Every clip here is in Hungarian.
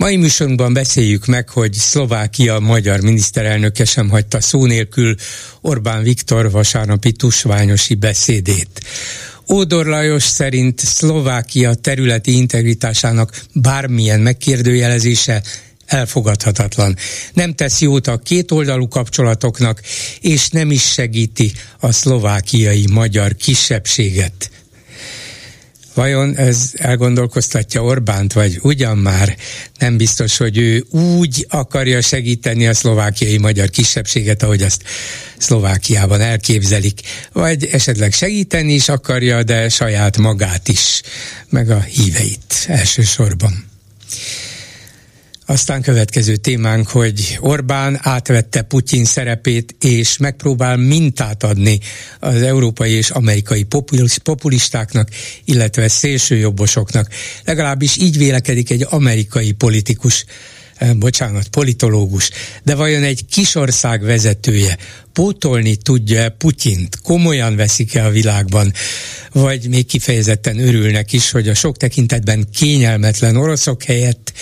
Mai műsorunkban beszéljük meg, hogy Szlovákia magyar miniszterelnöke sem hagyta szó nélkül Orbán Viktor vasárnapi tusványosi beszédét. Ódor Lajos szerint Szlovákia területi integritásának bármilyen megkérdőjelezése elfogadhatatlan. Nem tesz jót a kétoldalú kapcsolatoknak, és nem is segíti a szlovákiai magyar kisebbséget. Vajon ez elgondolkoztatja Orbánt, vagy ugyan már nem biztos, hogy ő úgy akarja segíteni a szlovákiai magyar kisebbséget, ahogy azt Szlovákiában elképzelik, vagy esetleg segíteni is akarja, de saját magát is, meg a híveit elsősorban. Aztán következő témánk, hogy Orbán átvette Putyin szerepét, és megpróbál mintát adni az európai és amerikai populistáknak, illetve szélsőjobbosoknak. Legalábbis így vélekedik egy amerikai politikus bocsánat, politológus, de vajon egy kisország vezetője pótolni tudja-e Putyint, komolyan veszik-e a világban, vagy még kifejezetten örülnek is, hogy a sok tekintetben kényelmetlen oroszok helyett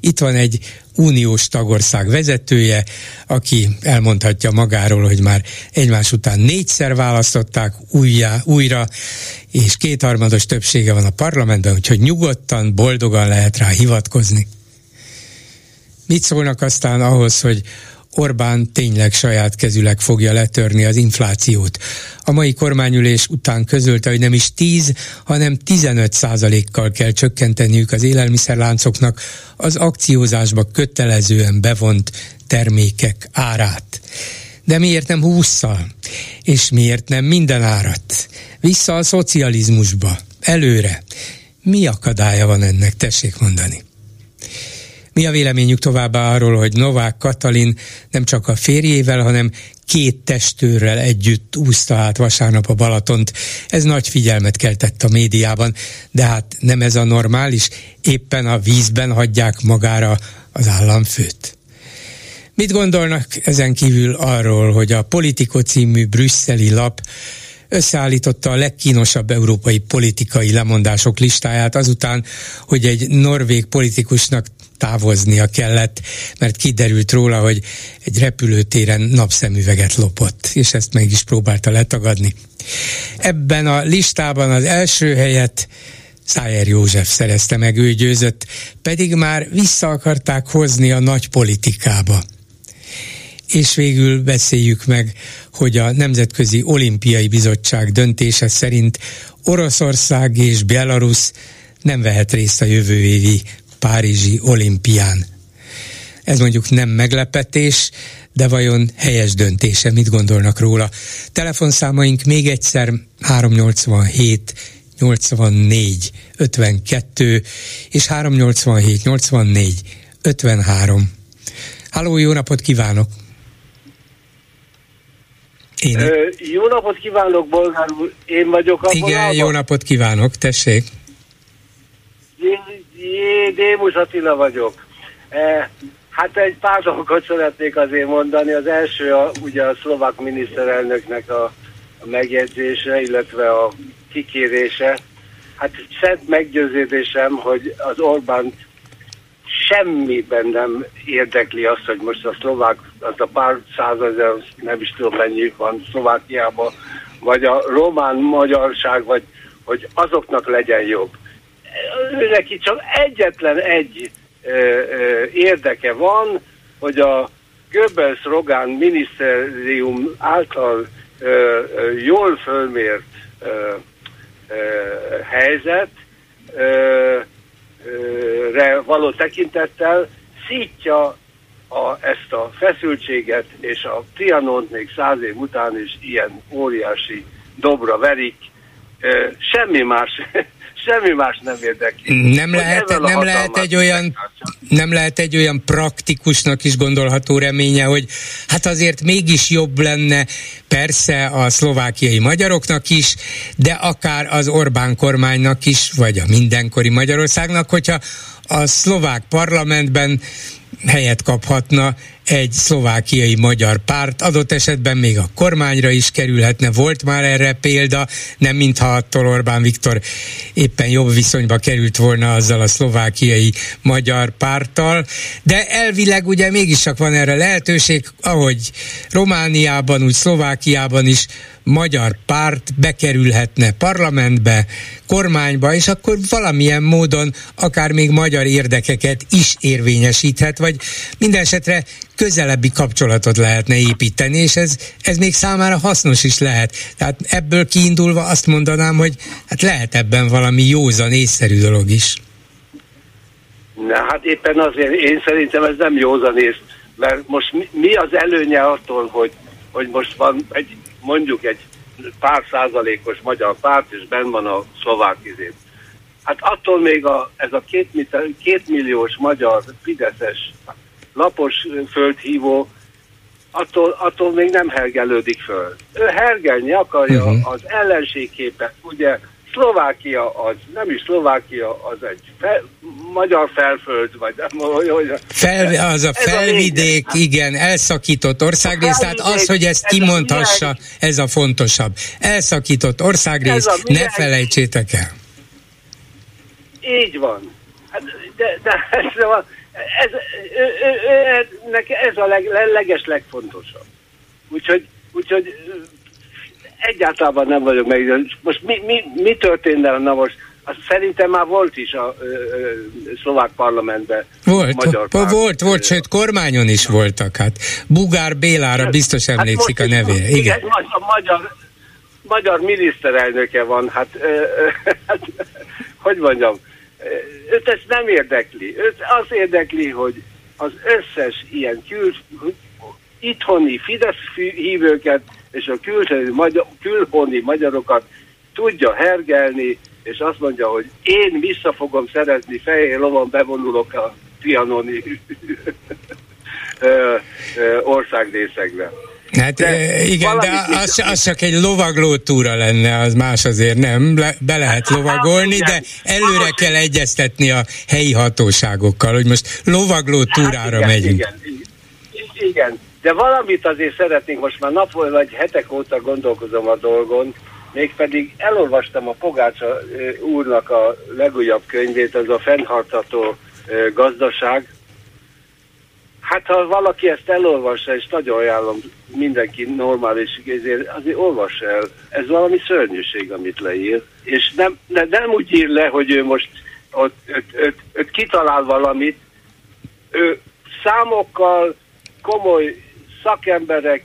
itt van egy uniós tagország vezetője, aki elmondhatja magáról, hogy már egymás után négyszer választották újjá, újra, és kétharmados többsége van a parlamentben, úgyhogy nyugodtan, boldogan lehet rá hivatkozni. Mit szólnak aztán ahhoz, hogy Orbán tényleg saját kezüleg fogja letörni az inflációt. A mai kormányülés után közölte, hogy nem is 10, hanem 15 százalékkal kell csökkenteniük az élelmiszerláncoknak az akciózásba kötelezően bevont termékek árát. De miért nem 20-szal? És miért nem minden árat? Vissza a szocializmusba, előre. Mi akadálya van ennek, tessék mondani? Mi a véleményük továbbá arról, hogy Novák Katalin nem csak a férjével, hanem két testőrrel együtt úszta át vasárnap a Balatont. Ez nagy figyelmet keltett a médiában, de hát nem ez a normális, éppen a vízben hagyják magára az államfőt. Mit gondolnak ezen kívül arról, hogy a Politico című brüsszeli lap összeállította a legkínosabb európai politikai lemondások listáját azután, hogy egy norvég politikusnak távoznia kellett, mert kiderült róla, hogy egy repülőtéren napszemüveget lopott, és ezt meg is próbálta letagadni. Ebben a listában az első helyet Szájer József szerezte meg, ő győzött, pedig már vissza akarták hozni a nagy politikába. És végül beszéljük meg, hogy a Nemzetközi Olimpiai Bizottság döntése szerint Oroszország és Belarus nem vehet részt a jövő évi Párizsi olimpián. Ez mondjuk nem meglepetés, de vajon helyes döntése, mit gondolnak róla? Telefonszámaink még egyszer 387 84 52 és 387 84 53. Halló, jó napot kívánok! Én... Ö, jó napot kívánok, Bolgár úr! Én vagyok a Igen, vonalban. jó napot kívánok, tessék! Jé, Démus Attila vagyok. E, hát egy pár dolgot szeretnék azért mondani. Az első a, ugye a szlovák miniszterelnöknek a, a megjegyzése, illetve a kikérése. Hát szent meggyőződésem, hogy az Orbán semmiben nem érdekli azt, hogy most a szlovák, az a pár százezer, nem is tudom mennyi van Szlovákiában, vagy a román magyarság, vagy hogy azoknak legyen jobb. Ő neki csak egyetlen egy ö, ö, érdeke van, hogy a Goebbels Rogán minisztérium által ö, ö, jól fölmért ö, ö, helyzet ö, re való tekintettel szítja a, ezt a feszültséget, és a Trianont még száz év után is ilyen óriási dobra verik. Semmi más semmi más nem érdekli. Nem lehet, nem lehet egy olyan nem lehet egy olyan praktikusnak is gondolható reménye, hogy hát azért mégis jobb lenne persze a szlovákiai magyaroknak is, de akár az Orbán kormánynak is, vagy a mindenkori Magyarországnak, hogyha a szlovák parlamentben helyet kaphatna egy szlovákiai magyar párt, adott esetben még a kormányra is kerülhetne, volt már erre példa, nem mintha attól Orbán Viktor éppen jobb viszonyba került volna azzal a szlovákiai magyar párttal, de elvileg ugye mégis csak van erre lehetőség, ahogy Romániában, úgy Szlovákiában is magyar párt bekerülhetne parlamentbe, kormányba, és akkor valamilyen módon akár még magyar érdekeket is érvényesíthet, vagy minden esetre közelebbi kapcsolatot lehetne építeni, és ez, ez még számára hasznos is lehet. Tehát ebből kiindulva azt mondanám, hogy hát lehet ebben valami józan, észszerű dolog is. Na hát éppen azért én szerintem ez nem józanész, mert most mi, mi az előnye attól, hogy, hogy most van egy, mondjuk egy pár százalékos magyar párt, és benn van a szlovák izét. Hát attól még a, ez a két, két milliós magyar fideszes lapos földhívó, attól, attól még nem hergelődik föl. Ő hergelni akarja uh-huh. az ellenségképet, ugye Szlovákia az, nem is Szlovákia, az egy fe, magyar felföld, vagy nem, hogy, Fel, az a felvidék, a igen, elszakított országrész, tehát az, hogy ezt ez kimondhassa, a ez a fontosabb. Elszakított országrész, ne felejtsétek el. Így van. Hát, de, de ez, van, ez, ő, ő, neki ez a leg, leges legfontosabb. Úgyhogy, úgyhogy egyáltalán nem vagyok meg. Most mi, mi, mi történne, na most azt szerintem már volt is a ö, ö, szlovák parlamentben. Volt, magyar párt, volt, volt, sőt kormányon is voltak. Hát Bugár Bélára biztos hát emlékszik hát a nevére. Igen. igen. A magyar, magyar miniszterelnöke van, hát, ö, ö, hát hogy mondjam, őt ezt nem érdekli. Őt az érdekli, hogy az összes ilyen kül, itthoni Fidesz hívőket és a külhoni, magyar, külhoni magyarokat tudja hergelni, és azt mondja, hogy én vissza fogom szerezni, fehér lovon bevonulok a trianoni országrészekbe. Hát de igen, de az, az csak egy lovagló túra lenne, az más azért nem, Le, be lehet hát, lovagolni, de előre kell egyeztetni a helyi hatóságokkal, hogy most lovagló hát túrára hát igen, megyünk. Igen, igen, de valamit azért szeretnénk, most már nap vagy hetek óta gondolkozom a dolgon, mégpedig elolvastam a Pogácsa úrnak a legújabb könyvét, az a fenntartható gazdaság, Hát ha valaki ezt elolvassa, és nagyon ajánlom mindenki normális, azért, azért olvas el. Ez valami szörnyűség, amit leír. És nem, ne, nem úgy ír le, hogy ő most ott, öt, öt, öt kitalál valamit. Ő számokkal, komoly szakemberek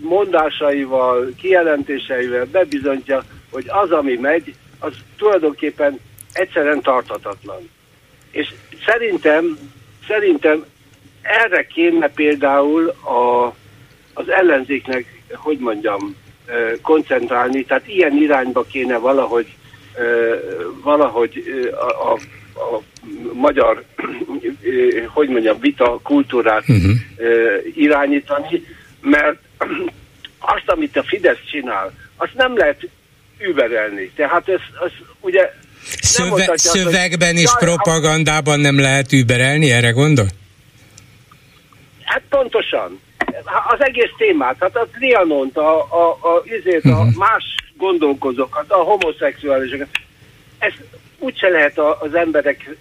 mondásaival, kijelentéseivel bebizonyja, hogy az, ami megy, az tulajdonképpen egyszerűen tartatatlan. És szerintem, szerintem erre kéne például a, az ellenzéknek, hogy mondjam, koncentrálni, tehát ilyen irányba kéne valahogy, valahogy a, a, a magyar, hogy mondjam, vita kultúrát uh-huh. irányítani, mert azt, amit a Fidesz csinál, azt nem lehet überelni. Tehát ez, az ugye Szöve, szövegben és propagandában nem lehet überelni, erre gondol? Hát pontosan. Az egész témát, hát a trianont, a, a, a, uh-huh. a mhm. más gondolkozókat, a homoszexuálisokat, ezt úgyse lehet az emberek,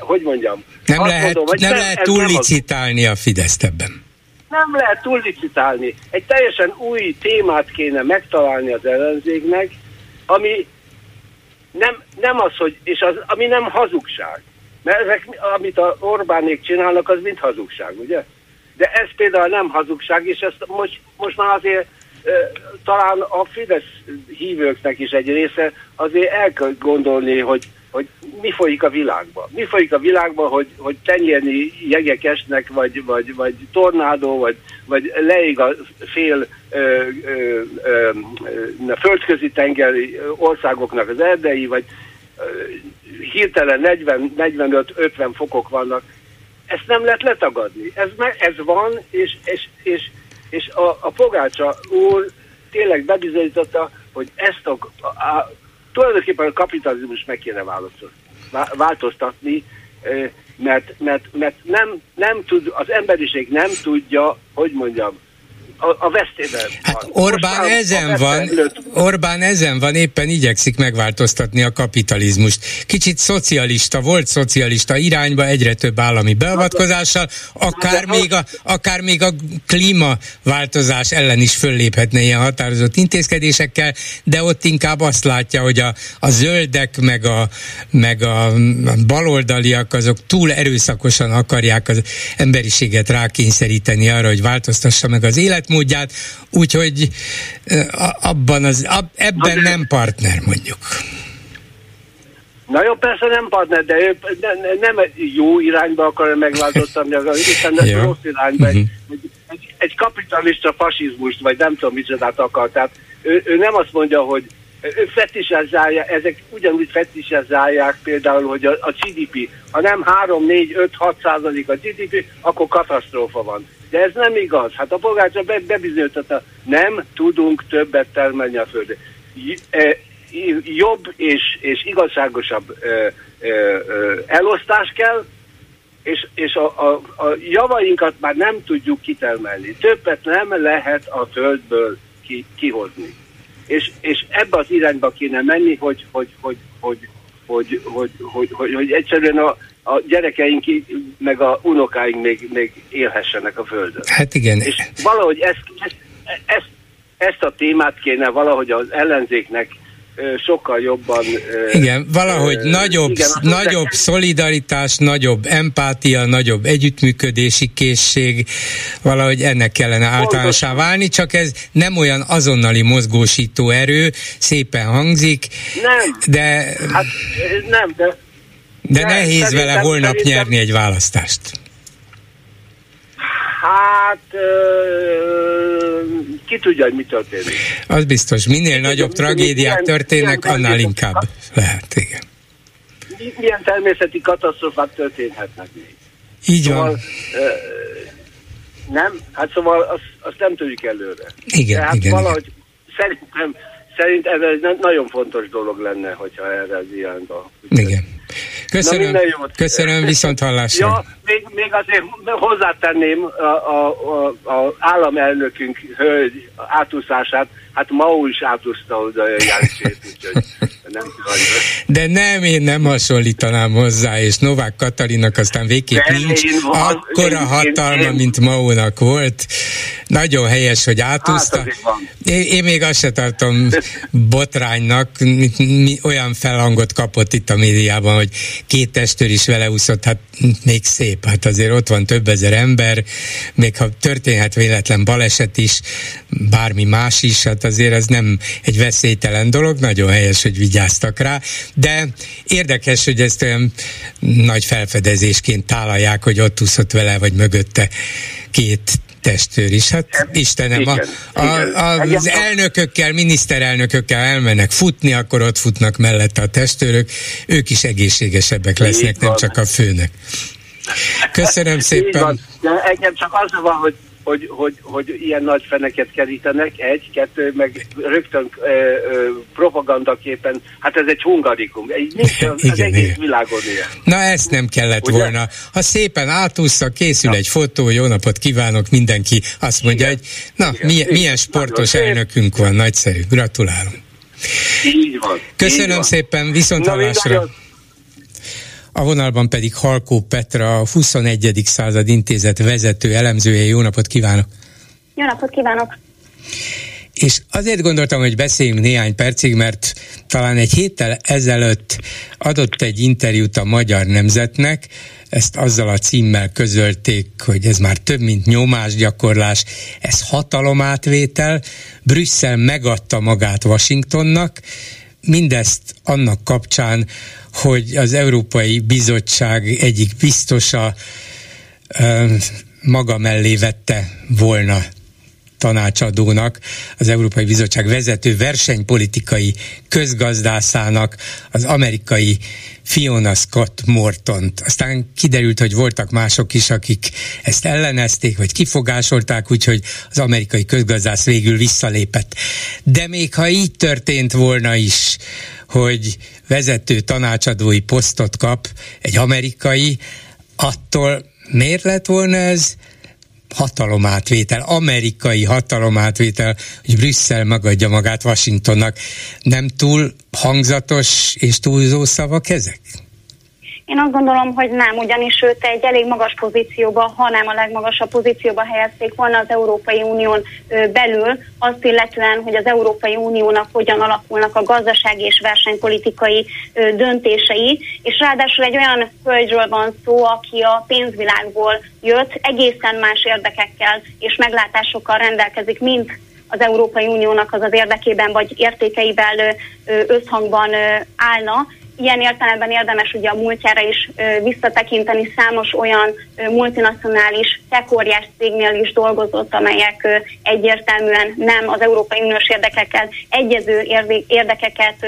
hogy mondjam. Nem lehet, mondom, nem, nem lehet túllicitálni a Fideszt ebben. Nem lehet túllicitálni. Egy teljesen új témát kéne megtalálni az ellenzéknek, ami nem, nem az, hogy, és az, ami nem hazugság. Mert ezek, amit a Orbánék csinálnak, az mind hazugság, ugye? De ez például nem hazugság, és ezt most, most már azért talán a Fidesz hívőknek is egy része azért el kell gondolni, hogy, hogy mi folyik a világban. Mi folyik a világban, hogy, hogy tenyérni jegek esnek, vagy, vagy, vagy tornádó, vagy, vagy leég a fél ö, ö, ö, ö, földközi tengeri országoknak az erdei, vagy hirtelen 40-45-50 fokok vannak, ezt nem lehet letagadni. Ez, ez van, és, és, és, és a, a Pogácsa úr tényleg bebizonyította, hogy ezt a, a, a tulajdonképpen a kapitalizmus meg kéne változtatni, mert, mert, mert nem, nem tud, az emberiség nem tudja, hogy mondjam, a, a vesztében. Hát Orbán ezen van, Orbán ezen van, éppen igyekszik megváltoztatni a kapitalizmust. Kicsit szocialista, volt szocialista irányba, egyre több állami beavatkozással, akár még a, akár még a klímaváltozás ellen is fölléphetne ilyen határozott intézkedésekkel, de ott inkább azt látja, hogy a, a zöldek meg a, meg a baloldaliak azok túl erőszakosan akarják az emberiséget rákényszeríteni arra, hogy változtassa meg az élet életmódját, úgyhogy abban az, ebben nem partner mondjuk. Na jó, persze nem partner, de ő nem jó irányba akar megváltoztatni, hiszen nem rossz irányba. Uh-huh. Egy, egy, egy kapitalista fasizmust, vagy nem tudom micsodát akar. Tehát ő, ő nem azt mondja, hogy ő fetisezálja, ezek ugyanúgy fetisezálják például, hogy a, a GDP, ha nem 3, 4, 5, 6 százalék a GDP, akkor katasztrófa van. De ez nem igaz. Hát a polgárca be, bebizonyította, nem tudunk többet termelni a földön. E, jobb és, és igazságosabb elosztás kell, és, és a, a, a javainkat már nem tudjuk kitermelni. Többet nem lehet a földből ki, kihozni. És, és ebbe az irányba kéne menni, hogy, hogy, hogy, hogy, hogy, hogy, hogy, hogy, hogy egyszerűen a, a gyerekeink, meg a unokáink még, még élhessenek a Földön. Hát igen. És valahogy ezt, ezt, ezt, ezt a témát kéne valahogy az ellenzéknek sokkal jobban... Igen, valahogy uh, nagyobb, igen, nagyobb de... szolidaritás, nagyobb empátia, nagyobb együttműködési készség, valahogy ennek kellene általánosá válni, csak ez nem olyan azonnali mozgósító erő, szépen hangzik, nem, de... Hát nem, de de ne, nehéz vele holnap nyerni egy választást. Hát ki tudja, hogy mi történik. Az biztos, minél nagyobb tragédiák milyen, történnek, milyen annál inkább lehet, igen. Milyen természeti katasztrofák történhetnek még? Így szóval, van. Nem? Hát szóval azt, azt nem tudjuk előre. Igen, Tehát igen. valahogy igen. szerintem Szerintem ez egy nagyon fontos dolog lenne, hogyha erre az irányba. Igen. Köszönöm, köszönöm viszont hallásra. Ja, még, még azért hozzátenném a, a, a, a államelnökünk hölgy átúszását, hát Mao is átúszta oda a úgyhogy nem De nem, én nem hasonlítanám hozzá, és Novák Katalinak aztán végképp De nincs akkora én, hatalma, én, mint Maunak volt. Nagyon helyes, hogy átúszta. Hát én, én még azt se tartom botránynak, mi, mi, olyan felhangot kapott itt a médiában, hogy két testőr is vele úszott, hát még szép, hát azért ott van több ezer ember, még ha történhet véletlen baleset is, bármi más is, hát azért ez nem egy veszélytelen dolog, nagyon helyes, hogy vigyáztak rá, de érdekes, hogy ezt olyan nagy felfedezésként tálalják, hogy ott úszott vele, vagy mögötte két testőr is. Hát Istenem, igen, a, a, a, az elnökökkel, miniszterelnökökkel elmennek futni, akkor ott futnak mellette a testőrök, ők is egészségesebbek lesznek, nem csak a főnek. Köszönöm szépen. De engem csak az van, hogy hogy, hogy, hogy ilyen nagy feneket kerítenek, egy, kettő, meg rögtön ö, ö, propagandaképpen, hát ez egy hungarikum, egy, nincs igen, az igen, egész igen. világon ilyen. Na ezt nem kellett Ugye? volna. Ha szépen átúszza, készül na. egy fotó, jó napot kívánok, mindenki azt mondja, igen. hogy na, igen. milyen, milyen sportos Nagyon elnökünk van, nagyszerű, gratulálom. Így van. Köszönöm így van. szépen, viszont hallásra. A vonalban pedig Halkó Petra, a 21. század intézet vezető elemzője. Jó napot kívánok! Jó napot kívánok! És azért gondoltam, hogy beszéljünk néhány percig, mert talán egy héttel ezelőtt adott egy interjút a Magyar Nemzetnek, ezt azzal a címmel közölték, hogy ez már több, mint nyomásgyakorlás, ez hatalomátvétel, Brüsszel megadta magát Washingtonnak, mindezt annak kapcsán, hogy az Európai Bizottság egyik biztosa maga mellé vette volna tanácsadónak, az Európai Bizottság vezető versenypolitikai közgazdászának, az amerikai Fiona Scott Mortont. Aztán kiderült, hogy voltak mások is, akik ezt ellenezték, vagy kifogásolták, úgyhogy az amerikai közgazdász végül visszalépett. De még ha így történt volna is, hogy vezető tanácsadói posztot kap egy amerikai, attól miért lett volna ez hatalomátvétel, amerikai hatalomátvétel, hogy Brüsszel megadja magát Washingtonnak. Nem túl hangzatos és túlzó szavak ezek? Én azt gondolom, hogy nem, ugyanis őt egy elég magas pozícióba, hanem a legmagasabb pozícióba helyezték volna az Európai Unión belül, azt illetően, hogy az Európai Uniónak hogyan alakulnak a gazdasági és versenypolitikai döntései, és ráadásul egy olyan hölgyről van szó, aki a pénzvilágból jött, egészen más érdekekkel és meglátásokkal rendelkezik, mint az Európai Uniónak az az érdekében vagy értékeivel összhangban állna, ilyen értelemben érdemes ugye a múltjára is visszatekinteni, számos olyan multinacionális tekóriás cégnél is dolgozott, amelyek egyértelműen nem az Európai Uniós érdekekkel egyező érdekeket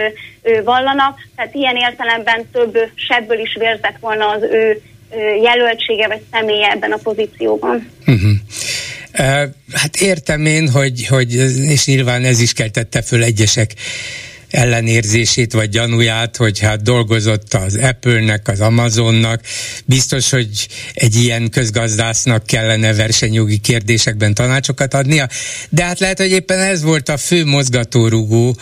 vallanak, tehát ilyen értelemben több sebből is vérzett volna az ő jelöltsége vagy személye ebben a pozícióban. Uh-huh. Hát értem én, hogy, hogy és nyilván ez is keltette föl egyesek ellenérzését vagy gyanúját, hogy hát dolgozott az Apple-nek, az Amazonnak. Biztos, hogy egy ilyen közgazdásznak kellene versenyjogi kérdésekben tanácsokat adnia, de hát lehet, hogy éppen ez volt a fő mozgatórugó,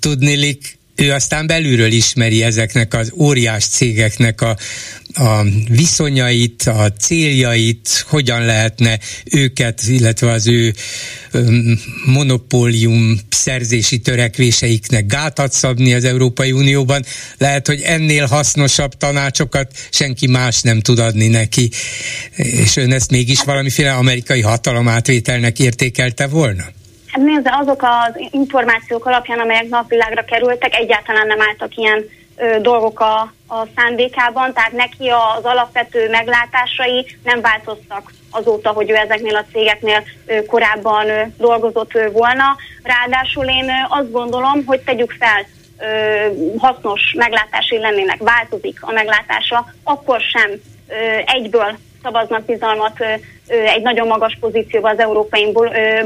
tudnilik ő aztán belülről ismeri ezeknek az óriás cégeknek a, a viszonyait, a céljait, hogyan lehetne őket, illetve az ő monopólium szerzési törekvéseiknek gátat szabni az Európai Unióban. Lehet, hogy ennél hasznosabb tanácsokat senki más nem tud adni neki. És ön ezt mégis valamiféle amerikai hatalomátvételnek értékelte volna? Hát nézze, azok az információk alapján, amelyek napvilágra kerültek, egyáltalán nem álltak ilyen ö, dolgok a, a szándékában, tehát neki az alapvető meglátásai nem változtak azóta, hogy ő ezeknél a cégeknél ö, korábban ö, dolgozott ö, volna. Ráadásul én ö, azt gondolom, hogy tegyük fel, ö, hasznos meglátásai lennének, változik a meglátása, akkor sem ö, egyből szavaznak bizalmat egy nagyon magas pozícióban az Európai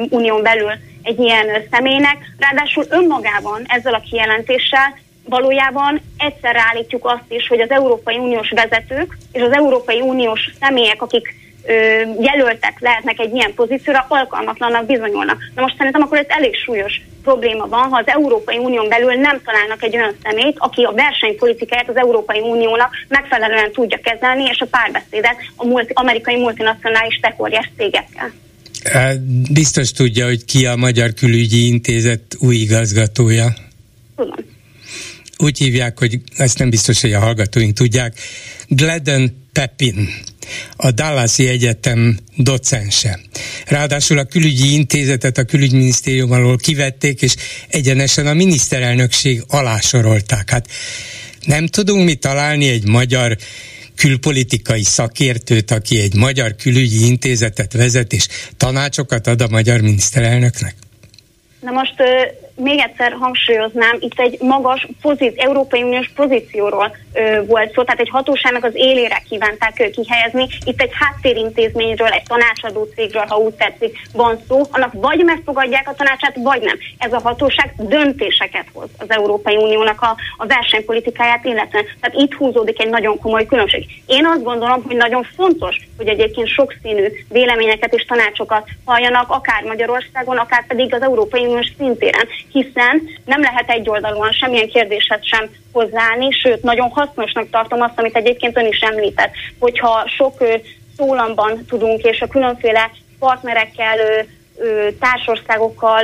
Unión belül egy ilyen személynek, ráadásul önmagában ezzel a kijelentéssel valójában egyszer állítjuk azt is, hogy az Európai Uniós vezetők és az Európai Uniós személyek, akik jelöltek lehetnek egy ilyen pozícióra, alkalmatlannak bizonyulnak. Na most szerintem akkor ez elég súlyos probléma van, ha az Európai Unión belül nem találnak egy olyan szemét, aki a versenypolitikáját az Európai Uniónak megfelelően tudja kezelni, és a párbeszédet a multi, amerikai multinacionális tekóriás cégekkel. Biztos tudja, hogy ki a Magyar Külügyi Intézet új igazgatója. Tudom. Úgy hívják, hogy ezt nem biztos, hogy a hallgatóink tudják. Gladden Pepin, a Dallasi Egyetem docense. Ráadásul a külügyi intézetet a külügyminisztérium alól kivették, és egyenesen a miniszterelnökség alá sorolták. Hát nem tudunk mi találni egy magyar külpolitikai szakértőt, aki egy magyar külügyi intézetet vezet, és tanácsokat ad a magyar miniszterelnöknek? Na most még egyszer hangsúlyoznám, itt egy magas pozíci- Európai Uniós pozícióról ö, volt szó, tehát egy hatóságnak az élére kívánták ö, kihelyezni. Itt egy háttérintézményről, egy tanácsadó cégről, ha úgy tetszik, van szó, annak vagy megfogadják a tanácsát, vagy nem. Ez a hatóság döntéseket hoz az Európai Uniónak a, a versenypolitikáját illetve. Tehát itt húzódik egy nagyon komoly különbség. Én azt gondolom, hogy nagyon fontos, hogy egyébként sokszínű véleményeket és tanácsokat halljanak, akár Magyarországon, akár pedig az Európai Uniós szintéren hiszen nem lehet egyoldalúan semmilyen kérdéshez sem hozzáállni, sőt, nagyon hasznosnak tartom azt, amit egyébként ön is említett, hogyha sok szólamban tudunk, és a különféle partnerekkel, társországokkal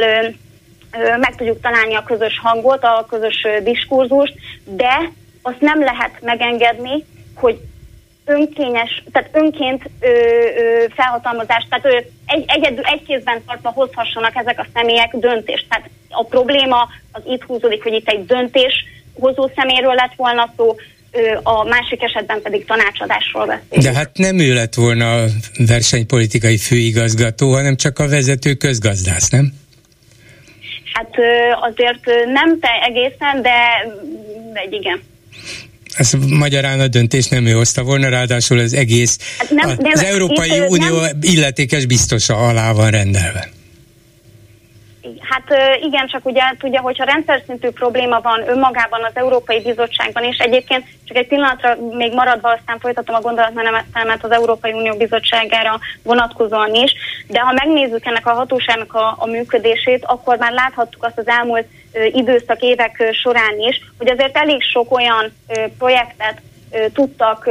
meg tudjuk találni a közös hangot, a közös diskurzust, de azt nem lehet megengedni, hogy önkényes, tehát önként ö, ö, felhatalmazást, tehát ö, egy, egyedül, egy kézben tartva hozhassanak ezek a személyek döntést. Tehát a probléma az itt húzódik, hogy itt egy döntés hozó szeméről lett volna szó, a másik esetben pedig tanácsadásról beszélünk. De hát nem ő lett volna a versenypolitikai főigazgató, hanem csak a vezető közgazdász, nem? Hát azért nem te egészen, de, de igen. Ez magyarán a döntés nem ő hozta volna, ráadásul az egész hát nem, nem, az Európai itt, Unió nem, illetékes biztosa alá van rendelve. Hát igen, csak ugye tudja, hogyha rendszer szintű probléma van önmagában az Európai Bizottságban, és egyébként csak egy pillanatra még maradva, aztán folytatom a gondolatmenetemet az Európai Unió Bizottságára vonatkozóan is, de ha megnézzük ennek a hatóságnak a, a működését, akkor már láthattuk azt az elmúlt időszak évek során is, hogy azért elég sok olyan projektet tudtak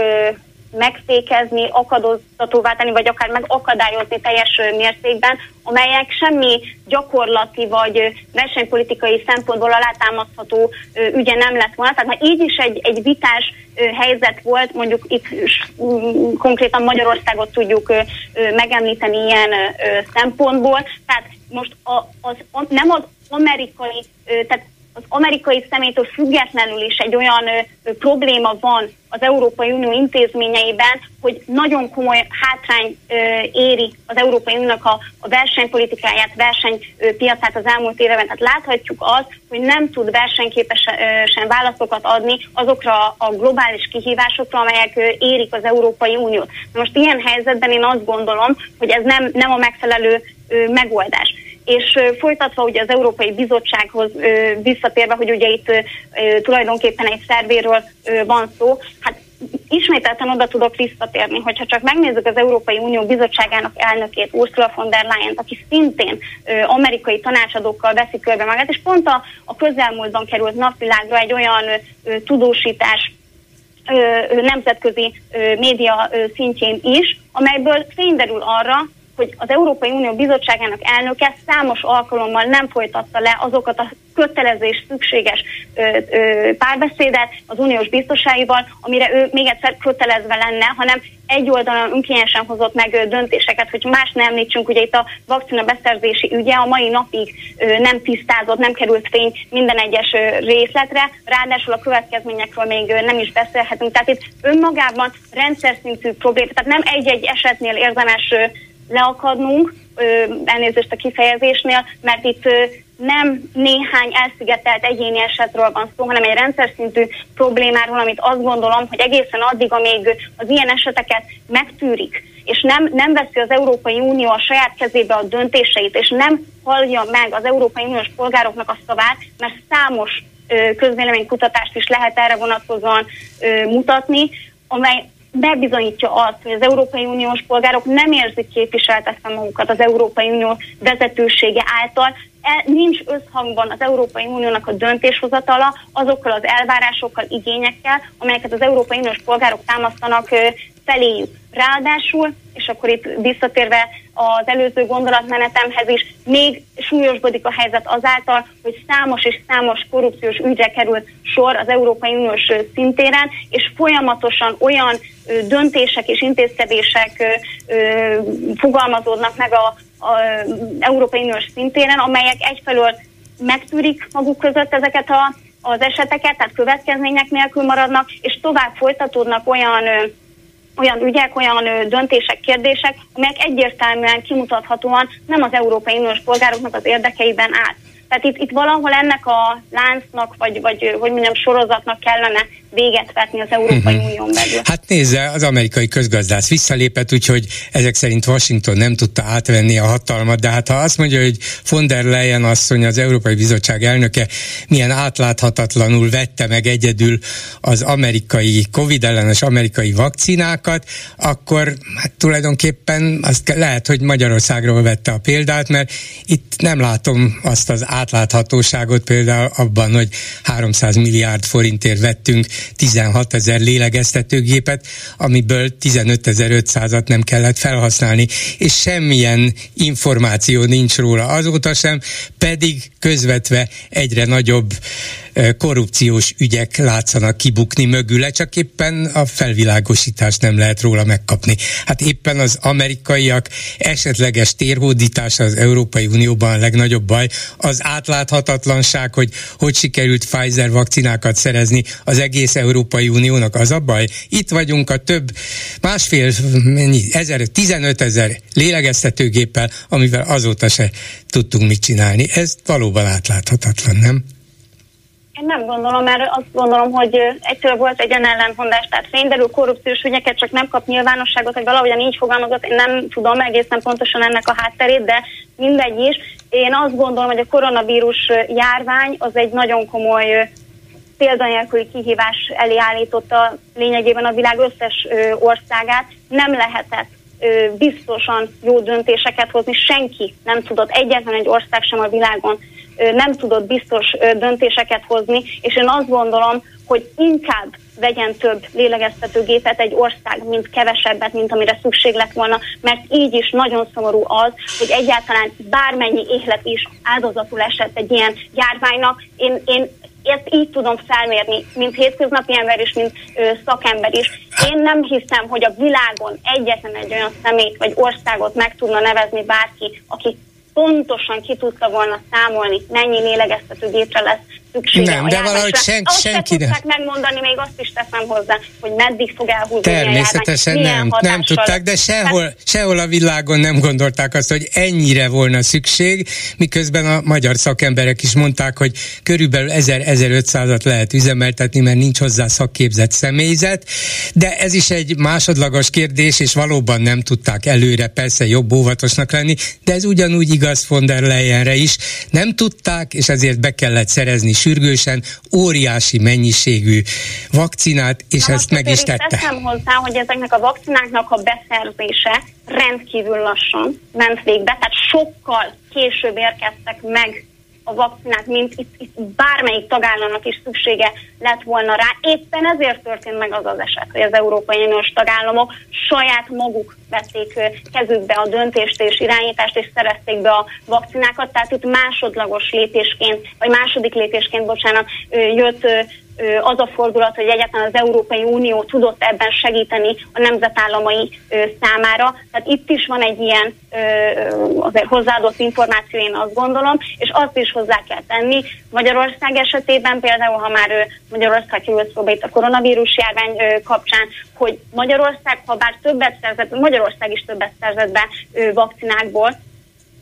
megfékezni, akadoztatóvá tenni, vagy akár megakadályozni teljes mértékben, amelyek semmi gyakorlati vagy versenypolitikai szempontból alátámasztható ügye nem lett volna. Tehát már így is egy, egy vitás helyzet volt, mondjuk itt konkrétan Magyarországot tudjuk megemlíteni ilyen szempontból. Tehát most a, az, nem az amerikai, tehát az amerikai szemétől függetlenül is egy olyan ö, probléma van az Európai Unió intézményeiben, hogy nagyon komoly hátrány ö, éri az Európai Uniónak a, a versenypolitikáját, versenypiacát az elmúlt években. Tehát láthatjuk azt, hogy nem tud versenyképesen válaszokat adni azokra a globális kihívásokra, amelyek ö, érik az Európai Uniót. Most ilyen helyzetben én azt gondolom, hogy ez nem, nem a megfelelő ö, megoldás és folytatva ugye az Európai Bizottsághoz visszatérve, hogy ugye itt tulajdonképpen egy szervéről van szó, hát ismételten oda tudok visszatérni, hogyha csak megnézzük az Európai Unió Bizottságának elnökét, Ursula von der leyen aki szintén amerikai tanácsadókkal veszi körbe magát, és pont a, a közelmúltban került napvilágra egy olyan tudósítás nemzetközi média szintjén is, amelyből fényderül arra, hogy az Európai Unió Bizottságának elnöke számos alkalommal nem folytatta le azokat a kötelező és szükséges ö, ö, párbeszédet az uniós biztoságival, amire ő még egyszer kötelezve lenne, hanem egy oldalon önkényesen hozott meg döntéseket, hogy más nem említsünk, ugye itt a vakcina beszerzési ügye a mai napig ö, nem tisztázott, nem került fény minden egyes ö, részletre, ráadásul a következményekről még ö, nem is beszélhetünk. Tehát itt önmagában rendszer szintű probléma, tehát nem egy-egy esetnél érdemes ö, leakadnunk, elnézést a kifejezésnél, mert itt nem néhány elszigetelt egyéni esetről van szó, hanem egy rendszer szintű problémáról, amit azt gondolom, hogy egészen addig, amíg az ilyen eseteket megtűrik, és nem, nem veszi az Európai Unió a saját kezébe a döntéseit, és nem hallja meg az Európai Uniós polgároknak a szavát, mert számos közvéleménykutatást is lehet erre vonatkozóan mutatni, amely bebizonyítja azt, hogy az Európai Uniós polgárok nem érzik képviseltetve magukat az Európai Unió vezetősége által, e, nincs összhangban az Európai Uniónak a döntéshozatala azokkal az elvárásokkal, igényekkel, amelyeket az Európai Uniós polgárok támasztanak feléjük. Ráadásul, és akkor itt visszatérve az előző gondolatmenetemhez is, még súlyosbodik a helyzet azáltal, hogy számos és számos korrupciós ügyre kerül sor az Európai Uniós szintéren, és folyamatosan olyan döntések és intézkedések fogalmazódnak meg a, Európai Uniós szintéren, amelyek egyfelől megtűrik maguk között ezeket a, az eseteket, tehát következmények nélkül maradnak, és tovább folytatódnak olyan olyan ügyek, olyan döntések, kérdések, amelyek egyértelműen kimutathatóan nem az Európai Uniós polgároknak az érdekeiben áll. Tehát itt, itt valahol ennek a láncnak, vagy, vagy hogy mondjam, sorozatnak kellene véget vetni az Európai uh-huh. Unión belül. Hát nézze, az amerikai közgazdász visszalépett, úgyhogy ezek szerint Washington nem tudta átvenni a hatalmat, de hát ha azt mondja, hogy von der Leyen asszony, az Európai Bizottság elnöke milyen átláthatatlanul vette meg egyedül az amerikai, Covid ellenes amerikai vakcinákat, akkor hát tulajdonképpen azt lehet, hogy Magyarországról vette a példát, mert itt nem látom azt az átláthatóságot például abban, hogy 300 milliárd forintért vettünk 16 ezer lélegeztetőgépet, amiből 15.500-at nem kellett felhasználni, és semmilyen információ nincs róla. Azóta sem, pedig közvetve egyre nagyobb korrupciós ügyek látszanak kibukni mögüle, csak éppen a felvilágosítást nem lehet róla megkapni. Hát éppen az amerikaiak esetleges térhódítása az Európai Unióban a legnagyobb baj, az átláthatatlanság, hogy hogy sikerült Pfizer vakcinákat szerezni az egész Európai Uniónak, az a baj. Itt vagyunk a több, másfél, mennyi, ezer, 15 ezer lélegeztetőgéppel, amivel azóta se tudtunk mit csinálni. Ez valóban átláthatatlan, nem? Én nem gondolom, mert azt gondolom, hogy egyszerűen volt egy olyan ellentmondás, tehát fényderül korrupciós ügyeket csak nem kap nyilvánosságot, hogy valahogyan így fogalmazott, én nem tudom egészen pontosan ennek a hátterét, de mindegy is. Én azt gondolom, hogy a koronavírus járvány az egy nagyon komoly példanélküli kihívás elé állította lényegében a világ összes országát. Nem lehetett biztosan jó döntéseket hozni, senki nem tudott, egyetlen egy ország sem a világon nem tudott biztos döntéseket hozni, és én azt gondolom, hogy inkább vegyen több lélegeztetőgépet egy ország, mint kevesebbet, mint amire szükség lett volna, mert így is nagyon szomorú az, hogy egyáltalán bármennyi élet is áldozatul esett egy ilyen járványnak. Én, én ezt így tudom felmérni, mint hétköznapi ember is, mint ö, szakember is. Én nem hiszem, hogy a világon egyetlen egy olyan szemét vagy országot meg tudna nevezni bárki, aki pontosan ki tudta volna számolni, mennyi lélegeztető gépre lesz szüksége. Nem, de valahogy sen, azt senki nem. megmondani, még azt is teszem hozzá, hogy meddig fog elhúzni Természetesen a nem, nem tudták, de sehol, hát, sehol a világon nem gondolták azt, hogy ennyire volna szükség, miközben a magyar szakemberek is mondták, hogy körülbelül 1000-1500-at lehet üzemeltetni, mert nincs hozzá szakképzett személyzet, de ez is egy másodlagos kérdés, és valóban nem tudták előre persze jobb óvatosnak lenni, de ez ugyanúgy igaz von der Leyenre is. Nem tudták, és ezért be kellett szerezni sürgősen óriási mennyiségű vakcinát, és Na ezt meg is tette. Teszem hozzá, hogy ezeknek a vakcináknak a beszerzése rendkívül lassan ment végbe, tehát sokkal később érkeztek meg a vakcinát, mint itt, itt bármelyik tagállamnak is szüksége lett volna rá. Éppen ezért történt meg az az eset, hogy az Európai Uniós tagállamok saját maguk vették kezükbe a döntést és irányítást, és szerezték be a vakcinákat, tehát itt másodlagos lépésként, vagy második lépésként, bocsánat, jött az a fordulat, hogy egyáltalán az Európai Unió tudott ebben segíteni a nemzetállamai számára. Tehát itt is van egy ilyen azért hozzáadott információ, én azt gondolom, és azt is hozzá kell tenni. Magyarország esetében például, ha már Magyarország került szóba itt a koronavírus járvány kapcsán, hogy Magyarország, ha bár többet szerzett, Magyarország is többet szerzett be vakcinákból,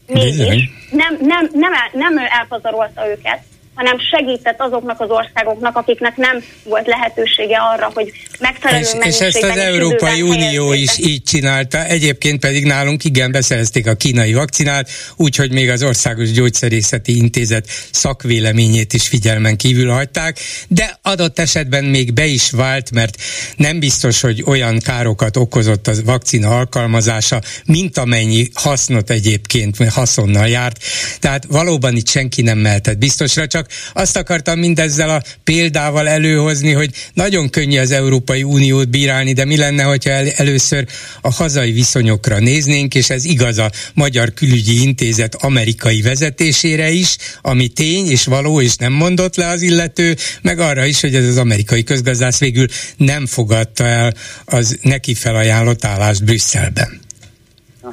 mégis nem, nem, nem, nem elpazarolta őket, hanem segített azoknak az országoknak, akiknek nem volt lehetősége arra, hogy megfelelő és, és ezt az Európai Unió is így csinálta, egyébként pedig nálunk igen beszerezték a kínai vakcinát, úgyhogy még az Országos Gyógyszerészeti Intézet szakvéleményét is figyelmen kívül hagyták, de adott esetben még be is vált, mert nem biztos, hogy olyan károkat okozott a vakcina alkalmazása, mint amennyi hasznot egyébként haszonnal járt. Tehát valóban itt senki nem mehetett biztosra, csak csak azt akartam mindezzel a példával előhozni, hogy nagyon könnyű az Európai Uniót bírálni, de mi lenne, hogyha el, először a hazai viszonyokra néznénk, és ez igaz a Magyar Külügyi Intézet amerikai vezetésére is, ami tény és való, és nem mondott le az illető, meg arra is, hogy ez az amerikai közgazdász végül nem fogadta el az neki felajánlott állást Brüsszelben.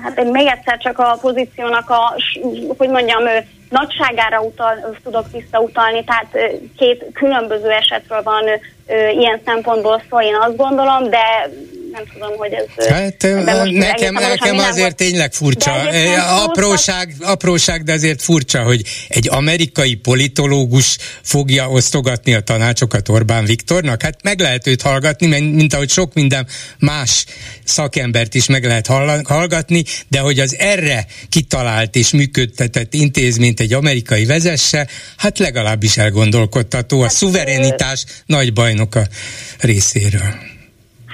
Hát még egyszer csak a pozíciónak a, hogy mondjam, nagyságára utal, tudok visszautalni, tehát két különböző esetről van ilyen szempontból szó, én azt gondolom, de nem tudom, hogy ez... Hát nekem, nekem azért tényleg furcsa. Apróság, apróság, de azért furcsa, hogy egy amerikai politológus fogja osztogatni a tanácsokat Orbán Viktornak. Hát meg lehet őt hallgatni, mint ahogy sok minden más szakembert is meg lehet hallgatni, de hogy az erre kitalált és működtetett intézményt egy amerikai vezesse, hát legalábbis elgondolkodtató. A hát, szuverenitás nagy bajnoka részéről.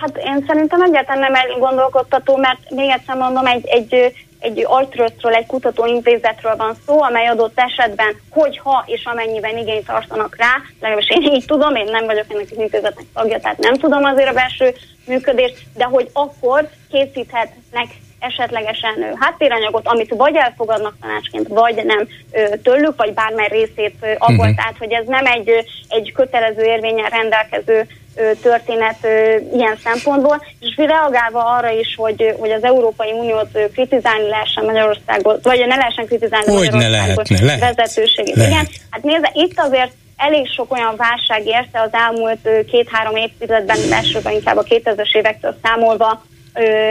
Hát én szerintem egyáltalán nem elgondolkodtató, mert még egyszer mondom, egy, egy, egy agytrösztről, egy kutatóintézetről van szó, amely adott esetben, hogyha és amennyiben igényt tartanak rá, legalábbis én így tudom, én nem vagyok ennek az intézetnek tagja, tehát nem tudom azért a belső működést, de hogy akkor készíthetnek esetlegesen háttéranyagot, amit vagy elfogadnak tanácsként, vagy nem tőlük, vagy bármely részét abból, uh-huh. tehát hogy ez nem egy, egy kötelező érvényen rendelkező történet ilyen szempontból, és reagálva arra is, hogy, hogy az Európai Uniót kritizálni lehessen Magyarországot, vagy ne lehessen kritizálni hogy Magyarországot ne lehet, vezetőségét. Lehet. Igen, hát nézze, itt azért elég sok olyan válság érte az elmúlt két-három évtizedben, elsőben inkább a 2000-es évektől számolva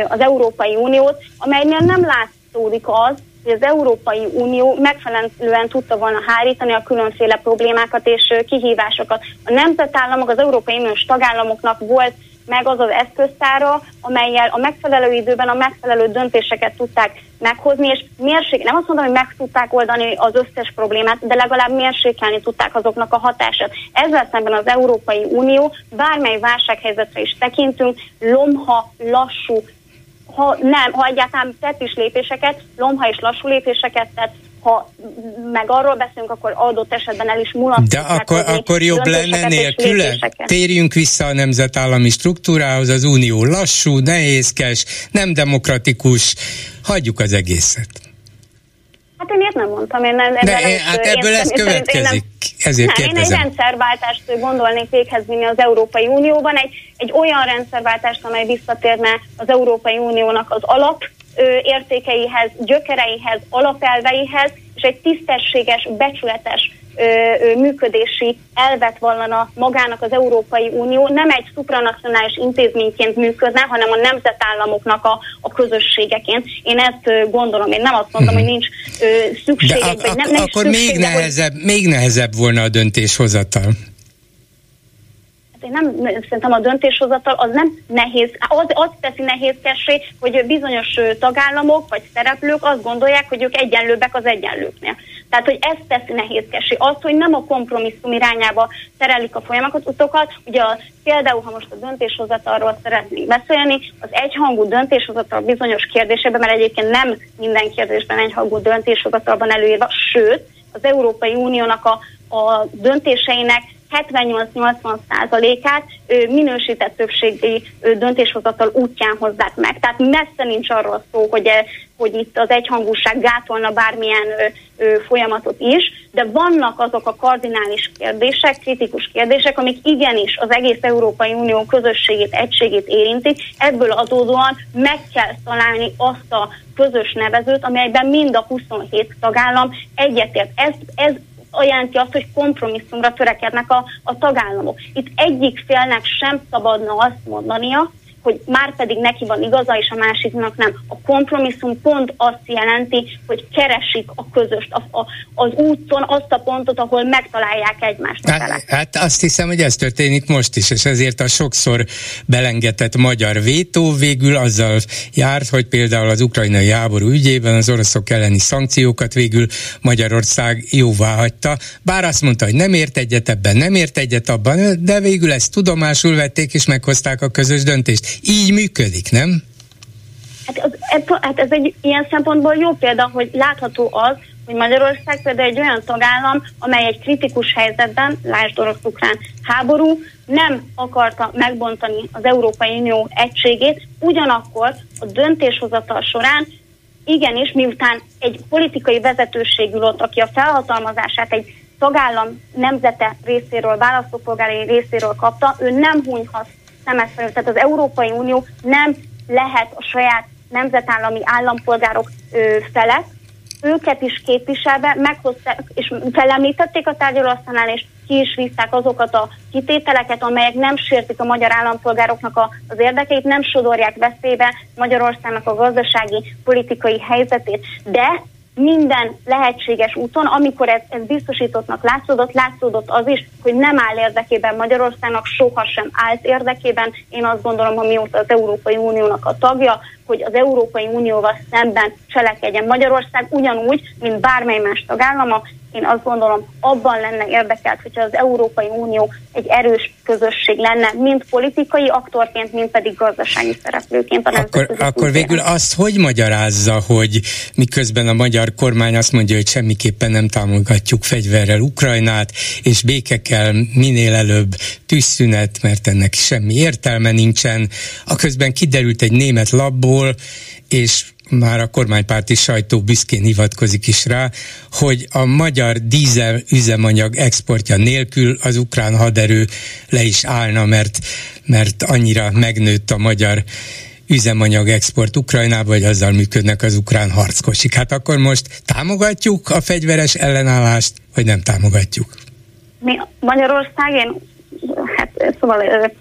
az Európai Uniót, amelynél nem látszódik az, hogy az Európai Unió megfelelően tudta volna hárítani a különféle problémákat és kihívásokat. A nemzetállamok, az Európai Uniós tagállamoknak volt meg az az eszköztára, amelyel a megfelelő időben a megfelelő döntéseket tudták meghozni, és mérség, nem azt mondom, hogy meg tudták oldani az összes problémát, de legalább mérsékelni tudták azoknak a hatását. Ezzel szemben az Európai Unió bármely válsághelyzetre is tekintünk, lomha, lassú, ha nem, ha egyáltalán tett is lépéseket, lomha és lassú lépéseket tett, ha meg arról beszélünk, akkor adott esetben el is mulasztjuk. De akkor, akkor jobb lenne nélküle? Térjünk vissza a nemzetállami struktúrához, az unió lassú, nehézkes, nem demokratikus, hagyjuk az egészet. Hát én ilyet nem mondtam, én nem. De én, hát ebből én, ez következik. Én nem, Ezért nem, kérdezem. én egy rendszerváltást gondolnék véghez vinni az Európai Unióban, egy, egy olyan rendszerváltást, amely visszatérne az Európai Uniónak az alap értékeihez, gyökereihez, alapelveihez, és egy tisztességes, becsületes működési elvet vallana magának az Európai Unió, nem egy supranacionális intézményként működne, hanem a nemzetállamoknak a, a közösségeként. Én ezt gondolom, én nem azt mondom, hmm. hogy nincs ö, szükség, De ak- vagy nem, nem akkor szüksége, még nehezebb, hogy... még nehezebb volna a döntéshozatal én nem, szerintem a döntéshozatal az nem nehéz, az, az teszi nehézkessé, hogy bizonyos tagállamok vagy szereplők azt gondolják, hogy ők egyenlőbbek az egyenlőknél. Tehát, hogy ez teszi nehézkessé. Az, hogy nem a kompromisszum irányába terelik a folyamatokat, ugye a, például, ha most a döntéshozatalról szeretnénk beszélni, az egyhangú döntéshozatal bizonyos kérdésében, mert egyébként nem minden kérdésben egyhangú döntéshozatalban előírva, sőt, az Európai Uniónak a, a döntéseinek 78-80 százalékát minősített többségi döntéshozatal útján hozzák meg. Tehát messze nincs arról szó, hogy, hogy itt az egyhangúság gátolna bármilyen folyamatot is, de vannak azok a kardinális kérdések, kritikus kérdések, amik igenis az egész Európai Unió közösségét, egységét érintik. Ebből adódóan meg kell találni azt a közös nevezőt, amelyben mind a 27 tagállam egyetért. Ez, ez jelenti azt, hogy kompromisszumra törekednek a, a tagállamok. Itt egyik félnek sem szabadna azt mondania, hogy már pedig neki van igaza, és a másiknak nem. A kompromisszum pont azt jelenti, hogy keresik a közöst, a, a, az úton azt a pontot, ahol megtalálják egymást. Hát, hát azt hiszem, hogy ez történik most is, és ezért a sokszor belengetett magyar vétó végül azzal járt, hogy például az ukrajnai háború ügyében az oroszok elleni szankciókat végül Magyarország jóvá hagyta, bár azt mondta, hogy nem ért egyet ebben, nem ért egyet abban, de végül ezt tudomásul vették és meghozták a közös döntést így működik, nem? Hát, az, hát ez egy ilyen szempontból jó példa, hogy látható az, hogy Magyarország például egy olyan tagállam, amely egy kritikus helyzetben, lásd orosz-ukrán háború, nem akarta megbontani az Európai Unió egységét, ugyanakkor a döntéshozatal során igenis, miután egy politikai vezetőségű ott, aki a felhatalmazását egy tagállam nemzete részéről, választópolgári részéről kapta, ő nem hunyhat szemet felül. Tehát az Európai Unió nem lehet a saját nemzetállami állampolgárok ö, felett, őket is képviselve meghozták, és felemlítették a tárgyalóasztalnál, és ki is visszák azokat a kitételeket, amelyek nem sértik a magyar állampolgároknak a, az érdekeit, nem sodorják veszélybe Magyarországnak a gazdasági, politikai helyzetét. De minden lehetséges úton, amikor ez, ez biztosítottnak látszódott, látszódott az is, hogy nem áll érdekében Magyarországnak, sohasem állt érdekében. Én azt gondolom, hogy mióta az Európai Uniónak a tagja, hogy az Európai Unióval szemben cselekedjen Magyarország ugyanúgy, mint bármely más tagállama, én azt gondolom, abban lenne érdekelt, hogyha az Európai Unió egy erős közösség lenne, mind politikai aktorként, mind pedig gazdasági szereplőként. Akkor, akkor végül azt hogy magyarázza, hogy miközben a magyar kormány azt mondja, hogy semmiképpen nem támogatjuk fegyverrel Ukrajnát, és béke kell minél előbb tűzszünet, mert ennek semmi értelme nincsen. A közben kiderült egy német labból, és már a kormánypárti sajtó büszkén hivatkozik is rá, hogy a magyar dízel üzemanyag exportja nélkül az ukrán haderő le is állna, mert, mert annyira megnőtt a magyar üzemanyag export Ukrajnába, vagy azzal működnek az ukrán harckocsik. Hát akkor most támogatjuk a fegyveres ellenállást, vagy nem támogatjuk? Mi Magyarország, én, hát szóval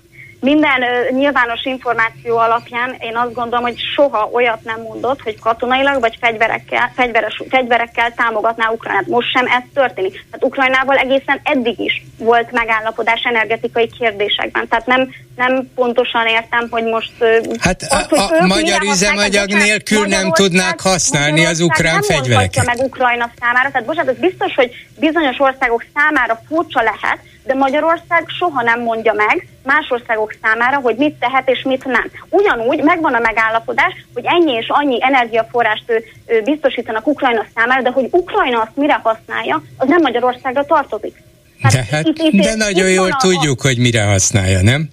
minden uh, nyilvános információ alapján én azt gondolom, hogy soha olyat nem mondott, hogy katonailag vagy fegyverekkel, fegyveres, fegyverekkel támogatná Ukrajnát. Most sem ez történik. Tehát Ukrajnával egészen eddig is volt megállapodás energetikai kérdésekben. Tehát nem, nem pontosan értem, hogy most... Hát az, hogy a, a magyar üzemanyag nélkül nem tudnák használni az ukrán nem fegyvereket. meg Ukrajna számára. Tehát bocsánat, ez biztos, hogy bizonyos országok számára furcsa lehet, de Magyarország soha nem mondja meg más országok számára, hogy mit tehet és mit nem. Ugyanúgy megvan a megállapodás, hogy ennyi és annyi energiaforrást ő, ő biztosítanak Ukrajna számára, de hogy Ukrajna azt mire használja, az nem Magyarországra tartozik. Hát de, hát, itt, itt, de nagyon jól a, tudjuk, hogy mire használja, nem?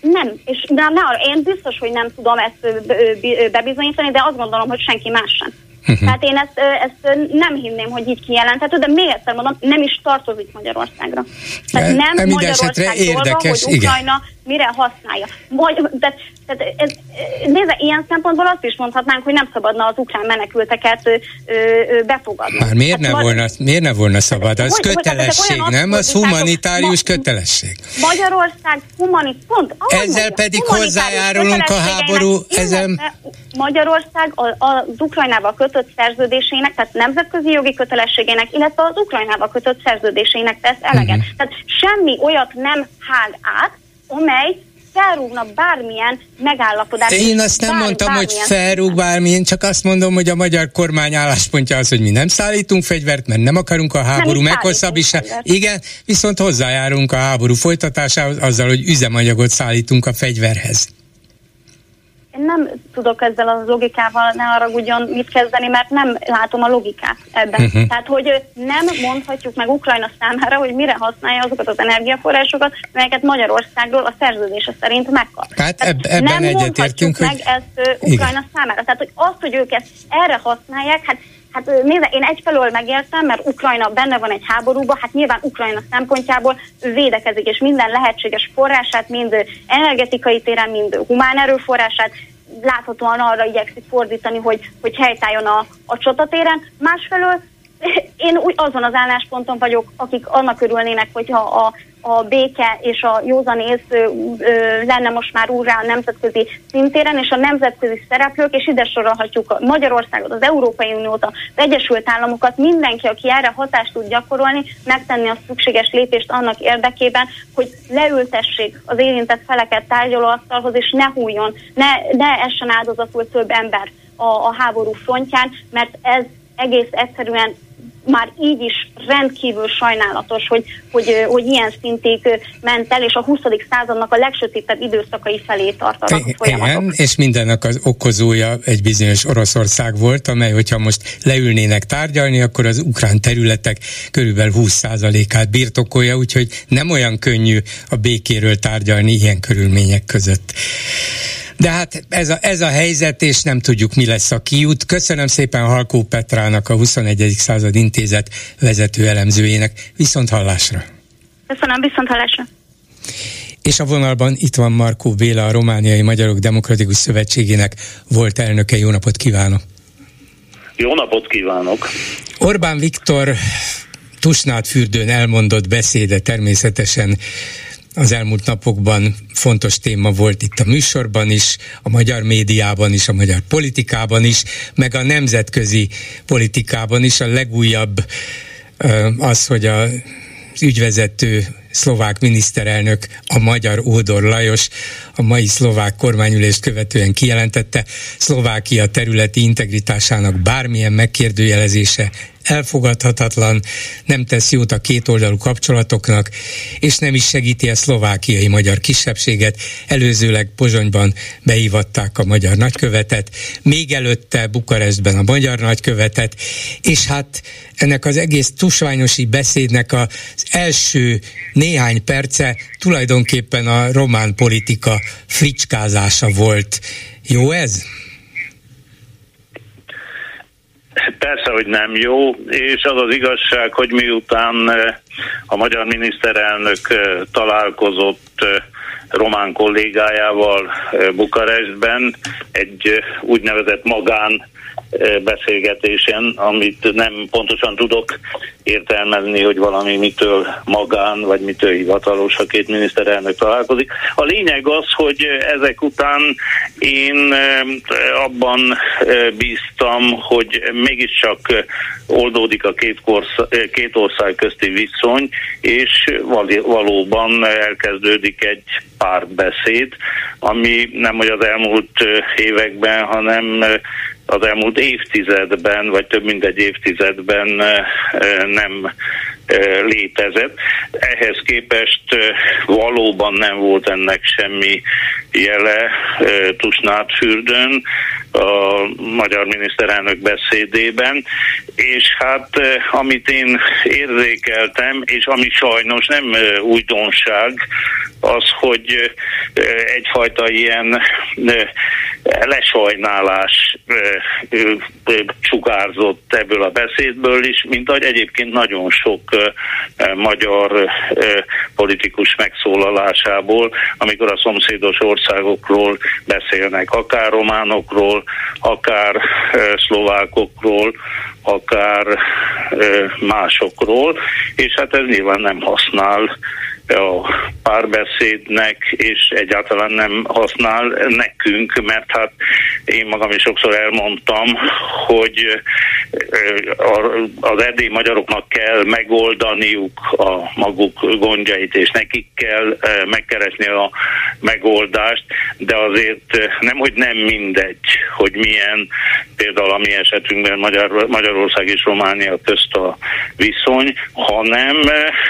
Nem, és de, ne, én biztos, hogy nem tudom ezt bebizonyítani, de azt gondolom, hogy senki más sem. Uh-huh. Tehát én ezt, ezt nem hinném, hogy így kijelenthető, de még egyszer mondom, nem is tartozik Magyarországra. Tehát nem, nem Magyarország érdekes, dolga, hogy Ukrajna igen. mire használja. Vagy, de, tehát ez, nézze, ilyen szempontból azt is mondhatnánk, hogy nem szabadna az ukrán menekülteket ö, ö, befogadni. Már miért, hát, ne volna, miért ne volna szabad? Az hogy, kötelesség, hogy, nem? Az humanitárius ma, kötelesség. Magyarország humanit, pont. Ezzel mondja, pedig hozzájárulunk a háború. Ezzel... Magyarország az Ukrajnával kötött szerződésének, tehát nemzetközi jogi kötelességének, illetve az Ukrajnával kötött szerződésének tesz eleget. Uh-huh. Tehát semmi olyat nem hág át, amely felrúgna bármilyen megállapodást. Én azt nem bár, mondtam, bármilyen. hogy felrúg bármilyen, csak azt mondom, hogy a magyar kormány álláspontja az, hogy mi nem szállítunk fegyvert, mert nem akarunk a háború meghosszabbítását. Igen, viszont hozzájárunk a háború folytatásához azzal, hogy üzemanyagot szállítunk a fegyverhez én nem tudok ezzel a logikával, ne haragudjon mit kezdeni, mert nem látom a logikát ebben. Uh-huh. Tehát, hogy nem mondhatjuk meg Ukrajna számára, hogy mire használja azokat az energiaforrásokat, melyeket Magyarországról a szerződése szerint megkap. Hát eb- ebben nem egyetértünk, meg hogy... ezt uh, Ukrajna Igen. számára. Tehát, hogy azt, hogy ők ezt erre használják, hát Hát nézze, én egyfelől megértem, mert Ukrajna benne van egy háborúban, hát nyilván Ukrajna szempontjából ő védekezik, és minden lehetséges forrását, mind energetikai téren, mind humán erőforrását láthatóan arra igyekszik fordítani, hogy, hogy helytálljon a, a csatatéren. Másfelől én úgy azon az állásponton vagyok, akik annak örülnének, hogyha a, a béke és a józanész lenne most már úrrá a nemzetközi szintéren, és a nemzetközi szereplők, és ide sorolhatjuk Magyarországot, az Európai Uniót, az Egyesült Államokat, mindenki, aki erre hatást tud gyakorolni, megtenni a szükséges lépést annak érdekében, hogy leültessék az érintett feleket tárgyalóasztalhoz, és ne hújjon, ne, ne essen áldozatul több ember a, a háború frontján, mert ez egész egyszerűen már így is rendkívül sajnálatos, hogy, hogy, hogy ilyen szintig ment el, és a 20. századnak a legsötétebb időszakai felé tart a Igen, és mindennek az okozója egy bizonyos Oroszország volt, amely, hogyha most leülnének tárgyalni, akkor az ukrán területek körülbelül 20%-át birtokolja, úgyhogy nem olyan könnyű a békéről tárgyalni ilyen körülmények között. De hát ez a, ez a helyzet, és nem tudjuk, mi lesz a kiút. Köszönöm szépen Halkó Petrának, a 21. század intézet vezető elemzőjének. Viszont hallásra! Köszönöm, viszont hallásra! És a vonalban itt van Markó Béla, a Romániai Magyarok Demokratikus Szövetségének volt elnöke. Jó napot kívánok! Jó napot kívánok! Orbán Viktor Tusnád fürdőn elmondott beszéde természetesen az elmúlt napokban fontos téma volt itt a műsorban is, a magyar médiában is, a magyar politikában is, meg a nemzetközi politikában is. A legújabb az, hogy a ügyvezető szlovák miniszterelnök, a magyar Ódor Lajos a mai szlovák kormányülést követően kijelentette, Szlovákia területi integritásának bármilyen megkérdőjelezése elfogadhatatlan, nem tesz jót a kétoldalú kapcsolatoknak, és nem is segíti a szlovákiai magyar kisebbséget. Előzőleg Pozsonyban beívatták a magyar nagykövetet, még előtte Bukarestben a magyar nagykövetet, és hát ennek az egész tusványosi beszédnek az első néhány perce tulajdonképpen a román politika fricskázása volt. Jó ez? Persze, hogy nem jó, és az az igazság, hogy miután a magyar miniszterelnök találkozott román kollégájával Bukarestben egy úgynevezett magán beszélgetésen, amit nem pontosan tudok értelmezni, hogy valami mitől magán, vagy mitől hivatalos, ha két miniszterelnök találkozik. A lényeg az, hogy ezek után én abban bíztam, hogy mégiscsak oldódik a két, korsz, két ország közti viszony, és valóban elkezdődik egy párbeszéd, ami nem hogy az elmúlt években, hanem az elmúlt évtizedben, vagy több mint egy évtizedben nem létezett. Ehhez képest valóban nem volt ennek semmi jele Tusnádfürdőn a magyar miniszterelnök beszédében, és hát amit én érzékeltem, és ami sajnos nem újdonság, az, hogy egyfajta ilyen lesajnálás csukárzott ebből a beszédből is, mint ahogy egyébként nagyon sok magyar politikus megszólalásából, amikor a szomszédos országokról beszélnek, akár románokról, akár szlovákokról, akár másokról, és hát ez nyilván nem használ a párbeszédnek, és egyáltalán nem használ nekünk, mert hát én magam is sokszor elmondtam, hogy az erdélyi magyaroknak kell megoldaniuk a maguk gondjait, és nekik kell megkeresni a megoldást, de azért nem, hogy nem mindegy, hogy milyen például a mi esetünkben Magyar, Magyarország és Románia közt a viszony, hanem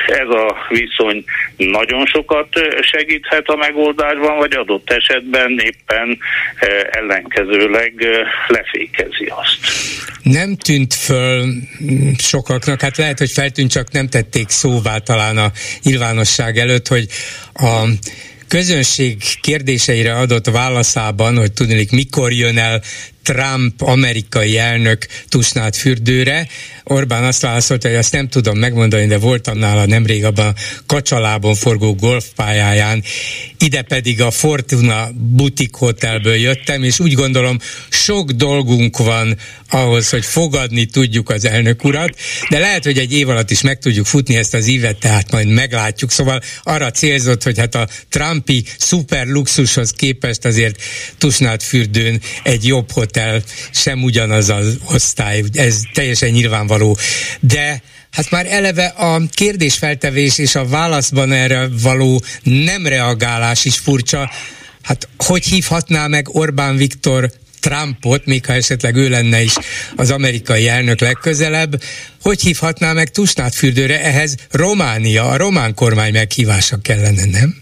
ez a viszony nagyon sokat segíthet a megoldásban, vagy adott esetben éppen ellenkezőleg lefékezi azt. Nem tűnt föl sokaknak, hát lehet, hogy feltűnt, csak nem tették szóvá talán a nyilvánosság előtt, hogy a közönség kérdéseire adott válaszában, hogy tudnék, mikor jön el Trump amerikai elnök Tusnád fürdőre. Orbán azt válaszolta, hogy ezt nem tudom megmondani, de voltam nála nemrég abban a kacsalában forgó golfpályáján, ide pedig a Fortuna Butik Hotelből jöttem, és úgy gondolom sok dolgunk van ahhoz, hogy fogadni tudjuk az elnök urat, de lehet, hogy egy év alatt is meg tudjuk futni ezt az ívet, tehát majd meglátjuk. Szóval arra célzott, hogy hát a Trumpi szuper luxushoz képest azért Tusnád fürdőn egy jobb hotel hotel sem ugyanaz az osztály, ez teljesen nyilvánvaló. De hát már eleve a kérdésfeltevés és a válaszban erre való nem reagálás is furcsa. Hát hogy hívhatná meg Orbán Viktor Trumpot, még ha esetleg ő lenne is az amerikai elnök legközelebb, hogy hívhatná meg Tusnát fürdőre? Ehhez Románia, a román kormány meghívása kellene, nem?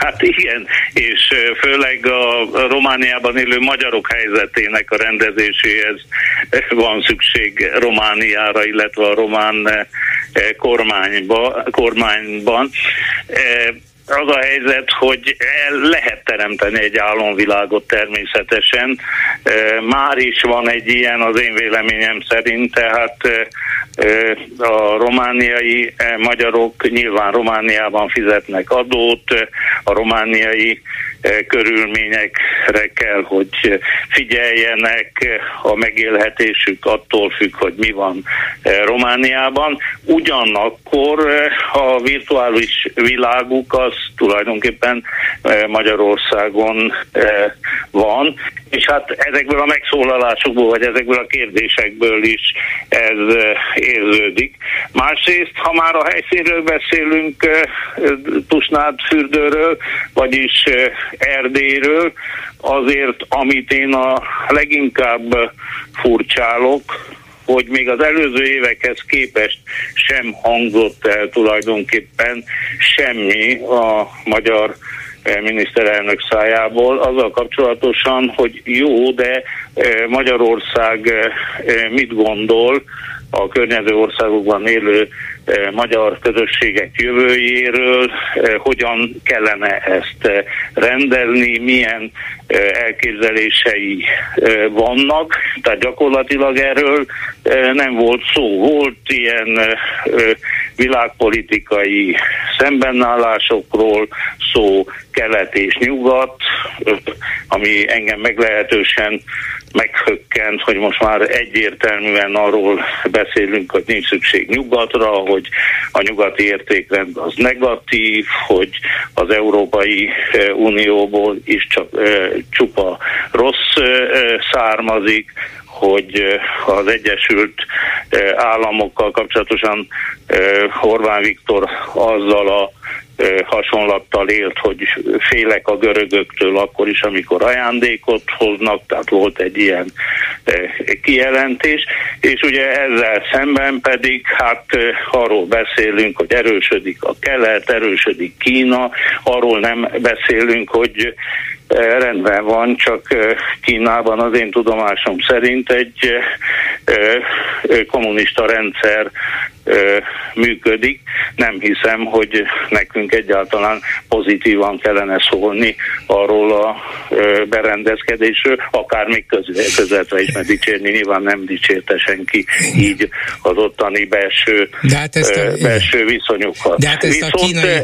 Hát igen, és főleg a Romániában élő magyarok helyzetének a rendezéséhez van szükség Romániára, illetve a román kormányba, kormányban az a helyzet, hogy lehet teremteni egy álomvilágot természetesen. Már is van egy ilyen az én véleményem szerint, tehát a romániai magyarok nyilván Romániában fizetnek adót, a romániai körülményekre kell, hogy figyeljenek, a megélhetésük attól függ, hogy mi van Romániában. Ugyanakkor a virtuális világuk az tulajdonképpen Magyarországon van, és hát ezekből a megszólalásokból, vagy ezekből a kérdésekből is ez érződik. Másrészt, ha már a helyszínről beszélünk, Tusnád fürdőről, vagyis Erdélyről, azért amit én a leginkább furcsálok, hogy még az előző évekhez képest sem hangzott el tulajdonképpen semmi a magyar eh, miniszterelnök szájából azzal kapcsolatosan, hogy jó, de eh, Magyarország eh, mit gondol a környező országokban élő magyar közösségek jövőjéről, hogyan kellene ezt rendelni, milyen elképzelései vannak, tehát gyakorlatilag erről nem volt szó. Volt ilyen világpolitikai szembenállásokról szó, kelet és nyugat, ami engem meglehetősen meghökkent, hogy most már egyértelműen arról beszélünk, hogy nincs szükség nyugatra, hogy a nyugati értékrend az negatív, hogy az Európai Unióból is csak csupa rossz származik, hogy az Egyesült Államokkal kapcsolatosan Orbán Viktor azzal a hasonlattal élt, hogy félek a görögöktől akkor is, amikor ajándékot hoznak, tehát volt egy ilyen kijelentés, és ugye ezzel szemben pedig hát arról beszélünk, hogy erősödik a kelet, erősödik Kína, arról nem beszélünk, hogy rendben van, csak Kínában az én tudomásom szerint egy kommunista rendszer működik. Nem hiszem, hogy nekünk egyáltalán pozitívan kellene szólni arról a berendezkedésről, akár még közvetve is, mert dicsérni nyilván nem dicsérte senki így az ottani belső, De hát ezt a, belső viszonyokat. De hát ezt Viszont, a kínai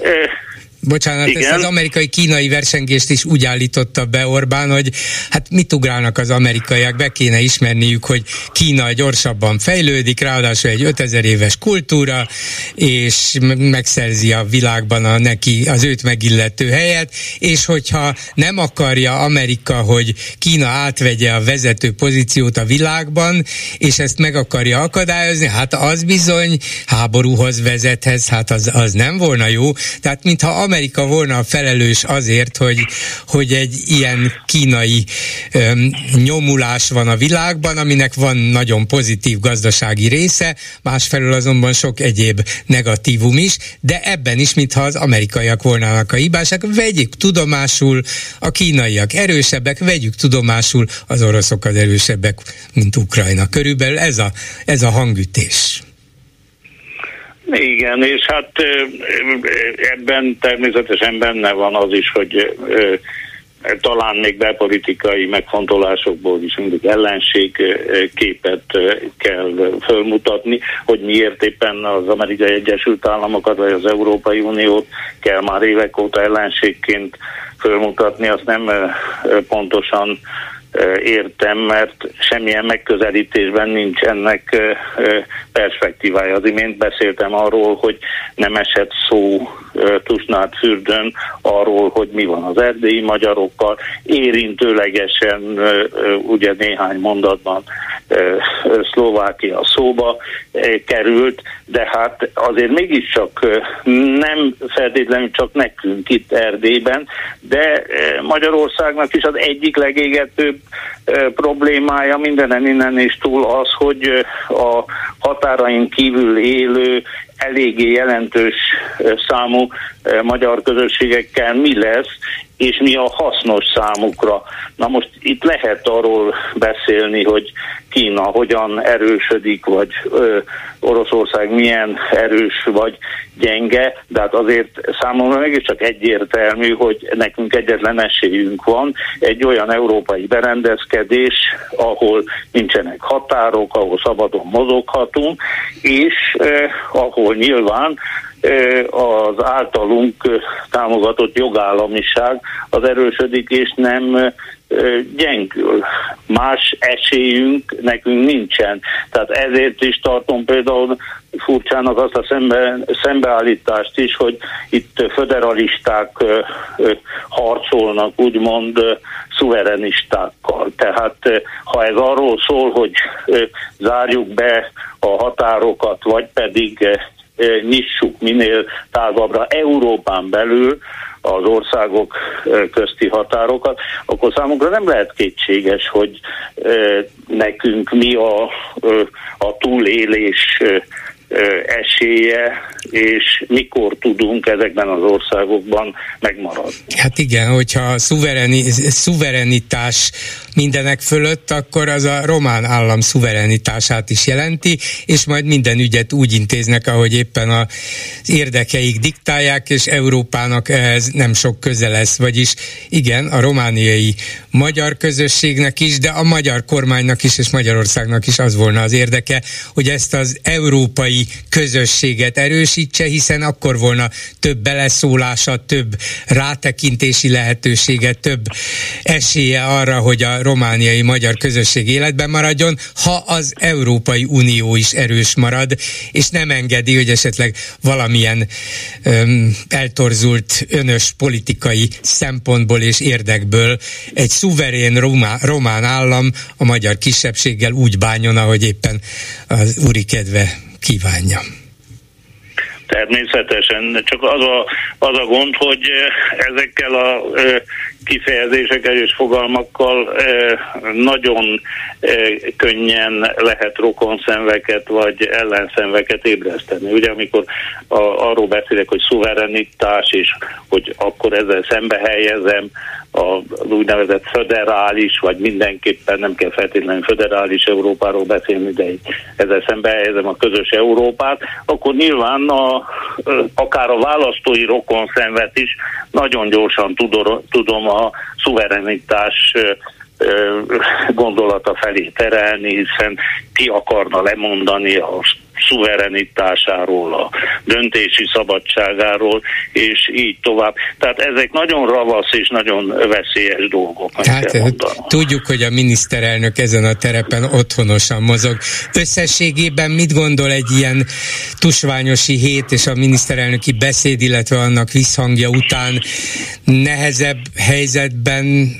bocsánat, Igen? ezt az amerikai-kínai versengést is úgy állította be Orbán, hogy hát mit ugrálnak az amerikaiak, be kéne ismerniük, hogy Kína gyorsabban fejlődik, ráadásul egy 5000 éves kultúra, és megszerzi a világban a neki, az őt megillető helyet, és hogyha nem akarja Amerika, hogy Kína átvegye a vezető pozíciót a világban, és ezt meg akarja akadályozni, hát az bizony háborúhoz vezethez, hát az, az nem volna jó. Tehát mintha Amerika Amerika volna a felelős azért, hogy, hogy egy ilyen kínai öm, nyomulás van a világban, aminek van nagyon pozitív gazdasági része, másfelől azonban sok egyéb negatívum is, de ebben is, mintha az amerikaiak volnának a hibásak, vegyük tudomásul, a kínaiak erősebbek, vegyük tudomásul, az oroszok az erősebbek, mint Ukrajna. Körülbelül ez a, ez a hangütés. Igen, és hát ebben természetesen benne van az is, hogy talán még belpolitikai megfontolásokból is mindig ellenségképet kell fölmutatni, hogy miért éppen az Amerikai Egyesült Államokat vagy az Európai Uniót kell már évek óta ellenségként fölmutatni, azt nem pontosan értem, mert semmilyen megközelítésben nincs ennek perspektívája. Az imént beszéltem arról, hogy nem esett szó Tusnát fürdőn arról, hogy mi van az erdélyi magyarokkal, érintőlegesen ugye néhány mondatban Szlovákia szóba került, de hát azért mégiscsak nem feltétlenül csak nekünk itt Erdélyben, de Magyarországnak is az egyik legégetőbb problémája mindenen innen is túl az, hogy a határain kívül élő eléggé jelentős számú magyar közösségekkel mi lesz, és mi a hasznos számukra. Na most itt lehet arról beszélni, hogy Kína hogyan erősödik, vagy ö, Oroszország milyen erős vagy gyenge, de hát azért számomra mégiscsak egyértelmű, hogy nekünk egyetlen esélyünk van egy olyan európai berendezkedés, ahol nincsenek határok, ahol szabadon mozoghatunk, és eh, ahol nyilván az általunk támogatott jogállamiság az erősödik, és nem gyengül. Más esélyünk nekünk nincsen. Tehát ezért is tartom például furcsának azt a szembe, szembeállítást is, hogy itt föderalisták harcolnak, úgymond szuverenistákkal. Tehát ha ez arról szól, hogy zárjuk be a határokat, vagy pedig nyissuk minél tágabbra Európán belül az országok közti határokat, akkor számunkra nem lehet kétséges, hogy nekünk mi a, a túlélés esélye, és mikor tudunk ezekben az országokban megmaradni. Hát igen, hogyha a szuvereni, szuverenitás mindenek fölött, akkor az a román állam szuverenitását is jelenti, és majd minden ügyet úgy intéznek, ahogy éppen az érdekeik diktálják, és Európának ehhez nem sok köze lesz. Vagyis igen, a romániai magyar közösségnek is, de a magyar kormánynak is, és Magyarországnak is az volna az érdeke, hogy ezt az európai közösséget erősítse, hiszen akkor volna több beleszólása, több rátekintési lehetősége, több esélye arra, hogy a romániai magyar közösség életben maradjon, ha az Európai Unió is erős marad, és nem engedi, hogy esetleg valamilyen öm, eltorzult, önös politikai szempontból és érdekből egy szuverén román, román állam a magyar kisebbséggel úgy bánjon, ahogy éppen az úri kedve kívánja. Természetesen, csak az a, az a gond, hogy ezekkel a kifejezésekkel és fogalmakkal nagyon könnyen lehet rokonszenveket vagy ellenszenveket ébreszteni. Ugye amikor a, arról beszélek, hogy szuverenitás, és hogy akkor ezzel szembe helyezem az úgynevezett föderális, vagy mindenképpen nem kell feltétlenül föderális Európáról beszélni, de ezzel szembe helyezem a közös Európát, akkor nyilván a, akár a választói rokon szenvet is. Nagyon gyorsan tudom, a szuverenitás gondolata felé terelni, hiszen ki akarna lemondani a szuverenitásáról, a döntési szabadságáról, és így tovább. Tehát ezek nagyon ravasz és nagyon veszélyes dolgok. Hát tudjuk, hogy a miniszterelnök ezen a terepen otthonosan mozog. Összességében mit gondol egy ilyen tusványosi hét és a miniszterelnöki beszéd, illetve annak visszhangja után nehezebb helyzetben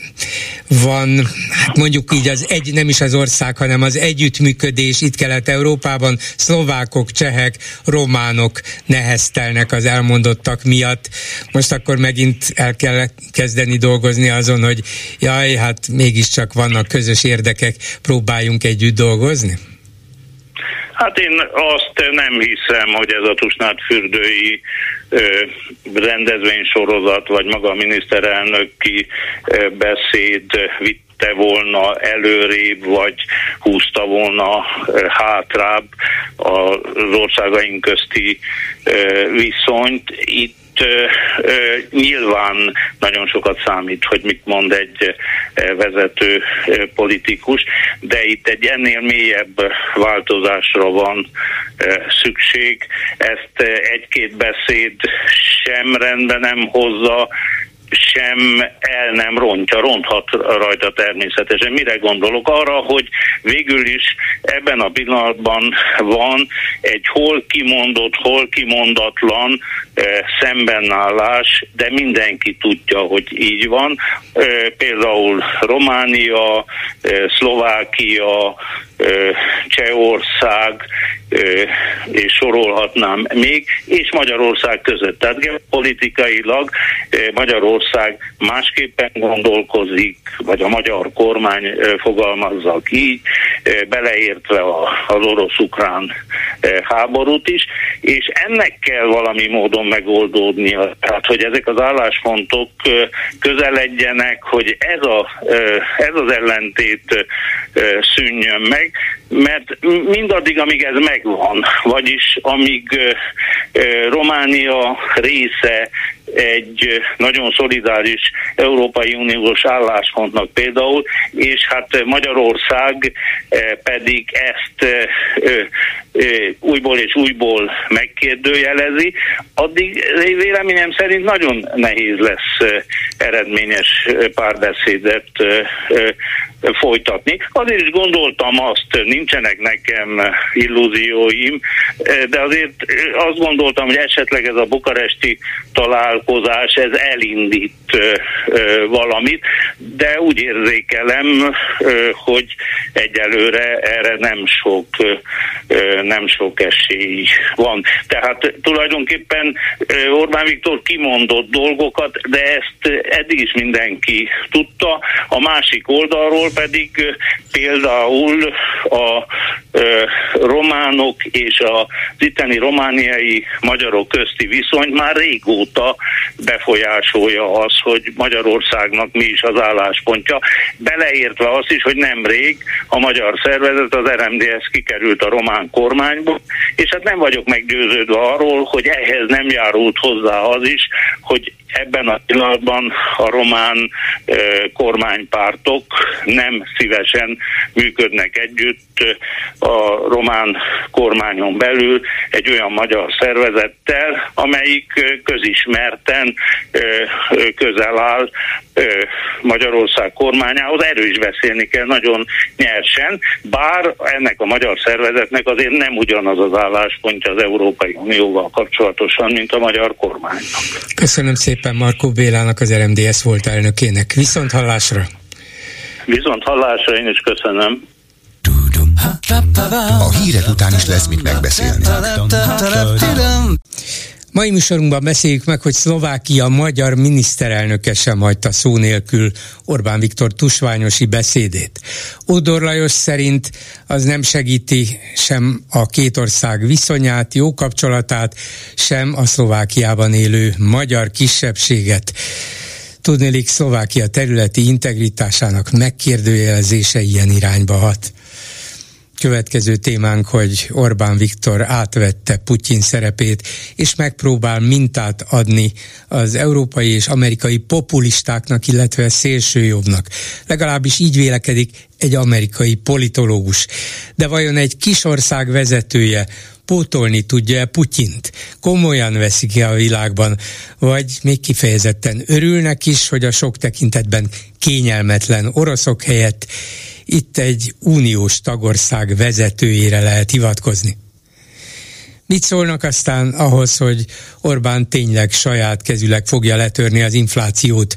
van, hát mondjuk így az egy, nem is az ország, hanem az együttműködés itt Kelet-Európában, szlovákok, csehek, románok neheztelnek az elmondottak miatt. Most akkor megint el kell kezdeni dolgozni azon, hogy jaj, hát mégiscsak vannak közös érdekek, próbáljunk együtt dolgozni? Hát én azt nem hiszem, hogy ez a Tusnád fürdői rendezvénysorozat, vagy maga a miniszterelnöki beszéd vitte volna előrébb, vagy húzta volna hátrább az országaink közti viszonyt. Itt nyilván nagyon sokat számít, hogy mit mond egy vezető politikus, de itt egy ennél mélyebb változásra van szükség. Ezt egy-két beszéd sem rendben nem hozza, sem el nem rontja, ronthat rajta természetesen. Mire gondolok? Arra, hogy végül is ebben a pillanatban van egy hol kimondott, hol kimondatlan e, szembenállás, de mindenki tudja, hogy így van. E, például Románia, e, Szlovákia, Csehország, és sorolhatnám még, és Magyarország között. Tehát geopolitikailag Magyarország másképpen gondolkozik, vagy a magyar kormány fogalmazza így, beleértve az orosz-ukrán háborút is, és ennek kell valami módon megoldódnia. Tehát, hogy ezek az álláspontok közeledjenek, hogy ez, a, ez az ellentét szűnjön meg, mert mindaddig, amíg ez megvan, vagyis amíg Románia része egy nagyon szolidáris Európai Uniós álláspontnak például, és hát Magyarország pedig ezt újból és újból megkérdőjelezi, addig véleményem szerint nagyon nehéz lesz eredményes párbeszédet folytatni. Azért is gondoltam azt, nincsenek nekem illúzióim, de azért azt gondoltam, hogy esetleg ez a bukaresti találkozás, ez elindít valamit, de úgy érzékelem, hogy egyelőre erre nem sok, nem sok esély van. Tehát tulajdonképpen Orbán Viktor kimondott dolgokat, de ezt eddig is mindenki tudta. A másik oldalról pedig például a románok és az itteni romániai magyarok közti viszony már régóta befolyásolja az, hogy Magyarországnak mi is az álláspontja, beleértve azt is, hogy nemrég a magyar szervezet, az RMDS kikerült a román kormányból, és hát nem vagyok meggyőződve arról, hogy ehhez nem járult hozzá az is, hogy ebben a pillanatban a román kormánypártok nem szívesen működnek együtt a román kormányon belül egy olyan magyar szervezettel, amelyik közismerten közel áll Magyarország kormányához. Erről is beszélni kell nagyon nyersen, bár ennek a magyar szervezetnek azért nem ugyanaz az álláspontja az Európai Unióval kapcsolatosan, mint a magyar kormánynak. Köszönöm szépen Markó Bélának, az RMDS volt elnökének. Viszont hallásra! Viszont hallásra, én is köszönöm. A hírek után is lesz mit megbeszélni. Mai műsorunkban beszéljük meg, hogy Szlovákia magyar miniszterelnöke sem hagyta szó nélkül Orbán Viktor tusványosi beszédét. Ódor Lajos szerint az nem segíti sem a két ország viszonyát, jó kapcsolatát, sem a Szlovákiában élő magyar kisebbséget. Tudnélik Szlovákia területi integritásának megkérdőjelezése ilyen irányba hat. Következő témánk, hogy Orbán Viktor átvette Putyin szerepét, és megpróbál mintát adni az európai és amerikai populistáknak, illetve szélsőjobbnak. Legalábbis így vélekedik egy amerikai politológus. De vajon egy kis ország vezetője pótolni tudja-e Putyint? Komolyan veszik-e a világban? Vagy még kifejezetten örülnek is, hogy a sok tekintetben kényelmetlen oroszok helyett itt egy uniós tagország vezetőjére lehet hivatkozni. Mit szólnak aztán ahhoz, hogy Orbán tényleg saját kezüleg fogja letörni az inflációt?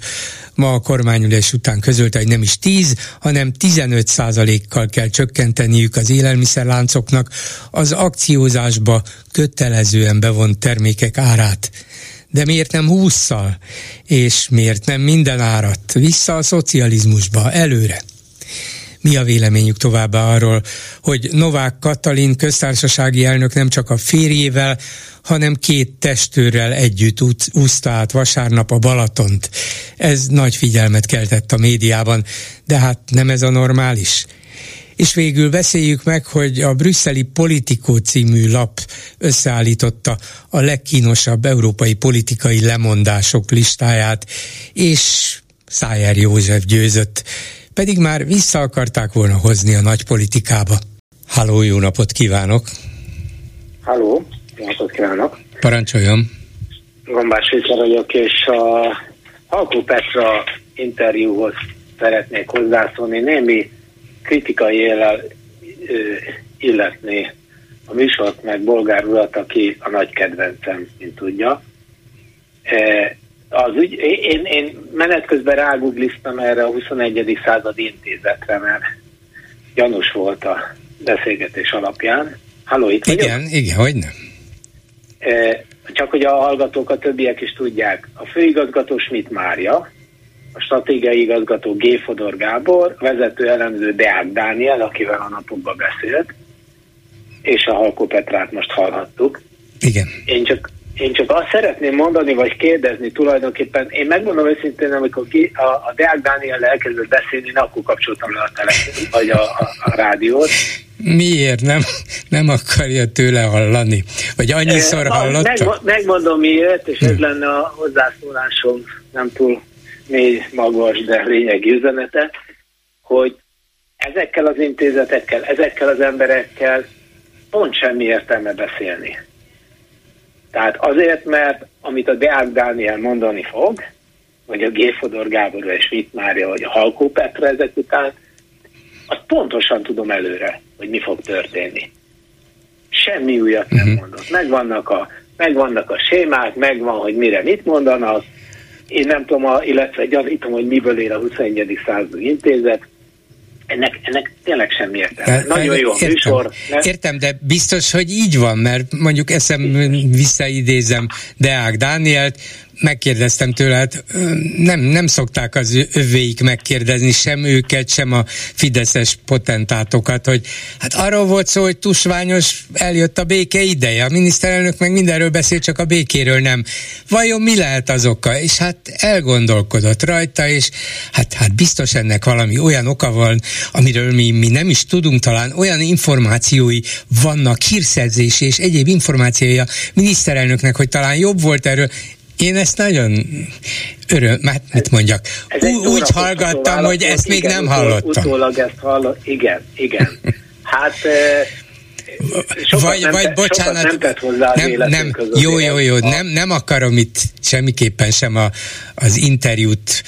Ma a kormányülés után közölte, hogy nem is 10, hanem 15 százalékkal kell csökkenteniük az élelmiszerláncoknak az akciózásba kötelezően bevont termékek árát. De miért nem 20-szal? És miért nem minden árat? Vissza a szocializmusba, előre. Mi a véleményük továbbá arról, hogy Novák Katalin köztársasági elnök nem csak a férjével, hanem két testőrrel együtt úszta át vasárnap a Balatont. Ez nagy figyelmet keltett a médiában, de hát nem ez a normális. És végül beszéljük meg, hogy a brüsszeli Politikó című lap összeállította a legkínosabb európai politikai lemondások listáját, és Szájer József győzött pedig már vissza akarták volna hozni a nagy politikába. Halló, jó napot kívánok! Halló, jó napot kívánok! Parancsoljon! Gombás Péter vagyok, és a Halkó Petra interjúhoz szeretnék hozzászólni. Némi kritikai élel illetni a műsort, meg Bolgár urat, aki a nagy kedvencem, mint tudja. Az ügy, én, én menet közben rágugliztam erre a 21. századi intézetre, mert gyanús volt a beszélgetés alapján. Halló, itt Igen, vagyok? igen, hogy nem. E, csak hogy a hallgatók, a többiek is tudják. A főigazgató Schmidt Mária, a stratégiai igazgató G. Fodor Gábor, vezető elemző Deák Dániel, akivel a napokban beszélt, és a Halkó Petrát most hallhattuk. Igen. Én csak én csak azt szeretném mondani, vagy kérdezni tulajdonképpen, én megmondom őszintén, amikor ki, a, a Deák Dániel elkezdett beszélni, én akkor kapcsoltam le a telefon, vagy a, a, a rádiót. Miért nem, nem akarja tőle hallani? Vagy annyiszor e, hallotta? Meg, megmondom miért, és ez hm. lenne a hozzászólásom nem túl mély, magas, de lényegi üzenete, hogy ezekkel az intézetekkel, ezekkel az emberekkel pont semmi értelme beszélni tehát azért, mert amit a Deák Dániel mondani fog, vagy a Géfodor Gábor, vagy Schmidt Mária, vagy a Halkó Petra ezek után, azt pontosan tudom előre, hogy mi fog történni. Semmi újat nem uh-huh. mondott. Megvannak a, megvannak a sémák, megvan, hogy mire mit mondanak. Én nem tudom, a, illetve gyanítom, hogy miből él a 21. századi intézet. Ennek, ennek tényleg semmi értelme. Nagyon jó értem, műsor. Ne? Értem, de biztos, hogy így van, mert mondjuk eszem visszaidézem Deák Dánielt, megkérdeztem tőle, hát nem, nem szokták az övéik megkérdezni sem őket, sem a fideszes potentátokat, hogy hát arról volt szó, hogy tusványos eljött a béke ideje, a miniszterelnök meg mindenről beszél, csak a békéről nem. Vajon mi lehet az oka? És hát elgondolkodott rajta, és hát, hát biztos ennek valami olyan oka van, amiről mi, mi nem is tudunk talán, olyan információi vannak, hírszerzési és egyéb információi a miniszterelnöknek, hogy talán jobb volt erről én ezt nagyon öröm, hát mit mondjak, Ú, úgy hallgattam, hogy ezt még igen, nem hallottam. Utólag ezt hallott, igen, igen. Hát vagy, nem, vagy bocsánat, nem tett hozzá nem, nem, jó, jó, jó, nem, nem akarom itt semmiképpen sem a, az interjút,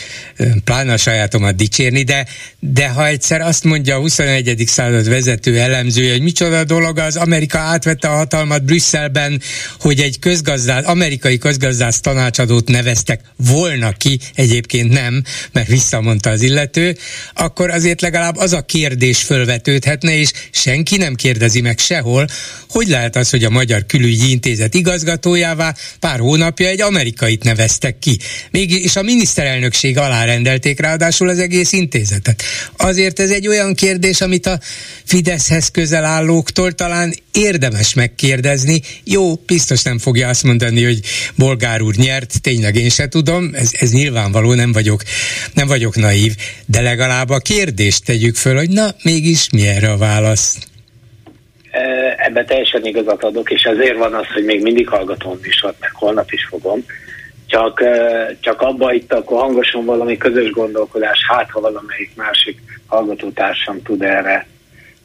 pláne a sajátomat dicsérni, de, de ha egyszer azt mondja a 21. század vezető elemzője, hogy micsoda dolog az, Amerika átvette a hatalmat Brüsszelben, hogy egy közgazdász, amerikai közgazdász tanácsadót neveztek volna ki, egyébként nem, mert visszamondta az illető, akkor azért legalább az a kérdés fölvetődhetne, és senki nem kérdezi meg sehol, hogy lehet az, hogy a Magyar Külügyi Intézet igazgatójává pár hónapja egy amerikait neveztek ki. Még és a miniszterelnökség alárendelték ráadásul az egész intézetet. Azért ez egy olyan kérdés, amit a Fideszhez közel állóktól talán érdemes megkérdezni. Jó, biztos nem fogja azt mondani, hogy Bolgár úr nyert, tényleg én se tudom, ez, ez nyilvánvaló, nem vagyok, nem vagyok naív, de legalább a kérdést tegyük föl, hogy na, mégis mi erre a válasz? Ebben teljesen igazat adok, és ezért van az, hogy még mindig hallgatom műsort, meg holnap is fogom. Csak, csak abba itt akkor hangosan valami közös gondolkodás, hát ha valamelyik másik hallgatótársam tud erre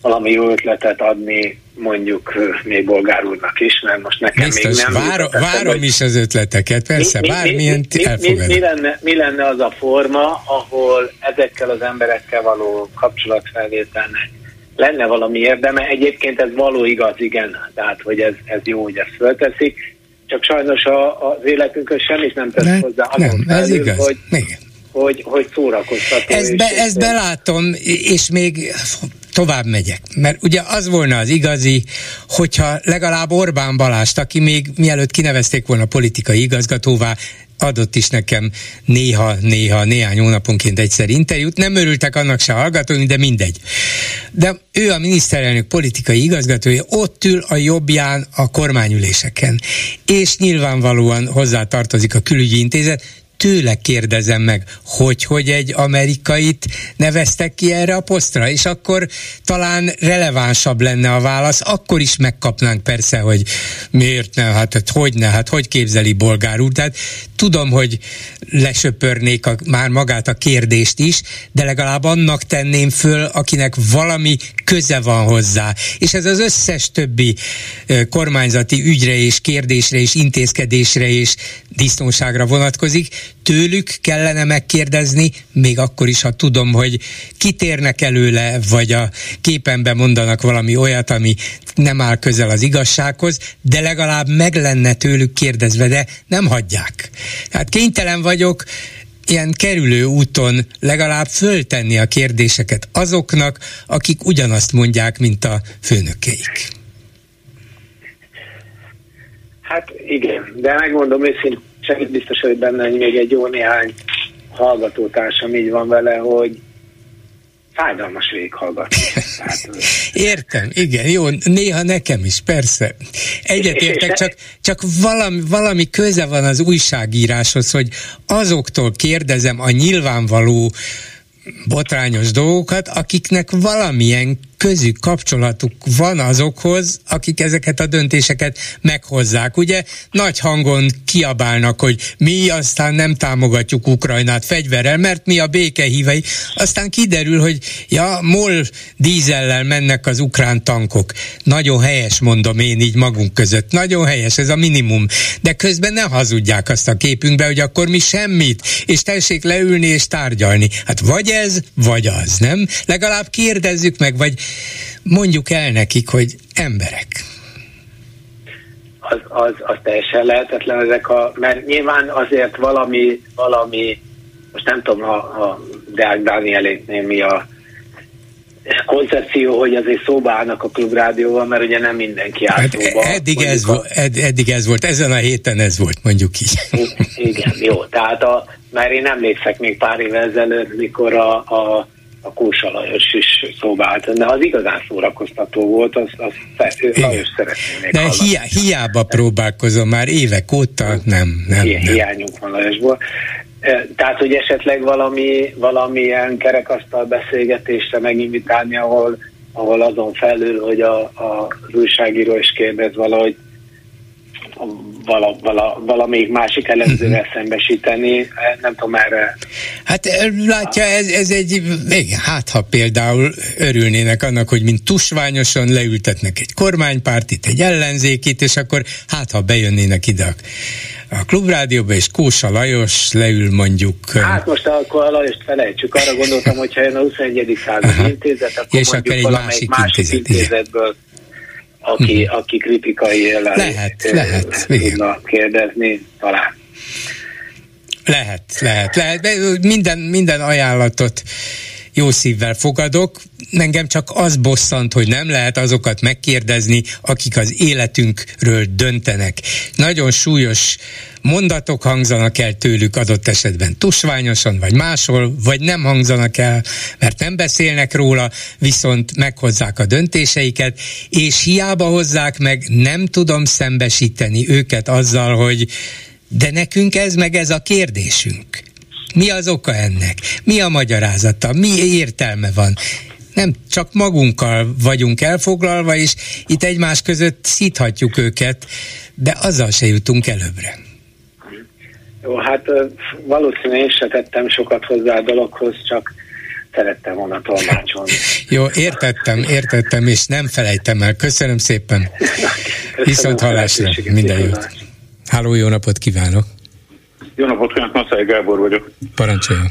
valami jó ötletet adni, mondjuk még bolgár úrnak is, mert most nekem Biztos, még nem... Várom, várom hogy is az ötleteket, persze, mi, bármilyen mi, mi, mi, mi, lenne, mi lenne az a forma, ahol ezekkel az emberekkel való kapcsolatfelvételnek lenne valami érdeme. Egyébként ez való igaz, igen, tehát hogy ez, ez jó, hogy ezt fölteszik, csak sajnos a, az életünkhöz semmit nem tesz ne, hozzá. Nem, ez felül, igaz. Hogy, igen. hogy, hogy szórakoztató. Ezt, be, ezt belátom, és még tovább megyek. Mert ugye az volna az igazi, hogyha legalább Orbán Balást, aki még mielőtt kinevezték volna politikai igazgatóvá, adott is nekem néha-néha, néhány hónaponként egyszer interjút. Nem örültek annak se hallgatói, de mindegy. De ő a miniszterelnök politikai igazgatója, ott ül a jobbján a kormányüléseken. És nyilvánvalóan hozzá tartozik a külügyi intézet, tőle kérdezem meg, hogy, hogy egy amerikait neveztek ki erre a posztra, és akkor talán relevánsabb lenne a válasz, akkor is megkapnánk persze, hogy miért ne, hát, hát hogy ne, hát hogy képzeli bolgár úr, tehát tudom, hogy lesöpörnék a, már magát a kérdést is, de legalább annak tenném föl, akinek valami köze van hozzá. És ez az összes többi kormányzati ügyre és kérdésre és intézkedésre és biztonságra vonatkozik, tőlük kellene megkérdezni, még akkor is, ha tudom, hogy kitérnek előle, vagy a képenben mondanak valami olyat, ami nem áll közel az igazsághoz, de legalább meg lenne tőlük kérdezve, de nem hagyják. Tehát kénytelen vagyok ilyen kerülő úton legalább föltenni a kérdéseket azoknak, akik ugyanazt mondják, mint a főnökeik. Hát igen, de megmondom őszintén, segít biztos, hogy benne hogy még egy jó néhány hallgatótársam így van vele, hogy fájdalmas végighallgatni. Értem, igen, jó, néha nekem is, persze. Egyetértek, csak, csak valami, valami köze van az újságíráshoz, hogy azoktól kérdezem a nyilvánvaló botrányos dolgokat, akiknek valamilyen közük, kapcsolatuk van azokhoz, akik ezeket a döntéseket meghozzák. Ugye nagy hangon kiabálnak, hogy mi aztán nem támogatjuk Ukrajnát fegyverrel, mert mi a békehívei. Aztán kiderül, hogy ja, MOL dízellel mennek az ukrán tankok. Nagyon helyes, mondom én így magunk között. Nagyon helyes, ez a minimum. De közben ne hazudják azt a képünkbe, hogy akkor mi semmit, és tessék leülni és tárgyalni. Hát vagy ez, vagy az, nem? Legalább kérdezzük meg, vagy mondjuk el nekik, hogy emberek. Az, az, az teljesen lehetetlen ezek a, mert nyilván azért valami, valami most nem tudom, ha, ha Deák Dánieléknél mi a koncepció, hogy azért szóba állnak a klubrádióval, mert ugye nem mindenki áll hát szóba. Eddig ez, a... ed, eddig ez volt, ezen a héten ez volt, mondjuk így. Igen, jó, tehát a, mert én emlékszek még pár évvel ezelőtt, mikor a, a a Kósa Lajos is szóba állt. De az igazán szórakoztató volt, az, az Lajos szeretném De hiá, hiába próbálkozom már évek óta, nem, nem. Hi, nem. Hiányunk van Lajosból. Tehát, hogy esetleg valami, valamilyen kerekasztal beszélgetésre meginvitálni, ahol, ahol azon felül, hogy a, a, az újságíró is kérdez valahogy vala, vala, valamelyik másik elemzővel uh-huh. szembesíteni, nem tudom erre. Hát látja, ez, ez egy, igen, hát ha például örülnének annak, hogy mint tusványosan leültetnek egy kormánypártit, egy ellenzékit, és akkor hát ha bejönnének ide a klubrádióba, és Kósa Lajos leül mondjuk... Hát most akkor a Lajost felejtsük, arra gondoltam, hogyha jön a 21. századi intézet, akkor és mondjuk akkor egy másik, másik intézet, intézetből aki, uh-huh. aki kritikai élen lehet, lehet, tudna kérdezni, talán. Lehet, lehet, lehet. Minden, minden ajánlatot jó szívvel fogadok. Engem csak az bosszant, hogy nem lehet azokat megkérdezni, akik az életünkről döntenek. Nagyon súlyos mondatok hangzanak el tőlük adott esetben tusványosan, vagy máshol, vagy nem hangzanak el, mert nem beszélnek róla, viszont meghozzák a döntéseiket, és hiába hozzák meg, nem tudom szembesíteni őket azzal, hogy de nekünk ez meg ez a kérdésünk. Mi az oka ennek? Mi a magyarázata? Mi értelme van? Nem csak magunkkal vagyunk elfoglalva, és itt egymás között szíthatjuk őket, de azzal se jutunk előbbre. Jó, hát valószínűleg én se tettem sokat hozzá a dologhoz, csak szerettem volna tolmácsolni. Jó, értettem, értettem, és nem felejtem el. Köszönöm szépen. Köszönöm Viszont hallásra. Minden jót. Háló, jó napot kívánok. Jó napot kívánok, Maszály Gábor vagyok. Parancsoljon.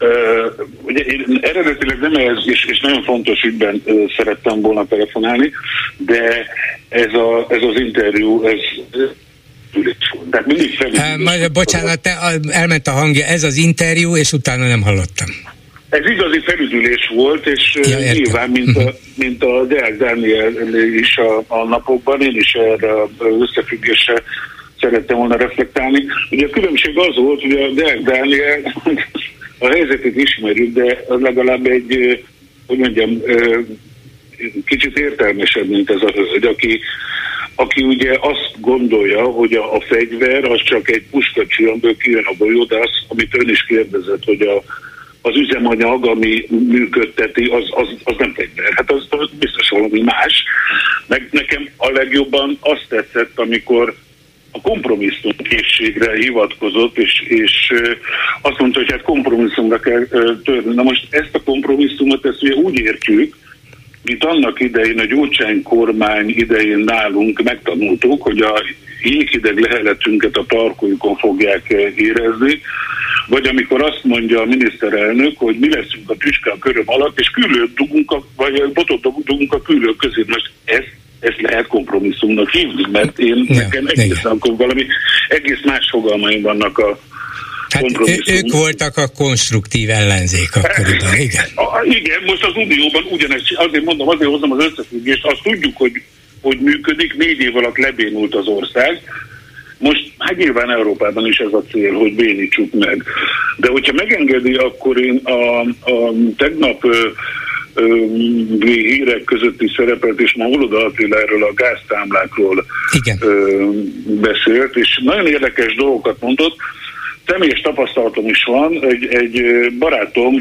Uh, ugye én eredetileg nem ez, és, és nagyon fontos ügyben uh, szerettem volna telefonálni, de ez, a, ez az interjú, ez tehát mindig uh, bocsánat, te, elment a hangja, ez az interjú, és utána nem hallottam. Ez igazi felüdülés volt, és ja, nyilván, mint a, mhm. mint a Deák Dániel is a, a napokban, én is erre összefüggésre szerettem volna reflektálni. Ugye a különbség az volt, hogy a Deák Dániel a helyzetet ismerjük, de legalább egy, hogy mondjam, kicsit értelmesebb, mint ez a hölgy, aki, aki ugye azt gondolja, hogy a, a fegyver az csak egy puskacsi, amiből kijön a az, amit ön is kérdezett, hogy a, az üzemanyag, ami működteti, az, az, az nem fegyver. Hát az, az biztos valami más. Meg nekem a legjobban azt tetszett, amikor a kompromisszum készségre hivatkozott, és, és azt mondta, hogy hát kompromisszumra kell törni. Na most ezt a kompromisszumot, ezt ugye úgy értjük, mint annak idején a Gyurcsány kormány idején nálunk megtanultuk, hogy a jéghideg leheletünket a parkolyukon fogják érezni, vagy amikor azt mondja a miniszterelnök, hogy mi leszünk a tüske a köröm alatt, és küllőt dugunk, a, vagy botot dugunk a küllők közé. Most ezt ezt lehet kompromisszumnak hívni, mert én nekem egészen akkor valami egész más fogalmaim vannak a Hát ők voltak a konstruktív ellenzék akkoriban, igen. A, igen, most az Unióban ugyanezt, azért mondom, azért hozom az összefüggést, azt tudjuk, hogy, hogy működik, négy év alatt lebénult az ország, most hát nyilván Európában is ez a cél, hogy bénítsuk meg. De hogyha megengedi, akkor én a, a tegnap hírek között is szerepelt, és ma Oloda Attila erről a gáztámlákról Igen. beszélt, és nagyon érdekes dolgokat mondott. Személyes tapasztalatom is van, egy, egy barátom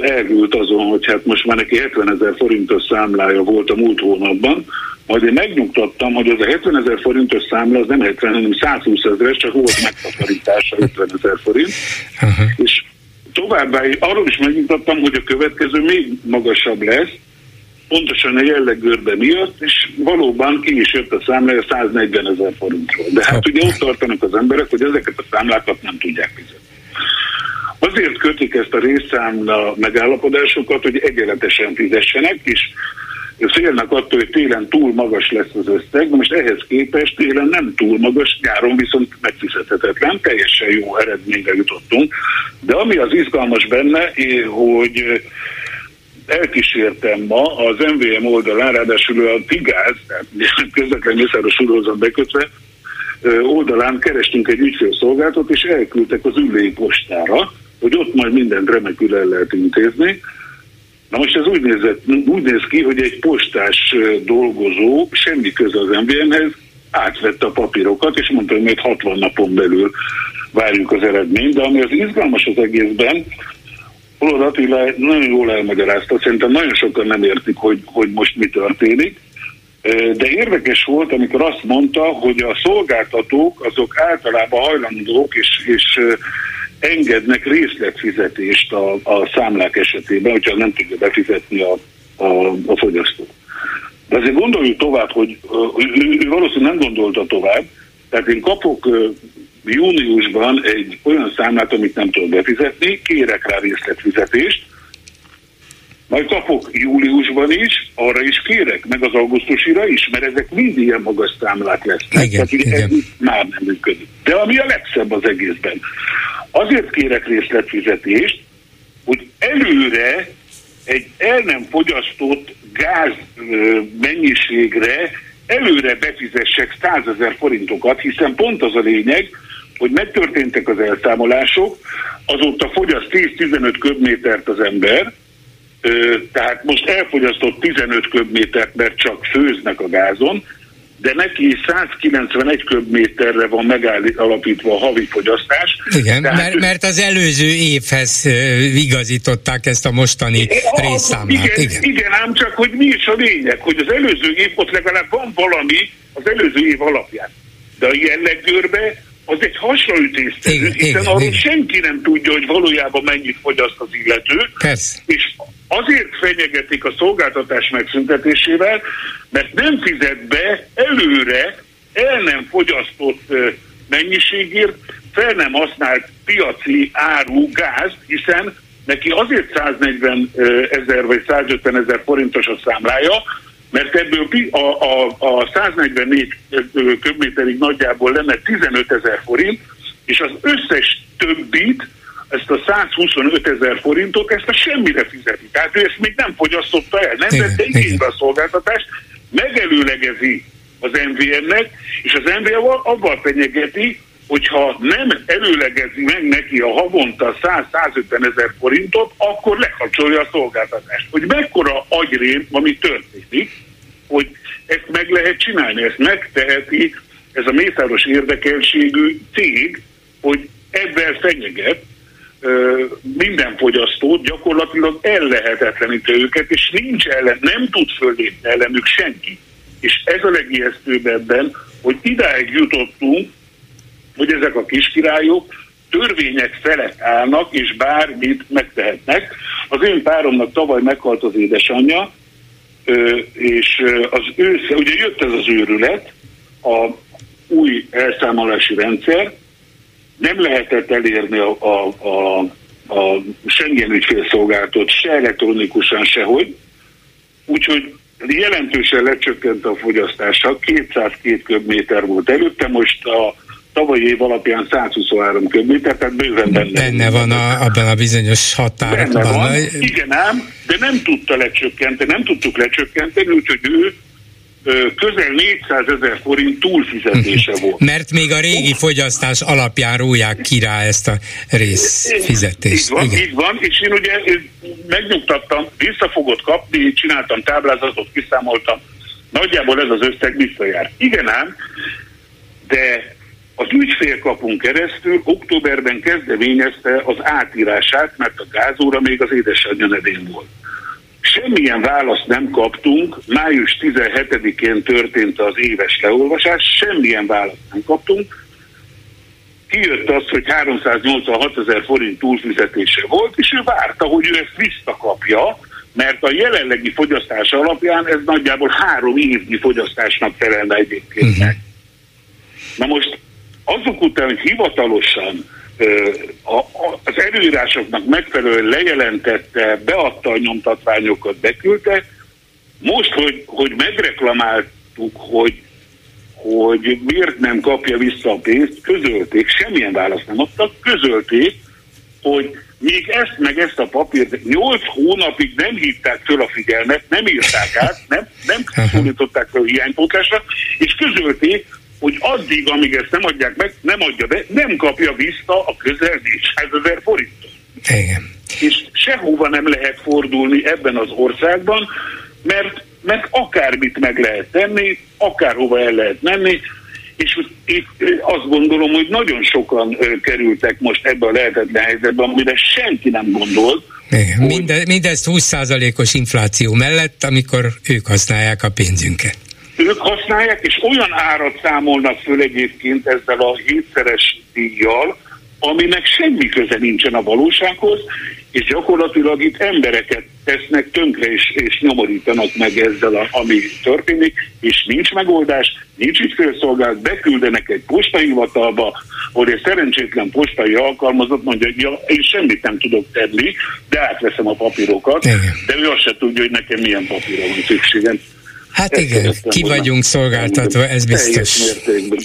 elgült azon, hogy hát most már neki 70 ezer forintos számlája volt a múlt hónapban, majd én megnyugtattam, hogy az a 70 ezer forintos számla az nem 70, hanem 120 ezeres, csak volt megtakarítása 50 ezer forint, uh-huh. és Továbbá arról is megmutattam, hogy a következő még magasabb lesz, pontosan a jellegőrbe miatt, és valóban ki is jött a számlája 140 ezer forintról. De hát ugye ott tartanak az emberek, hogy ezeket a számlákat nem tudják fizetni. Azért kötik ezt a részszámla megállapodásokat, hogy egyenletesen fizessenek, és félnek attól, hogy télen túl magas lesz az összeg, de most ehhez képest télen nem túl magas, nyáron viszont megfizethetetlen, teljesen jó eredményre jutottunk. De ami az izgalmas benne, hogy elkísértem ma az MVM oldalán, ráadásul a Tigáz, tehát közvetlen mészáros sorozat bekötve, oldalán kerestünk egy ügyfélszolgáltat, és elküldtek az ülői postára, hogy ott majd mindent remekül el lehet intézni. Na most ez úgy, nézett, úgy néz ki, hogy egy postás dolgozó semmi köze az MVM-hez, átvette a papírokat, és mondta, hogy még 60 napon belül várjuk az eredményt, de ami az izgalmas az egészben, Holod Attila nagyon jól elmagyarázta, szerintem nagyon sokan nem értik, hogy, hogy most mi történik, de érdekes volt, amikor azt mondta, hogy a szolgáltatók azok általában hajlandók és, és engednek részletfizetést a, a számlák esetében, hogyha nem tudja befizetni a, a, a fogyasztó. De azért gondoljuk tovább, hogy ő, ő valószínűleg nem gondolta tovább, tehát én kapok júniusban egy olyan számlát, amit nem tudok befizetni, kérek rá részletfizetést, majd kapok júliusban is, arra is kérek, meg az augusztusira is, mert ezek mind ilyen magas számlák lesznek. Igen, Tehát igen. ez már nem működik. De ami a legszebb az egészben, azért kérek részletfizetést, hogy előre egy el nem fogyasztott gáz mennyiségre előre befizessek 100 ezer forintokat, hiszen pont az a lényeg, hogy megtörténtek az elszámolások, azóta fogyaszt 10-15 köbmétert az ember, tehát most elfogyasztott 15 köbmétert, mert csak főznek a gázon, de neki 191 köbméterre van megállapítva a havi fogyasztás. Igen, mert, mert az előző évhez igazították ezt a mostani részszámlát. Igen, igen. igen, ám csak, hogy mi is a lényeg, hogy az előző év ott legalább van valami az előző év alapján. De a jelleggörbe az egy hasraütésszerű, hiszen igen, arról igen. senki nem tudja, hogy valójában mennyit fogyaszt az illető. Persze. És azért fenyegetik a szolgáltatás megszüntetésével, mert nem fizet be előre el nem fogyasztott mennyiségért fel nem használt piaci áru gáz, hiszen neki azért 140 ezer vagy 150 ezer forintos a számlája, mert ebből a, a, a 144 köbméterig nagyjából lenne 15 ezer forint, és az összes többit, ezt a 125 ezer forintot, ezt a semmire fizeti. Tehát ő ezt még nem fogyasztotta el, nem vette igénybe a szolgáltatást, megelőlegezi az MVM-nek, és az MVM abban fenyegeti, hogyha nem előlegezi meg neki a havonta 100-150 ezer forintot, akkor lekapcsolja a szolgáltatást. Hogy mekkora agyrém, ami történik, hogy ezt meg lehet csinálni, ezt megteheti ez a mészáros érdekeltségű cég, hogy ebben fenyeget minden fogyasztót, gyakorlatilag ellehetetlenítő őket, és nincs ellen, nem tud fölépni ellenük senki. És ez a legijesztőbb ebben, hogy idáig jutottunk, hogy ezek a kiskirályok törvények felett állnak, és bármit megtehetnek. Az én páromnak tavaly meghalt az édesanyja, és az ősze, ugye jött ez az őrület, a új elszámolási rendszer, nem lehetett elérni a, a, a, a Schengen ügyfélszolgáltat se elektronikusan, sehogy, úgyhogy jelentősen lecsökkent a fogyasztása, 202 köbméter volt előtte, most a tavalyi év alapján 123 köbméter, tehát bőven benne. Benne van a, abban a bizonyos határban. Benne van, igen ám, de nem tudta lecsökkenteni, nem tudtuk lecsökkenteni, úgyhogy ő közel 400 ezer forint túlfizetése volt. Mert még a régi fogyasztás alapján róják ki rá ezt a részfizetést. Így van, Igen. így van, és én ugye megnyugtattam, vissza fogod kapni, csináltam táblázatot, kiszámoltam, nagyjából ez az összeg visszajár. Igen ám, de az ügyfélkapunk keresztül októberben kezdeményezte az átírását, mert a gázóra még az édesanyja nevén volt. Semmilyen választ nem kaptunk, május 17-én történt az éves leolvasás, semmilyen választ nem kaptunk. Kijött az, hogy 386 ezer forint túlfizetése volt, és ő várta, hogy ő ezt visszakapja, mert a jelenlegi fogyasztás alapján ez nagyjából három évnyi fogyasztásnak felelne egyébként Uh-huh. Na most azok után, hogy hivatalosan az előírásoknak megfelelően lejelentette, beadta a nyomtatványokat, beküldte, most, hogy, hogy megreklamáltuk, hogy, hogy miért nem kapja vissza a pénzt, közölték, semmilyen választ nem adtak, közölték, hogy még ezt meg ezt a papírt 8 hónapig nem hívták föl a figyelmet, nem írták át, nem, nem szólították fel hiánypótlásra, és közölték, hogy addig, amíg ezt nem adják meg, nem adja be, nem kapja vissza a közel 400 ezer forintot. Igen. És sehova nem lehet fordulni ebben az országban, mert, mert akármit meg lehet tenni, akárhova el lehet menni, és itt azt gondolom, hogy nagyon sokan kerültek most ebbe a lehetetlen helyzetbe, amire senki nem gondolt. Minde, mindezt 20%-os infláció mellett, amikor ők használják a pénzünket. Ők használják, és olyan árat számolnak föl egyébként ezzel a hétszeres díjjal, aminek semmi köze nincsen a valósághoz, és gyakorlatilag itt embereket tesznek tönkre és, és nyomorítanak meg ezzel, a, ami történik, és nincs megoldás, nincs ügyfélszolgálat, beküldenek egy postahivatalba, hogy egy szerencsétlen postai alkalmazott mondja, hogy ja, én semmit nem tudok tenni, de átveszem a papírokat, Igen. de ő azt se tudja, hogy nekem milyen papírra van szükségem. Hát igen, ki vagyunk szolgáltatva, ez biztos.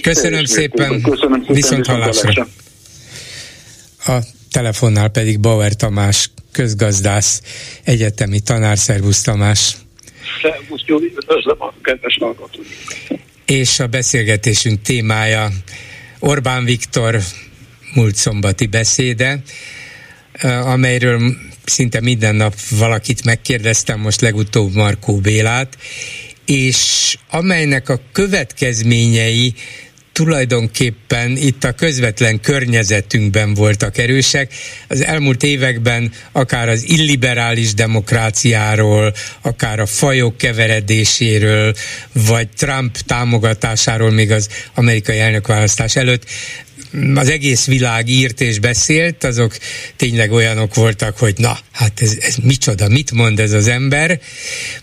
Köszönöm szépen, Köszönöm szépen, viszont hallásra. A telefonnál pedig Bauer Tamás, közgazdász, egyetemi tanár, szervusz Tamás. Szervusz Gyuri, üdvözlöm a kedves hallgatót. És a beszélgetésünk témája Orbán Viktor múlt szombati beszéde, amelyről szinte minden nap valakit megkérdeztem, most legutóbb Markó Bélát, és amelynek a következményei tulajdonképpen itt a közvetlen környezetünkben voltak erősek. Az elmúlt években akár az illiberális demokráciáról, akár a fajok keveredéséről, vagy Trump támogatásáról még az amerikai elnökválasztás előtt az egész világ írt és beszélt, azok tényleg olyanok voltak, hogy na, hát ez, ez micsoda, mit mond ez az ember.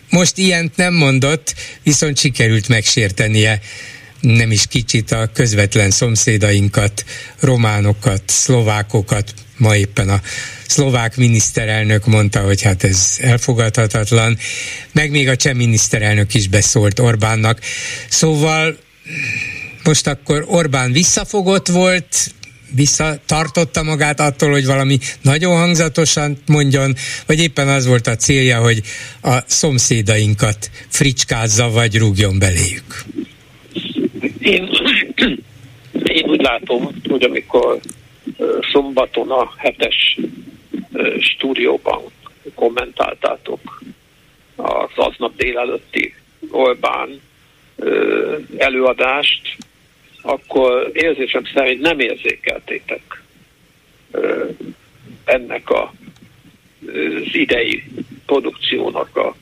Most ilyent nem mondott, viszont sikerült megsértenie nem is kicsit a közvetlen szomszédainkat, románokat, szlovákokat, ma éppen a szlovák miniszterelnök mondta, hogy hát ez elfogadhatatlan, meg még a cseh miniszterelnök is beszólt Orbánnak. Szóval most akkor Orbán visszafogott volt, visszatartotta magát attól, hogy valami nagyon hangzatosan mondjon, vagy éppen az volt a célja, hogy a szomszédainkat fricskázza, vagy rúgjon beléjük. Én, én úgy látom, hogy amikor szombaton a hetes stúdióban kommentáltátok az aznap délelőtti Orbán előadást, akkor érzésem szerint nem érzékeltétek ennek a, az idei produkciónak a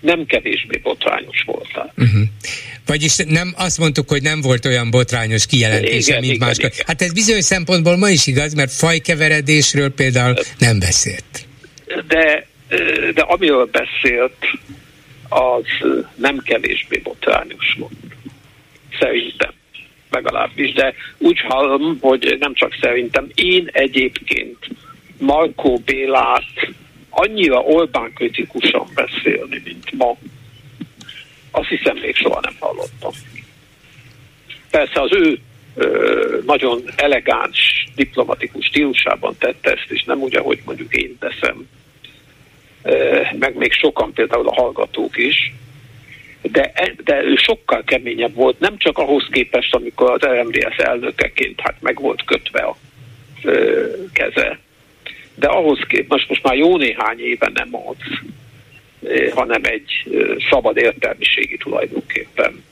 nem kevésbé botrányos voltál. Uh-huh. Vagyis nem azt mondtuk, hogy nem volt olyan botrányos kijelentése, igen, mint máskor. Hát ez bizonyos szempontból ma is igaz, mert fajkeveredésről például nem beszélt. De, de amiről beszélt, az nem kevésbé botrányos volt. Szerintem legalábbis, de úgy hallom, hogy nem csak szerintem, én egyébként Markó Bélát annyira Orbán kritikusan beszélni, mint ma, azt hiszem még soha nem hallottam. Persze az ő ö, nagyon elegáns, diplomatikus stílusában tette ezt, és nem úgy, ahogy mondjuk én teszem, meg még sokan például a hallgatók is, de, e, de ő sokkal keményebb volt, nem csak ahhoz képest, amikor az RMDS elnökeként hát meg volt kötve a ö, keze, de ahhoz képest most már jó néhány éve nem az, hanem egy szabad értelmiségi tulajdonképpen.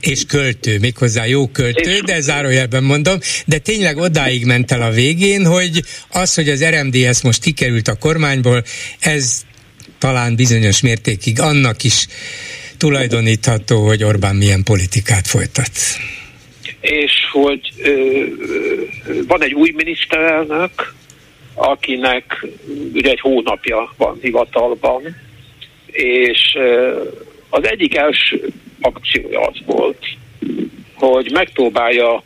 És költő, méghozzá jó költő, de zárójelben mondom, de tényleg odáig ment el a végén, hogy az, hogy az RMDS most kikerült a kormányból, ez talán bizonyos mértékig annak is tulajdonítható, hogy Orbán milyen politikát folytat. És hogy ö, van egy új miniszterelnök, akinek ugye egy hónapja van hivatalban, és az egyik első akciója az volt, hogy megpróbálja,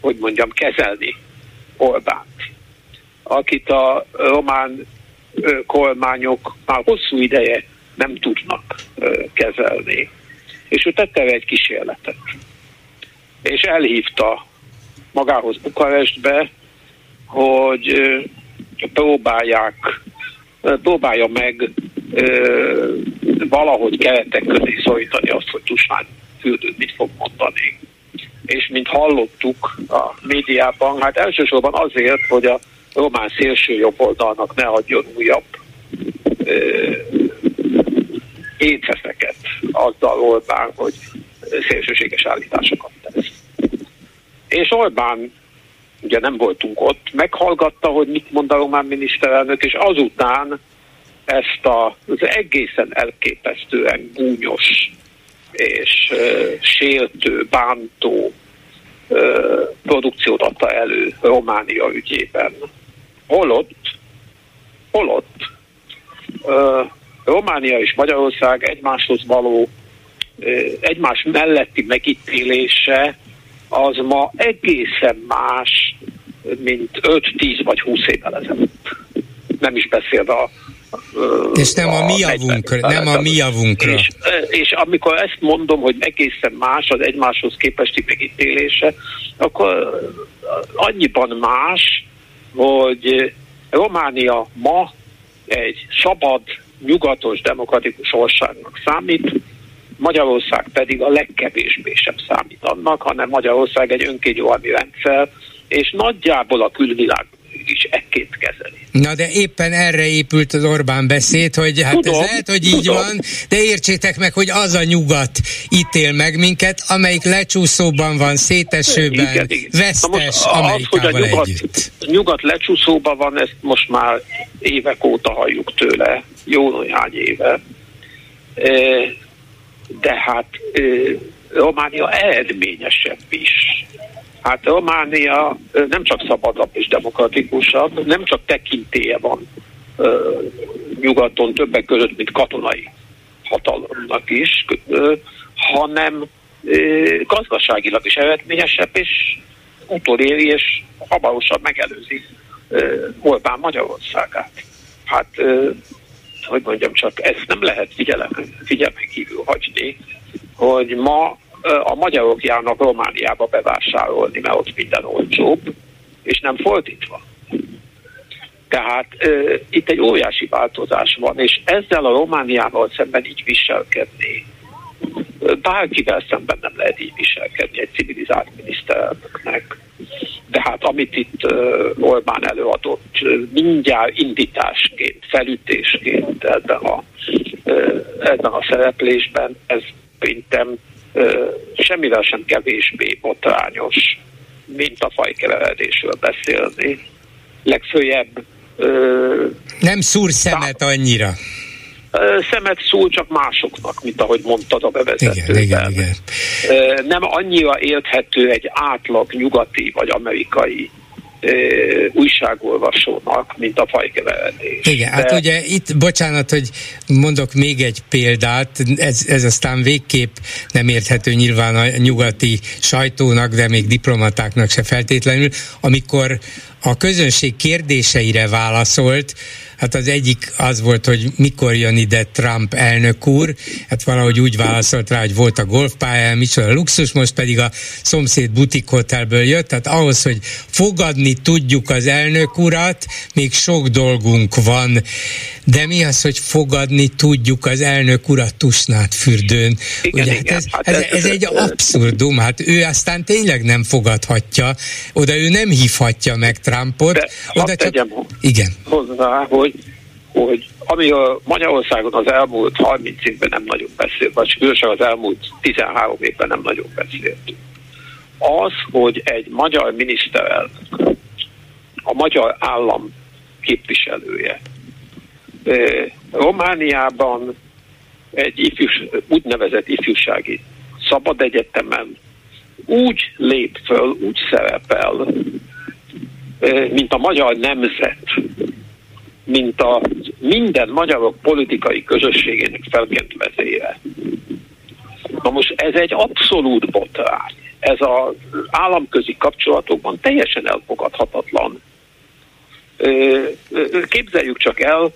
hogy mondjam, kezelni Orbánt, akit a román kormányok már hosszú ideje nem tudnak kezelni. És ő tette egy kísérletet. És elhívta magához Bukarestbe hogy próbálják, próbálja meg valahogy keretek közé szorítani azt, hogy Tusnán fürdőt mit fog mondani. És mint hallottuk a médiában, hát elsősorban azért, hogy a román szélső jobb oldalnak ne adjon újabb étszeszeket azzal Orbán, hogy szélsőséges állításokat tesz. És Orbán, ugye nem voltunk ott, meghallgatta, hogy mit mond a román miniszterelnök, és azután ezt a, az egészen elképesztően gúnyos és uh, sértő, bántó uh, produkciót adta elő Románia ügyében. Holott, holott uh, Románia és Magyarország egymáshoz való, egymás melletti megítélése az ma egészen más, mint 5-10 vagy 20 évvel ezelőtt. Nem is beszél a és nem a, a mi javunkra, nem a mi javunkra. És, és amikor ezt mondom, hogy egészen más az egymáshoz képesti megítélése, akkor annyiban más, hogy Románia ma egy szabad, nyugatos, demokratikus országnak számít, Magyarország pedig a legkevésbé sem számít annak, hanem Magyarország egy önkényuralmi rendszer, és nagyjából a külvilág is ekként kezeli. Na de éppen erre épült az Orbán beszéd, hogy hát tudom, ez lehet, hogy így tudom. van, de értsétek meg, hogy az a nyugat ítél meg minket, amelyik lecsúszóban van, szétesőben, igen, igen. vesztes most Amerikával az, hogy a nyugat, együtt. nyugat lecsúszóban van, ezt most már évek óta halljuk tőle, jó néhány éve. De hát Románia eredményesebb is Hát Románia nem csak szabadabb és demokratikusabb, nem csak tekintélye van nyugaton többek között, mint katonai hatalomnak is, hanem gazdaságilag is eredményesebb, és utoléri és hamarosan megelőzi Orbán Magyarországát. Hát, hogy mondjam csak, ezt nem lehet figyelmen, figyelmen kívül hagyni, hogy ma a magyarok járnak Romániába bevásárolni, mert ott minden olcsóbb, és nem fordítva. Tehát uh, itt egy óriási változás van, és ezzel a Romániával szemben így viselkedni, bárkivel szemben nem lehet így viselkedni egy civilizált miniszterelnöknek. De hát amit itt uh, Orbán előadott, mindjárt indításként, felütésként ebben a, uh, ebben a szereplésben, ez szerintem semmivel sem kevésbé botrányos, mint a fajkeveredésről beszélni. Legfőjebb... Nem szúr szemet annyira. Szemet szól csak másoknak, mint ahogy mondtad a bevezetőben. Igen, igen, igen. Nem annyira érthető egy átlag nyugati vagy amerikai újságolvasónak, mint a fajkeveredés. Igen, hát De... hát ugye itt, bocsánat, hogy mondok még egy példát, ez, ez aztán végképp nem érthető nyilván a nyugati sajtónak, de még diplomatáknak se feltétlenül, amikor a közönség kérdéseire válaszolt, Hát az egyik az volt, hogy mikor jön ide Trump elnök úr, hát valahogy úgy válaszolt rá, hogy volt a golfpályán, micsoda luxus, most pedig a szomszéd butik hotelből jött, tehát ahhoz, hogy fogadni tudjuk az elnök urat, még sok dolgunk van. De mi az, hogy fogadni tudjuk az elnök urat Tusnát fürdőn? Igen, Ugye, hát igen, ez, hát ez, ez, ez egy abszurdum, hát ő aztán tényleg nem fogadhatja, oda ő nem hívhatja meg Trumpot. De oda csak... Igen. Hozzá, hogy hogy ami a Magyarországon az elmúlt 30 évben nem nagyon beszélt, vagy különösen az elmúlt 13 évben nem nagyon beszélt. Az, hogy egy magyar miniszterelnök, a magyar állam képviselője Romániában egy ifjús, úgynevezett ifjúsági szabad egyetemen úgy lép föl, úgy szerepel, mint a magyar nemzet mint a minden magyarok politikai közösségének felkent vezére. Na most ez egy abszolút botrány. Ez az államközi kapcsolatokban teljesen elfogadhatatlan. Képzeljük csak el,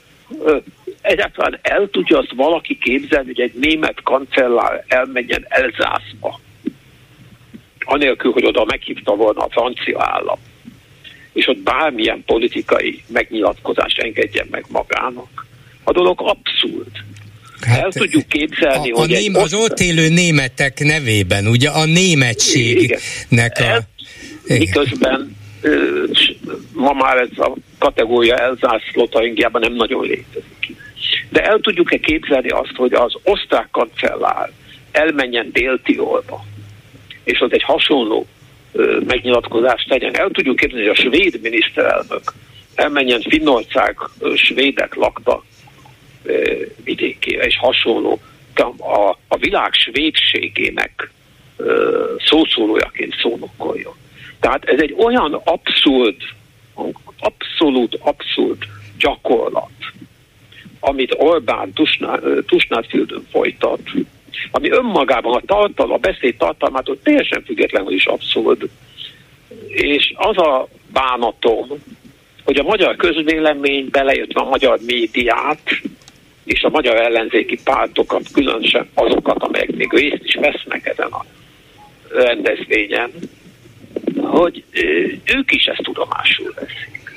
egyáltalán el tudja azt valaki képzelni, hogy egy német kancellár elmenjen Elzászba, anélkül, hogy oda meghívta volna a francia állam és ott bármilyen politikai megnyilatkozást engedjen meg magának. A dolog abszurd. Hát, El tudjuk képzelni, a, a hogy... Ném, az ott élő németek nevében, ugye a németségnek a... Igen. Miközben ma már ez a kategória elzászlott a nem nagyon létezik. De el tudjuk-e képzelni azt, hogy az osztrák kancellár elmenjen Dél-Tirolba, és ott egy hasonló megnyilatkozást tegyen. El tudjuk képzelni, hogy a svéd miniszterelnök elmenjen Finnország svédek lakta vidékére, és hasonló a, a világ svédségének szószólójaként szónokoljon. Tehát ez egy olyan abszurd, abszolút abszurd gyakorlat, amit Orbán Tusnádfüldön folytat, ami önmagában a tartalma, a beszéd tartalmától teljesen függetlenül is abszurd. És az a bánatom, hogy a magyar közvélemény beleértve a magyar médiát, és a magyar ellenzéki pártokat, különösen azokat, amelyek még részt is vesznek ezen a rendezvényen, hogy ők is ezt tudomásul veszik.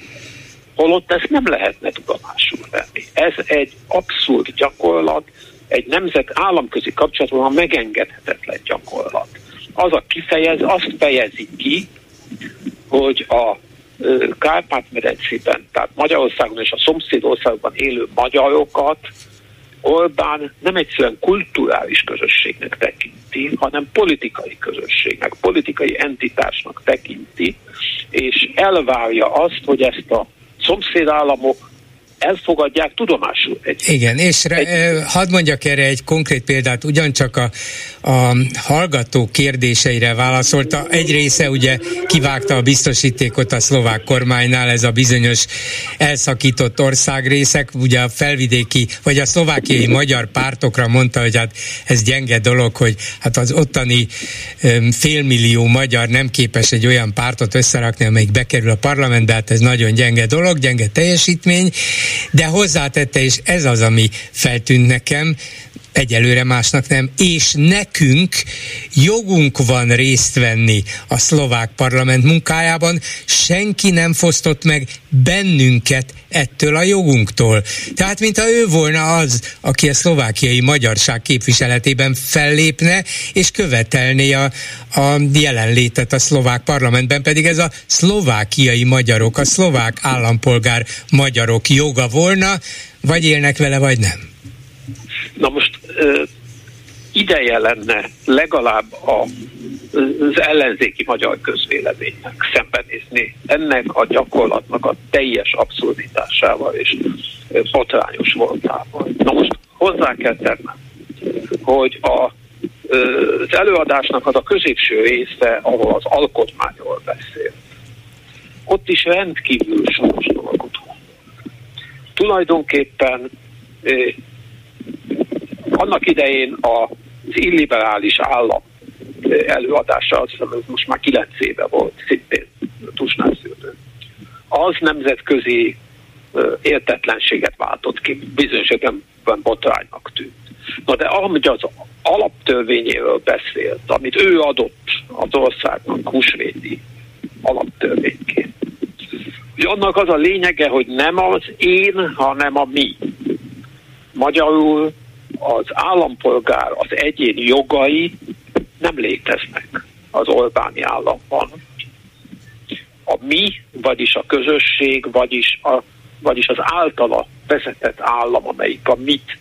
Holott ezt nem lehetne tudomásul venni. Ez egy abszurd gyakorlat, egy nemzet államközi kapcsolatban megengedhetetlen gyakorlat. Az a kifejez, azt fejezi ki, hogy a Kárpát-medencében, tehát Magyarországon és a szomszédországban élő magyarokat Orbán nem egyszerűen kulturális közösségnek tekinti, hanem politikai közösségnek, politikai entitásnak tekinti, és elvárja azt, hogy ezt a szomszédállamok elfogadják tudomásul. Egy, Igen, és egy, hadd mondjak erre egy konkrét példát, ugyancsak a, a hallgató kérdéseire válaszolta. Egy része ugye kivágta a biztosítékot a szlovák kormánynál, ez a bizonyos elszakított országrészek, ugye a felvidéki, vagy a szlovákiai magyar pártokra mondta, hogy hát ez gyenge dolog, hogy hát az ottani félmillió magyar nem képes egy olyan pártot összerakni, amelyik bekerül a parlamentbe, hát ez nagyon gyenge dolog, gyenge teljesítmény, de hozzátette, és ez az, ami feltűnt nekem, egyelőre másnak nem, és nekünk jogunk van részt venni a szlovák parlament munkájában, senki nem fosztott meg bennünket ettől a jogunktól. Tehát, mintha ő volna az, aki a szlovákiai magyarság képviseletében fellépne, és követelné a, a jelenlétet a szlovák parlamentben, pedig ez a szlovákiai magyarok, a szlovák állampolgár magyarok joga volna, vagy élnek vele, vagy nem. Na most ideje lenne legalább a, az ellenzéki magyar közvéleménynek szembenézni ennek a gyakorlatnak a teljes abszurditásával és botrányos voltával. Na most hozzá kell tennem, hogy a, az előadásnak az a középső része, ahol az alkotmányról beszél, ott is rendkívül súlyos dolgot Tulajdonképpen annak idején az illiberális állam előadása, az most már kilenc éve volt, szintén Tusnászőrön. Az nemzetközi értetlenséget váltott ki, bizonyos esetben botránynak tűnt. Na de ahogy az alaptörvényéről beszélt, amit ő adott az országnak húsvéti alaptörvényként, hogy annak az a lényege, hogy nem az én, hanem a mi. Magyarul az állampolgár, az egyén jogai nem léteznek az Orbáni államban. A mi, vagyis a közösség, vagyis, a, vagyis az általa vezetett állam, amelyik a mit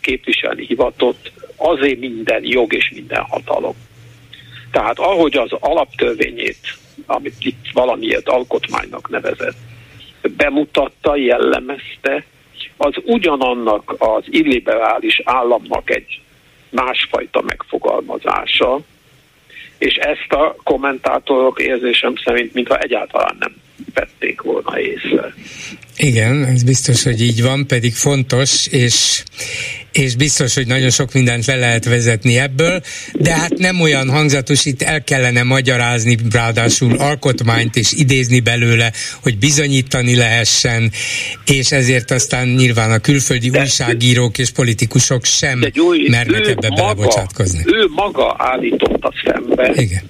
képviselni hivatott, azért minden jog és minden hatalom. Tehát ahogy az alaptörvényét, amit itt valamiért alkotmánynak nevezett, bemutatta, jellemezte, az ugyanannak az illiberális államnak egy másfajta megfogalmazása, és ezt a kommentátorok érzésem szerint, mintha egyáltalán nem vették volna észre. Igen, ez biztos, hogy így van, pedig fontos, és, és biztos, hogy nagyon sok mindent le lehet vezetni ebből, de hát nem olyan hangzatos, itt el kellene magyarázni, ráadásul alkotmányt és idézni belőle, hogy bizonyítani lehessen, és ezért aztán nyilván a külföldi de, újságírók és politikusok sem Gyuri, mernek ebbe maga, belebocsátkozni. Ő maga állította szembe Igen.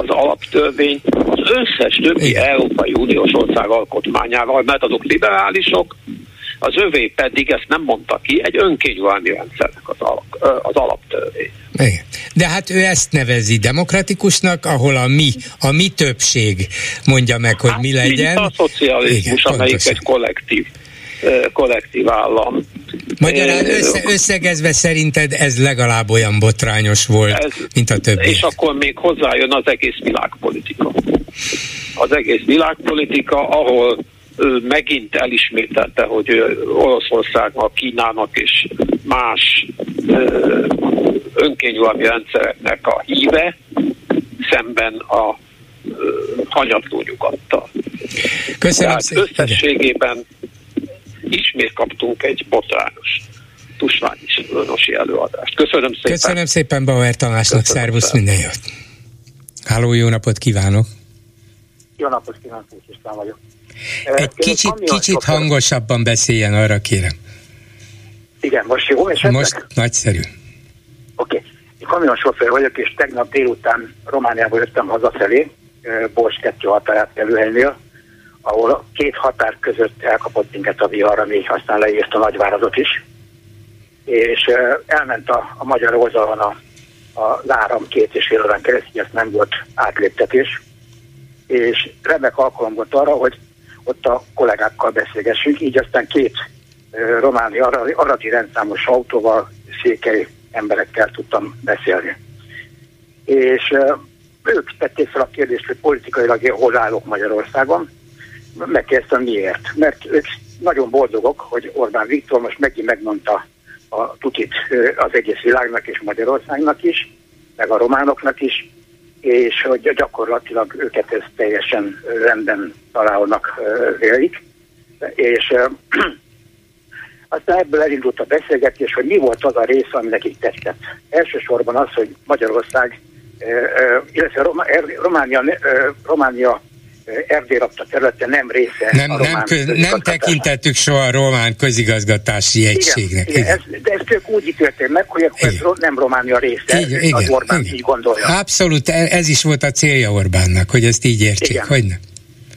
Az alaptörvény összes többi Igen. Európai Uniós ország alkotmányával, mert azok liberálisok, az övé pedig ezt nem mondta ki, egy önkényvalmi rendszernek az, alap, az alaptörvény. De hát ő ezt nevezi demokratikusnak, ahol a mi, a mi többség mondja meg, hogy hát, mi legyen. Mint a szocializmus, Igen, amelyik pontosan. egy kollektív kollektív állam. Magyarán össze, összegezve szerinted ez legalább olyan botrányos volt, ez, mint a többi. És akkor még hozzájön az egész világpolitika. Az egész világpolitika, ahol megint elismételte, hogy Oroszországnak, Kínának és más önkényvalami rendszereknek a híve szemben a hanyatló nyugattal. Köszönöm Tehát szépen. összességében ismét kaptunk egy botrányos tusványis önosi előadást. Köszönöm szépen. Köszönöm szépen Bauer Tamásnak, szervusz, minden jót. Háló, jó napot kívánok. Jó napot kívánok, István vagyok. Egy kicsit, kicsit hangosabban beszéljen, arra kérem. Igen, most jó esetleg? Most nagyszerű. Oké. Okay. Én kamionsofőr vagyok, és tegnap délután Romániából jöttem hazafelé, Bors 2 határát kerülhelynél, ahol két határ között elkapott minket a vihar, ami aztán leírt a nagyváradot is. És elment a, a magyar oldalon a, a áram két és fél órán keresztül, ezt nem volt átléptetés. És remek alkalom volt arra, hogy ott a kollégákkal beszélgessünk, így aztán két románi aradi rendszámos autóval, székely emberekkel tudtam beszélni. És ők tették fel a kérdést, hogy politikailag hol állok Magyarországon. Megkérdeztem miért. Mert ők nagyon boldogok, hogy Orbán Viktor most megint megmondta a tutit az egész világnak és Magyarországnak is, meg a románoknak is, és hogy gyakorlatilag őket ez teljesen rendben találnak vélik. És aztán ebből elindult a beszélgetés, hogy mi volt az a rész, ami nekik tetszett. Elsősorban az, hogy Magyarország, illetve Románia, Románia Erdély rakta területe nem része nem, a román nem, nem tekintettük soha a román közigazgatási egységnek. Igen, igen. Ez, de ez ők úgy ítélték meg, hogy ez nem Románia része, igen, igen, az Orbán igen. így gondolja. Abszolút, e- ez is volt a célja Orbánnak, hogy ezt így értsék, igen. hogy nem?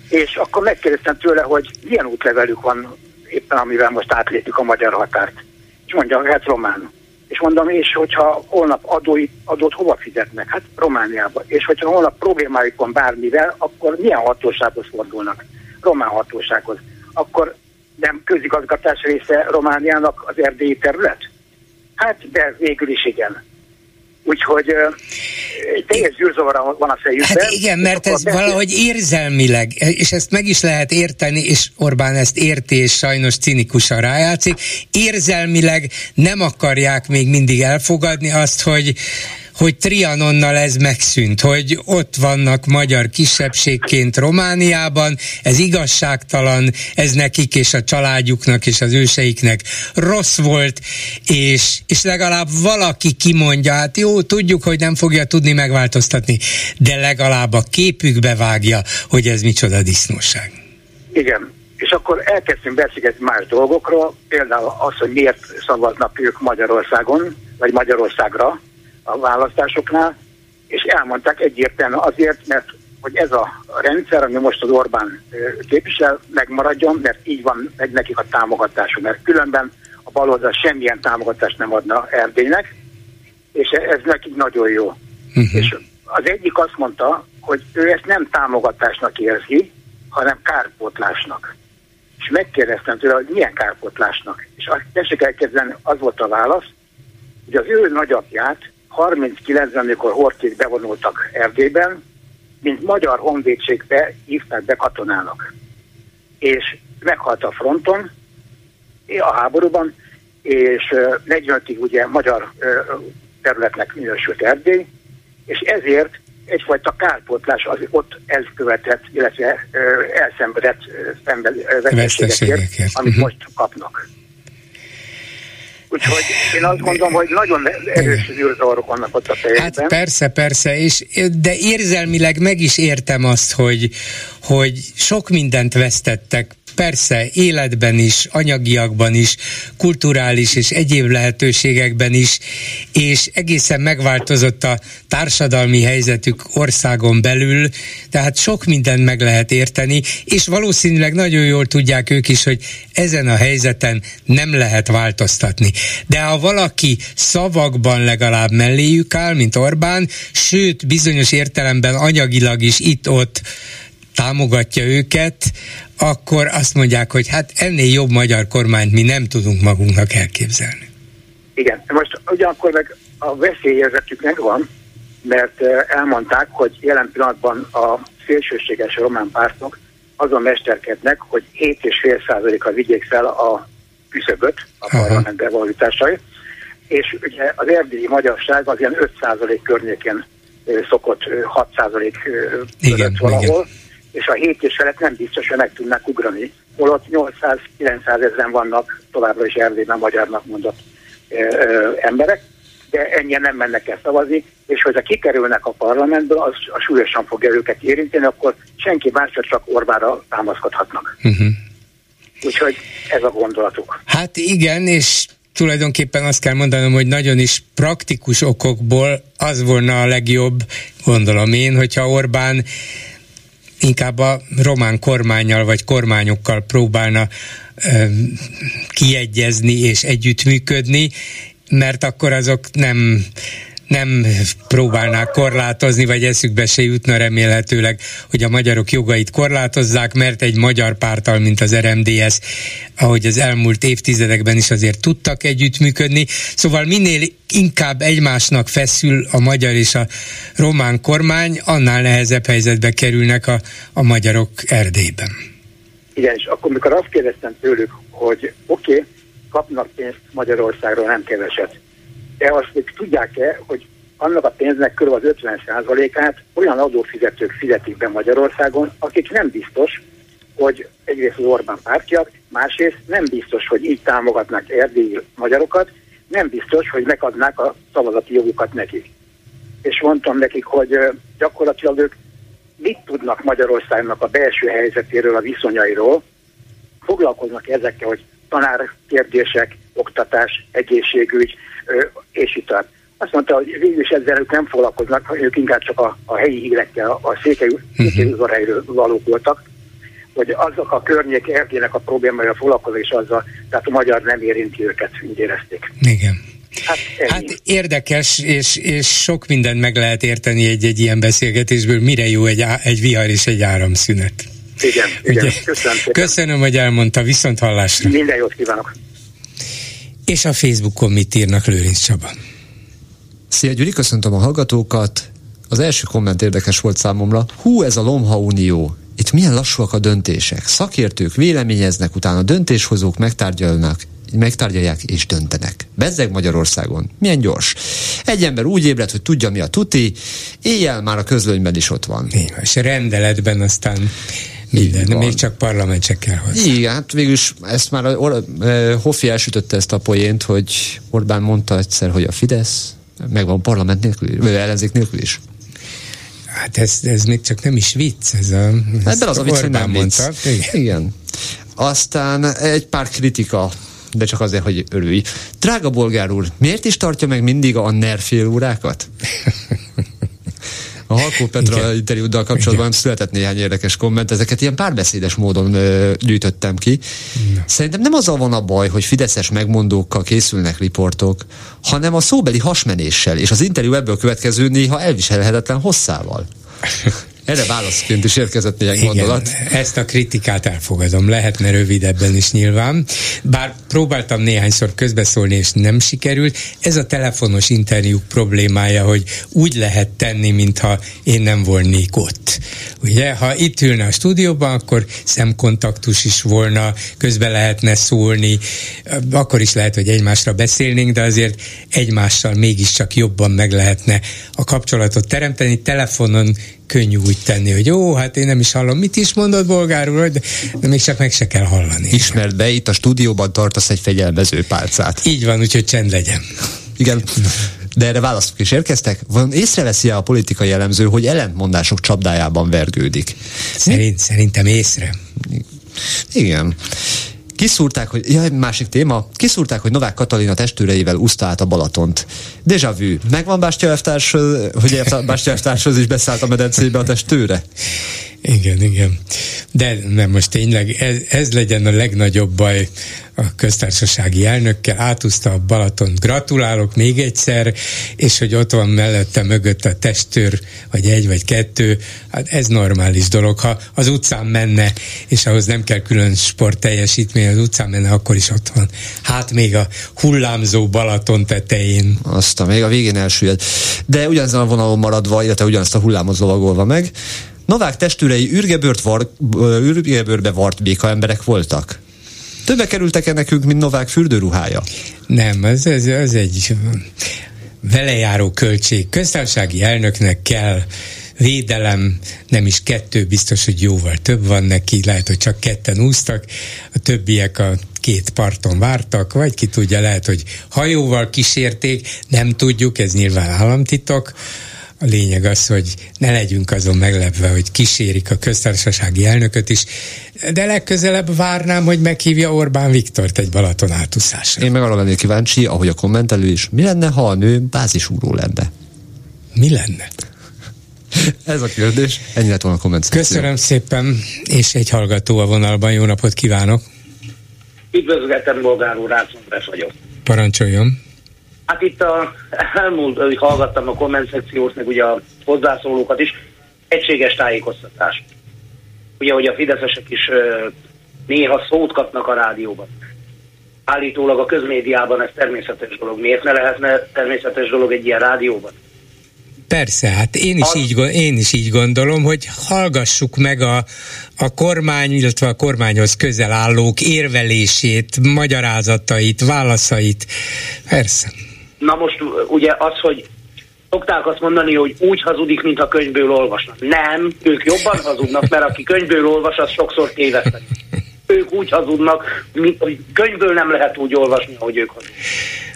És akkor megkérdeztem tőle, hogy milyen útlevelük van éppen, amivel most átlépjük a magyar határt. És mondja, hát román. És mondom, és hogyha holnap adói, adót hova fizetnek? Hát Romániába. És hogyha holnap problémájuk van bármivel, akkor milyen hatósághoz fordulnak? Román hatósághoz. Akkor nem közigazgatás része Romániának az erdélyi terület? Hát, de végül is igen. Úgyhogy teljes zűrzavar van a fejükben. Hát igen, mert ez beszél... valahogy érzelmileg, és ezt meg is lehet érteni, és Orbán ezt érti, és sajnos cinikusan rájátszik, érzelmileg nem akarják még mindig elfogadni azt, hogy hogy Trianonnal ez megszűnt, hogy ott vannak magyar kisebbségként Romániában, ez igazságtalan, ez nekik és a családjuknak és az őseiknek rossz volt, és, és legalább valaki kimondja, hát jó, tudjuk, hogy nem fogja tudni megváltoztatni, de legalább a képükbe vágja, hogy ez micsoda disznóság. Igen, és akkor elkezdtünk beszélgetni más dolgokról, például az, hogy miért szavaznak ők Magyarországon, vagy Magyarországra, a választásoknál, és elmondták egyértelműen azért, mert hogy ez a rendszer, ami most az Orbán képvisel, megmaradjon, mert így van meg nekik a támogatása, mert különben a baloldal semmilyen támogatást nem adna Erdélynek, és ez nekik nagyon jó. Uh-huh. És az egyik azt mondta, hogy ő ezt nem támogatásnak érzi, hanem kárpótlásnak. És megkérdeztem tőle, hogy milyen kárpótlásnak. És azt tessék elkezdeni, az volt a válasz, hogy az ő nagyapját 39-ben, amikor Horthyék bevonultak Erdélyben, mint magyar honvédségbe hívták be katonának. És meghalt a fronton, a háborúban, és 45-ig ugye magyar területnek minősült Erdély, és ezért egyfajta kárpótlás az ott elkövetett, illetve elszenvedett veszteségekért, amit uh-huh. most kapnak. Úgyhogy én azt gondolom, hogy nagyon erős zűrzavarok vannak ott a fejekben. Hát persze, persze, és, de érzelmileg meg is értem azt, hogy, hogy sok mindent vesztettek persze életben is, anyagiakban is, kulturális és egyéb lehetőségekben is, és egészen megváltozott a társadalmi helyzetük országon belül, tehát sok mindent meg lehet érteni, és valószínűleg nagyon jól tudják ők is, hogy ezen a helyzeten nem lehet változtatni. De ha valaki szavakban legalább melléjük áll, mint Orbán, sőt, bizonyos értelemben anyagilag is itt-ott támogatja őket, akkor azt mondják, hogy hát ennél jobb magyar kormányt mi nem tudunk magunknak elképzelni. Igen, most ugyanakkor meg a veszélyérzetük megvan, mert elmondták, hogy jelen pillanatban a szélsőséges román pártok azon mesterkednek, hogy 7,5%-kal vigyék fel a küszöböt a parlament bevalításai, és ugye az erdélyi magyarság az ilyen 5% környékén szokott 6% között valahol, igen és a 7 és felett nem biztos, hogy meg tudnak ugrani. Holott 800-900 ezeren vannak továbbra is Erdélyben magyarnak mondott ö, ö, emberek, de ennyien nem mennek el szavazni, és hogyha kikerülnek a parlamentből, az a súlyosan fogja őket érinteni, akkor senki másra csak Orbára támaszkodhatnak. Uh-huh. Úgyhogy ez a gondolatuk. Hát igen, és tulajdonképpen azt kell mondanom, hogy nagyon is praktikus okokból az volna a legjobb, gondolom én, hogyha Orbán inkább a román kormányjal vagy kormányokkal próbálna kiegyezni és együttműködni, mert akkor azok nem nem próbálnák korlátozni, vagy eszükbe se jutna remélhetőleg, hogy a magyarok jogait korlátozzák, mert egy magyar pártal, mint az RMDS, ahogy az elmúlt évtizedekben is azért tudtak együttműködni. Szóval minél inkább egymásnak feszül a magyar és a román kormány, annál nehezebb helyzetbe kerülnek a, a magyarok Erdélyben. Igen, és akkor, mikor azt kérdeztem tőlük, hogy oké, okay, kapnak pénzt Magyarországról nem keveset, de azt még tudják-e, hogy annak a pénznek kb. az 50%-át olyan adófizetők fizetik be Magyarországon, akik nem biztos, hogy egyrészt az Orbán pártjak, másrészt nem biztos, hogy így támogatnak erdélyi magyarokat, nem biztos, hogy megadnák a szavazati jogukat nekik. És mondtam nekik, hogy gyakorlatilag ők mit tudnak Magyarországnak a belső helyzetéről, a viszonyairól, foglalkoznak ezekkel, hogy tanár kérdések, oktatás, egészségügy, és itt. Azt mondta, hogy végül is ezzel ők nem foglalkoznak, ők inkább csak a, a helyi hírekkel, a székely, uh-huh. valók voltak, hogy azok a környék erdének a problémája foglalkozó, és azzal, tehát a magyar nem érinti őket, úgy érezték. Igen. Hát, hát érdekes, és, és sok mindent meg lehet érteni egy-egy ilyen beszélgetésből, mire jó egy, egy vihar és egy áramszünet. Igen, igen. Köszönöm, Köszönöm, hogy elmondta, viszont hallásra. Minden jót kívánok. És a Facebookon mit írnak Lőrinc Csaba? Szia Gyuri, köszöntöm a hallgatókat. Az első komment érdekes volt számomra. Hú, ez a Lomha Unió. Itt milyen lassúak a döntések. Szakértők véleményeznek, utána döntéshozók megtárgyalnak, megtárgyalják és döntenek. Bezzeg Magyarországon. Milyen gyors. Egy ember úgy ébred, hogy tudja mi a tuti, éjjel már a közlönyben is ott van. És rendeletben aztán minden, de még csak parlament se kell hozzá. Igen, hát végülis ezt már a, Hoffi elsütötte ezt a poént, hogy Orbán mondta egyszer, hogy a Fidesz megvan parlament nélkül, vagy ellenzék nélkül is. Hát ez, ez még csak nem is vicc, ez a... Hát de az a vicc, hogy nem mondta. Igen. Igen. Aztán egy pár kritika de csak azért, hogy örülj. Drága bolgár úr, miért is tartja meg mindig a NER fél órákat? A Halkó Petra interjúddal kapcsolatban Igen. született néhány érdekes komment, ezeket ilyen párbeszédes módon ö, gyűjtöttem ki. Igen. Szerintem nem azzal van a baj, hogy fideszes megmondókkal készülnek riportok, hanem a szóbeli hasmenéssel, és az interjú ebből következő néha elviselhetetlen hosszával. Erre válaszként is érkezett néhány Igen, gondolat. Ezt a kritikát elfogadom, lehetne rövidebben is nyilván. Bár próbáltam néhányszor közbeszólni, és nem sikerült. Ez a telefonos interjúk problémája, hogy úgy lehet tenni, mintha én nem volnék ott. Ugye, ha itt ülne a stúdióban, akkor szemkontaktus is volna, közbe lehetne szólni, akkor is lehet, hogy egymásra beszélnénk, de azért egymással mégiscsak jobban meg lehetne a kapcsolatot teremteni. Telefonon könnyű úgy tenni, hogy jó, hát én nem is hallom, mit is mondod bolgárul, de, de még csak meg se kell hallani. Ismerd be, itt a stúdióban tartasz egy fegyelmező pálcát. Így van, úgyhogy csend legyen. Igen. De erre választok is érkeztek? Van észreveszi a politikai jellemző, hogy ellentmondások csapdájában vergődik? Szerint, szerintem észre. Igen. Kiszúrták, hogy, ja, másik téma, kiszúrták, hogy Novák Katalina testőreivel úszta át a Balatont. Deja vu. Megvan Bástya Elvtárs, hogy Bástya Elvtárshoz is beszállt a medencébe a testőre? Igen, igen. De nem most tényleg ez, ez legyen a legnagyobb baj a köztársasági elnökkel, átúzta a Balatont. Gratulálok még egyszer, és hogy ott van mellette mögött a testőr, vagy egy, vagy kettő, hát ez normális dolog. Ha az utcán menne, és ahhoz nem kell külön sport teljesítmény, az utcán menne, akkor is ott van. Hát még a hullámzó Balaton tetején. Azt a még a végén elsüllyed. De ugyanezen a vonalon maradva, illetve ugyanazt a hullámot lovagolva meg, Novák testőrei ürgebőrt var, ürgebőrbe vart béka emberek voltak. Többe kerültek-e nekünk, mint Novák fürdőruhája? Nem, ez, ez, ez egy velejáró költség. Köztársasági elnöknek kell védelem, nem is kettő, biztos, hogy jóval több van neki, lehet, hogy csak ketten úsztak, a többiek a két parton vártak, vagy ki tudja, lehet, hogy hajóval kísérték, nem tudjuk, ez nyilván államtitok, a lényeg az, hogy ne legyünk azon meglepve, hogy kísérik a köztársasági elnököt is, de legközelebb várnám, hogy meghívja Orbán Viktort egy Balaton átúszásra. Én meg arra lennék kíváncsi, ahogy a kommentelő is, mi lenne, ha a nő bázisúró lenne? Mi lenne? Ez a kérdés. Ennyi lett volna a komment Köszönöm szépen, és egy hallgató a vonalban. Jó napot kívánok! Üdvözletem, Bolgár úr, vagyok. Parancsoljon! Hát itt a elmúlt, hogy hallgattam a komment szekciót, meg ugye a hozzászólókat is, egységes tájékoztatás. Ugye, hogy a fideszesek is néha szót kapnak a rádióban. Állítólag a közmédiában ez természetes dolog. Miért ne lehetne természetes dolog egy ilyen rádióban? Persze, hát én is, így, én is így gondolom, hogy hallgassuk meg a, a kormány, illetve a kormányhoz közel állók érvelését, magyarázatait, válaszait. Persze. Na most ugye az, hogy szokták azt mondani, hogy úgy hazudik, mint a könyvből olvasnak. Nem, ők jobban hazudnak, mert aki könyvből olvas, az sokszor tévesztek. Ők úgy hazudnak, mint, hogy könyvből nem lehet úgy olvasni, ahogy ők hazudnak.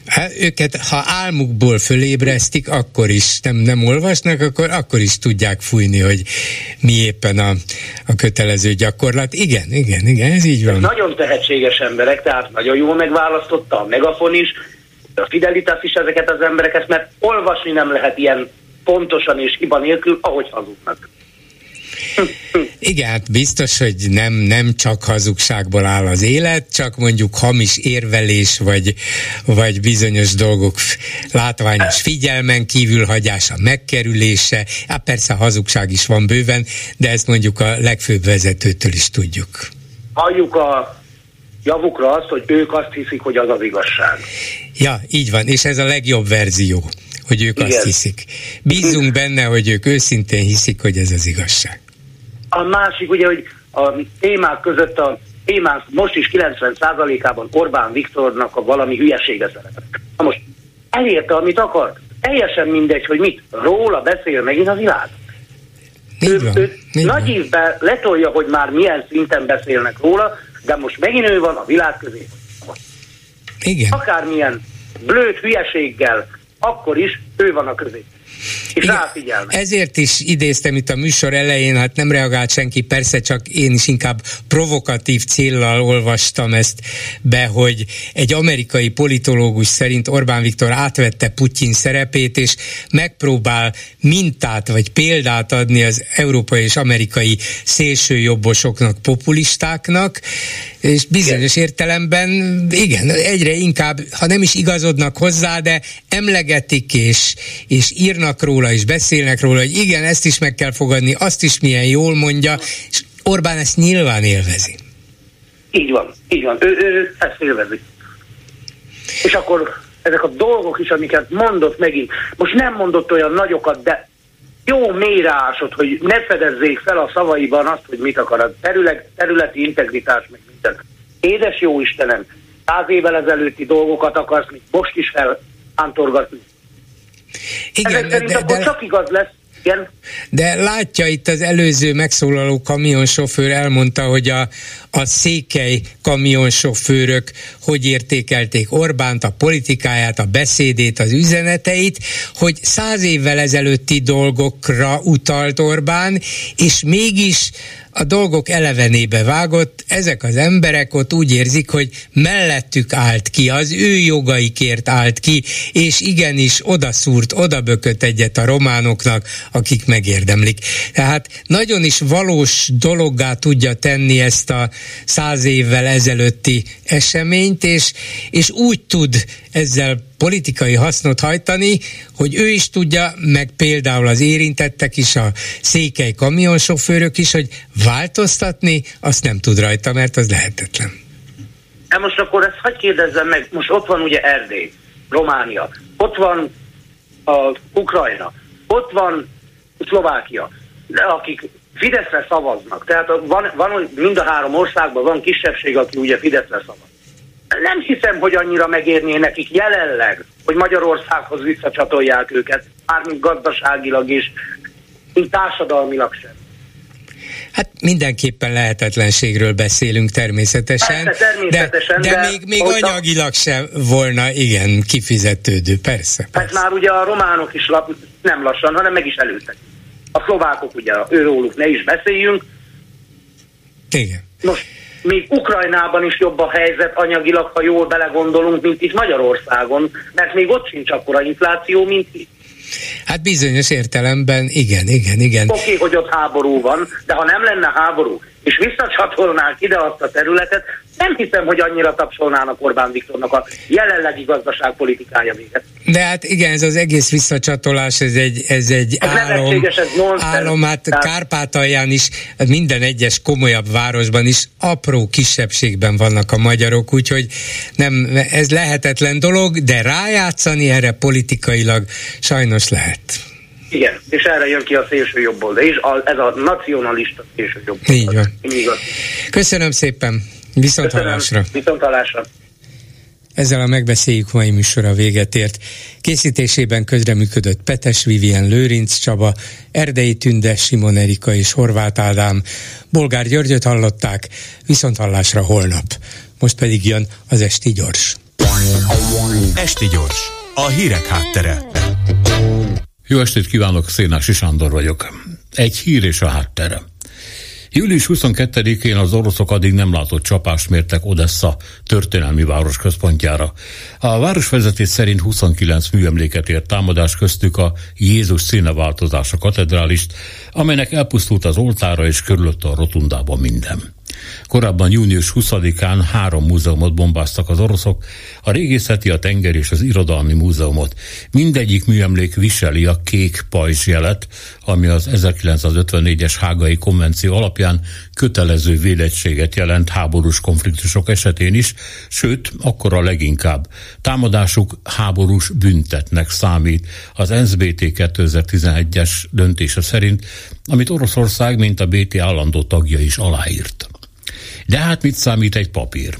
Hát őket, ha álmukból fölébresztik, akkor is nem, nem olvasnak, akkor, akkor is tudják fújni, hogy mi éppen a, a kötelező gyakorlat. Igen, igen, igen, ez így van. Nagyon tehetséges emberek, tehát nagyon jól megválasztotta a Megafon is, a Fidelitas is ezeket az embereket, mert olvasni nem lehet ilyen pontosan és hiba nélkül, ahogy hazudnak. Igen, hát biztos, hogy nem, nem csak hazugságból áll az élet, csak mondjuk hamis érvelés, vagy, vagy bizonyos dolgok látványos figyelmen kívül hagyása, megkerülése. Hát persze hazugság is van bőven, de ezt mondjuk a legfőbb vezetőtől is tudjuk. Halljuk a javukra azt, hogy ők azt hiszik, hogy az az igazság. Ja, így van, és ez a legjobb verzió, hogy ők Igen. azt hiszik. Bízunk benne, hogy ők őszintén hiszik, hogy ez az igazság. A másik ugye, hogy a témák között a témák most is 90%-ában Orbán Viktornak a valami hülyesége szerepel. Na most elérte, amit akart. Teljesen mindegy, hogy mit. Róla beszél megint a világ. Ő, ő nagy évben letolja, hogy már milyen szinten beszélnek róla, de most megint ő van a világ közé. Igen. Akármilyen blőtt hülyeséggel, akkor is ő van a közé és Igen, Ezért is idéztem itt a műsor elején, hát nem reagált senki, persze csak én is inkább provokatív céllal olvastam ezt be, hogy egy amerikai politológus szerint Orbán Viktor átvette Putyin szerepét, és megpróbál mintát vagy példát adni az európai és amerikai szélsőjobbosoknak, populistáknak, és bizonyos igen. értelemben igen, egyre inkább, ha nem is igazodnak hozzá, de emlegetik és, és írnak róla, és beszélnek róla, hogy igen, ezt is meg kell fogadni, azt is milyen jól mondja, és Orbán ezt nyilván élvezi. Így van, így van, ő, ő ezt élvezi. És akkor ezek a dolgok is, amiket mondott megint, most nem mondott olyan nagyokat, de jó mélyre hogy ne fedezzék fel a szavaiban azt, hogy mit akar. A terület, területi integritás, meg minden. Édes jó Istenem, száz évvel ezelőtti dolgokat akarsz, mint most is felántorgatni. Igen, Ezek szerint de, akkor de... csak igaz lesz, Igen. De látja itt az előző megszólaló kamionsofőr elmondta, hogy a, a székely kamionsofőrök hogy értékelték Orbánt, a politikáját, a beszédét, az üzeneteit, hogy száz évvel ezelőtti dolgokra utalt Orbán, és mégis a dolgok elevenébe vágott, ezek az emberek ott úgy érzik, hogy mellettük állt ki, az ő jogaikért állt ki, és igenis odaszúrt, odabökött egyet a románoknak, akik megérdemlik. Tehát nagyon is valós dologgá tudja tenni ezt a száz évvel ezelőtti eseményt, és, és úgy tud ezzel politikai hasznot hajtani, hogy ő is tudja, meg például az érintettek is, a székely kamionsofőrök is, hogy változtatni azt nem tud rajta, mert az lehetetlen. Hát most akkor ezt hagyd kérdezzem meg, most ott van ugye Erdély, Románia, ott van a Ukrajna, ott van Szlovákia, akik Fideszre szavaznak. Tehát van, van mind a három országban van kisebbség, aki ugye Fideszre szavaz nem hiszem, hogy annyira megérné nekik jelenleg, hogy Magyarországhoz visszacsatolják őket, mármint gazdaságilag is, mint társadalmilag sem. Hát mindenképpen lehetetlenségről beszélünk természetesen, persze, természetesen de, de, de még, még anyagilag sem volna, igen, kifizetődő, persze, persze. Hát már ugye a románok is lap, nem lassan, hanem meg is előttek. A szlovákok ugye, őróluk ne is beszéljünk. Igen. Most még Ukrajnában is jobb a helyzet anyagilag, ha jól belegondolunk, mint itt Magyarországon, mert még ott sincs akkora infláció, mint itt. Hát bizonyos értelemben igen, igen, igen. Oké, okay, hogy ott háború van, de ha nem lenne háború, és visszacsatolnák ide azt a területet, nem hiszem, hogy annyira tapsolnának Orbán Viktornak a jelenlegi gazdaságpolitikája véget. De hát igen, ez az egész visszacsatolás, ez egy, ez egy ez álom, ez álom, hát Tehát... Kárpátalján is, minden egyes komolyabb városban is apró kisebbségben vannak a magyarok, úgyhogy nem, ez lehetetlen dolog, de rájátszani erre politikailag sajnos lehet. Igen, és erre jön ki a szélső jobb oldal, és a, ez a nacionalista szélső jobb oldal. Így van. Köszönöm szépen, viszont Köszönöm. hallásra. Viszont hallásra. Ezzel a megbeszéljük mai műsora véget ért. Készítésében közreműködött Petes Vivien Lőrinc Csaba, Erdei Tünde, Simon Erika és Horváth Ádám. Bolgár Györgyöt hallották, viszont hallásra holnap. Most pedig jön az Esti Gyors. Esti Gyors, a hírek háttere. Jó estét kívánok, Szénási Sándor vagyok. Egy hír és a háttere. Július 22-én az oroszok addig nem látott csapást mértek Odessa történelmi város központjára. A városvezetés szerint 29 műemléket ért támadás köztük a Jézus színeváltozása katedrálist, amelynek elpusztult az oltára és körülötte a rotundában minden. Korábban június 20-án három múzeumot bombáztak az oroszok, a régészeti, a tenger és az irodalmi múzeumot. Mindegyik műemlék viseli a kék pajzs jelet, ami az 1954-es hágai konvenció alapján kötelező védettséget jelent háborús konfliktusok esetén is, sőt, akkor a leginkább. Támadásuk háborús büntetnek számít az NSBT 2011-es döntése szerint, amit Oroszország, mint a BT állandó tagja is aláírt. De hát mit számít egy papír?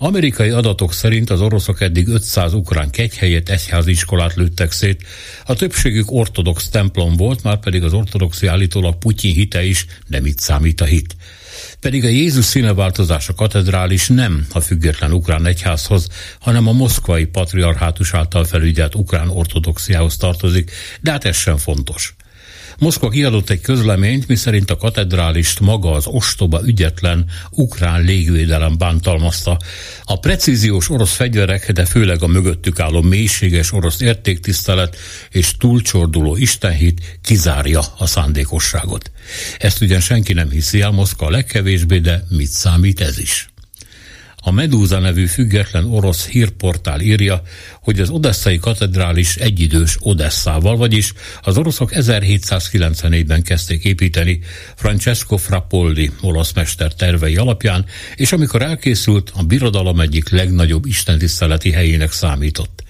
Amerikai adatok szerint az oroszok eddig 500 ukrán kegyhelyet, egyháziskolát lőttek szét. A többségük ortodox templom volt, már pedig az ortodoxi állítólag Putyin hite is, de mit számít a hit? Pedig a Jézus színeváltozás a katedrális nem a független ukrán egyházhoz, hanem a moszkvai patriarhátus által felügyelt ukrán ortodoxiához tartozik, de hát ez sem fontos. Moszkva kiadott egy közleményt, miszerint a katedrálist maga az ostoba, ügyetlen ukrán légvédelem bántalmazta. A precíziós orosz fegyverek, de főleg a mögöttük álló mélységes orosz értéktisztelet és túlcsorduló istenhit kizárja a szándékosságot. Ezt ugyan senki nem hiszi el Moszkva legkevésbé, de mit számít ez is? A Medúza nevű független orosz hírportál írja, hogy az odesszai katedrális egyidős Odesszával, vagyis az oroszok 1794-ben kezdték építeni Francesco Frappoldi olasz mester tervei alapján, és amikor elkészült, a birodalom egyik legnagyobb istentiszteleti helyének számított.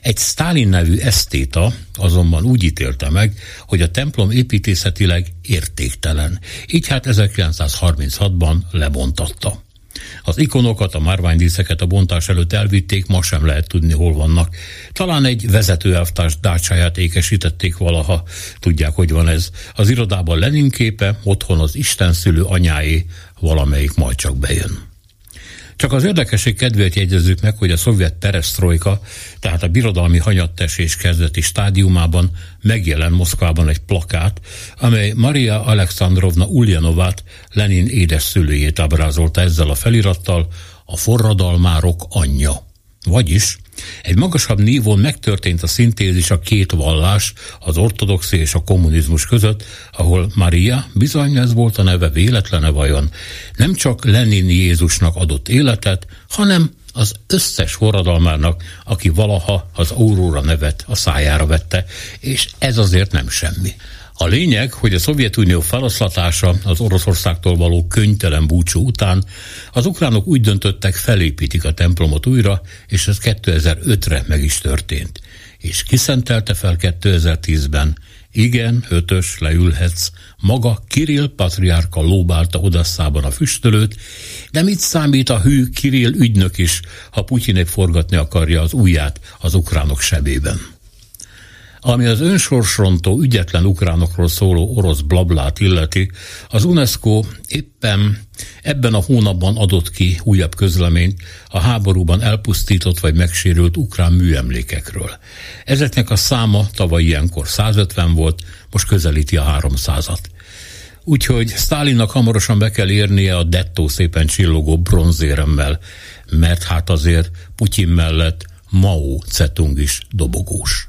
Egy Stalin nevű esztéta azonban úgy ítélte meg, hogy a templom építészetileg értéktelen, így hát 1936-ban lebontatta. Az ikonokat, a márványdíszeket a bontás előtt elvitték, ma sem lehet tudni, hol vannak. Talán egy vezetőelvtárs dácsáját ékesítették valaha, tudják, hogy van ez. Az irodában Lenin képe, otthon az Isten szülő anyáé, valamelyik majd csak bejön. Csak az érdekesség kedvéért jegyezzük meg, hogy a szovjet teresztrojka, tehát a birodalmi hanyattesés kezdeti stádiumában megjelen Moszkvában egy plakát, amely Maria Alexandrovna Ulyanovát, Lenin édes szülőjét ábrázolta ezzel a felirattal, a forradalmárok anyja. Vagyis egy magasabb nívón megtörtént a szintézis a két vallás, az ortodoxi és a kommunizmus között, ahol Maria, bizony ez volt a neve véletlene vajon, nem csak Lenin Jézusnak adott életet, hanem az összes forradalmának, aki valaha az Aurora nevet a szájára vette, és ez azért nem semmi. A lényeg, hogy a Szovjetunió feloszlatása az Oroszországtól való könytelen búcsú után az ukránok úgy döntöttek, felépítik a templomot újra, és ez 2005-re meg is történt. És kiszentelte fel 2010-ben, igen, ötös, leülhetsz. Maga Kirill patriárka lóbálta odasszában a füstölőt, de mit számít a hű Kirill ügynök is, ha Putyinék forgatni akarja az ujját az ukránok sebében? Ami az önsorsrontó ügyetlen ukránokról szóló orosz blablát illeti, az UNESCO éppen ebben a hónapban adott ki újabb közleményt a háborúban elpusztított vagy megsérült ukrán műemlékekről. Ezeknek a száma tavaly ilyenkor 150 volt, most közelíti a 300-at. Úgyhogy Stálinnak hamarosan be kell érnie a dettó szépen csillogó bronzéremmel, mert hát azért Putyin mellett Mao Cetung is dobogós.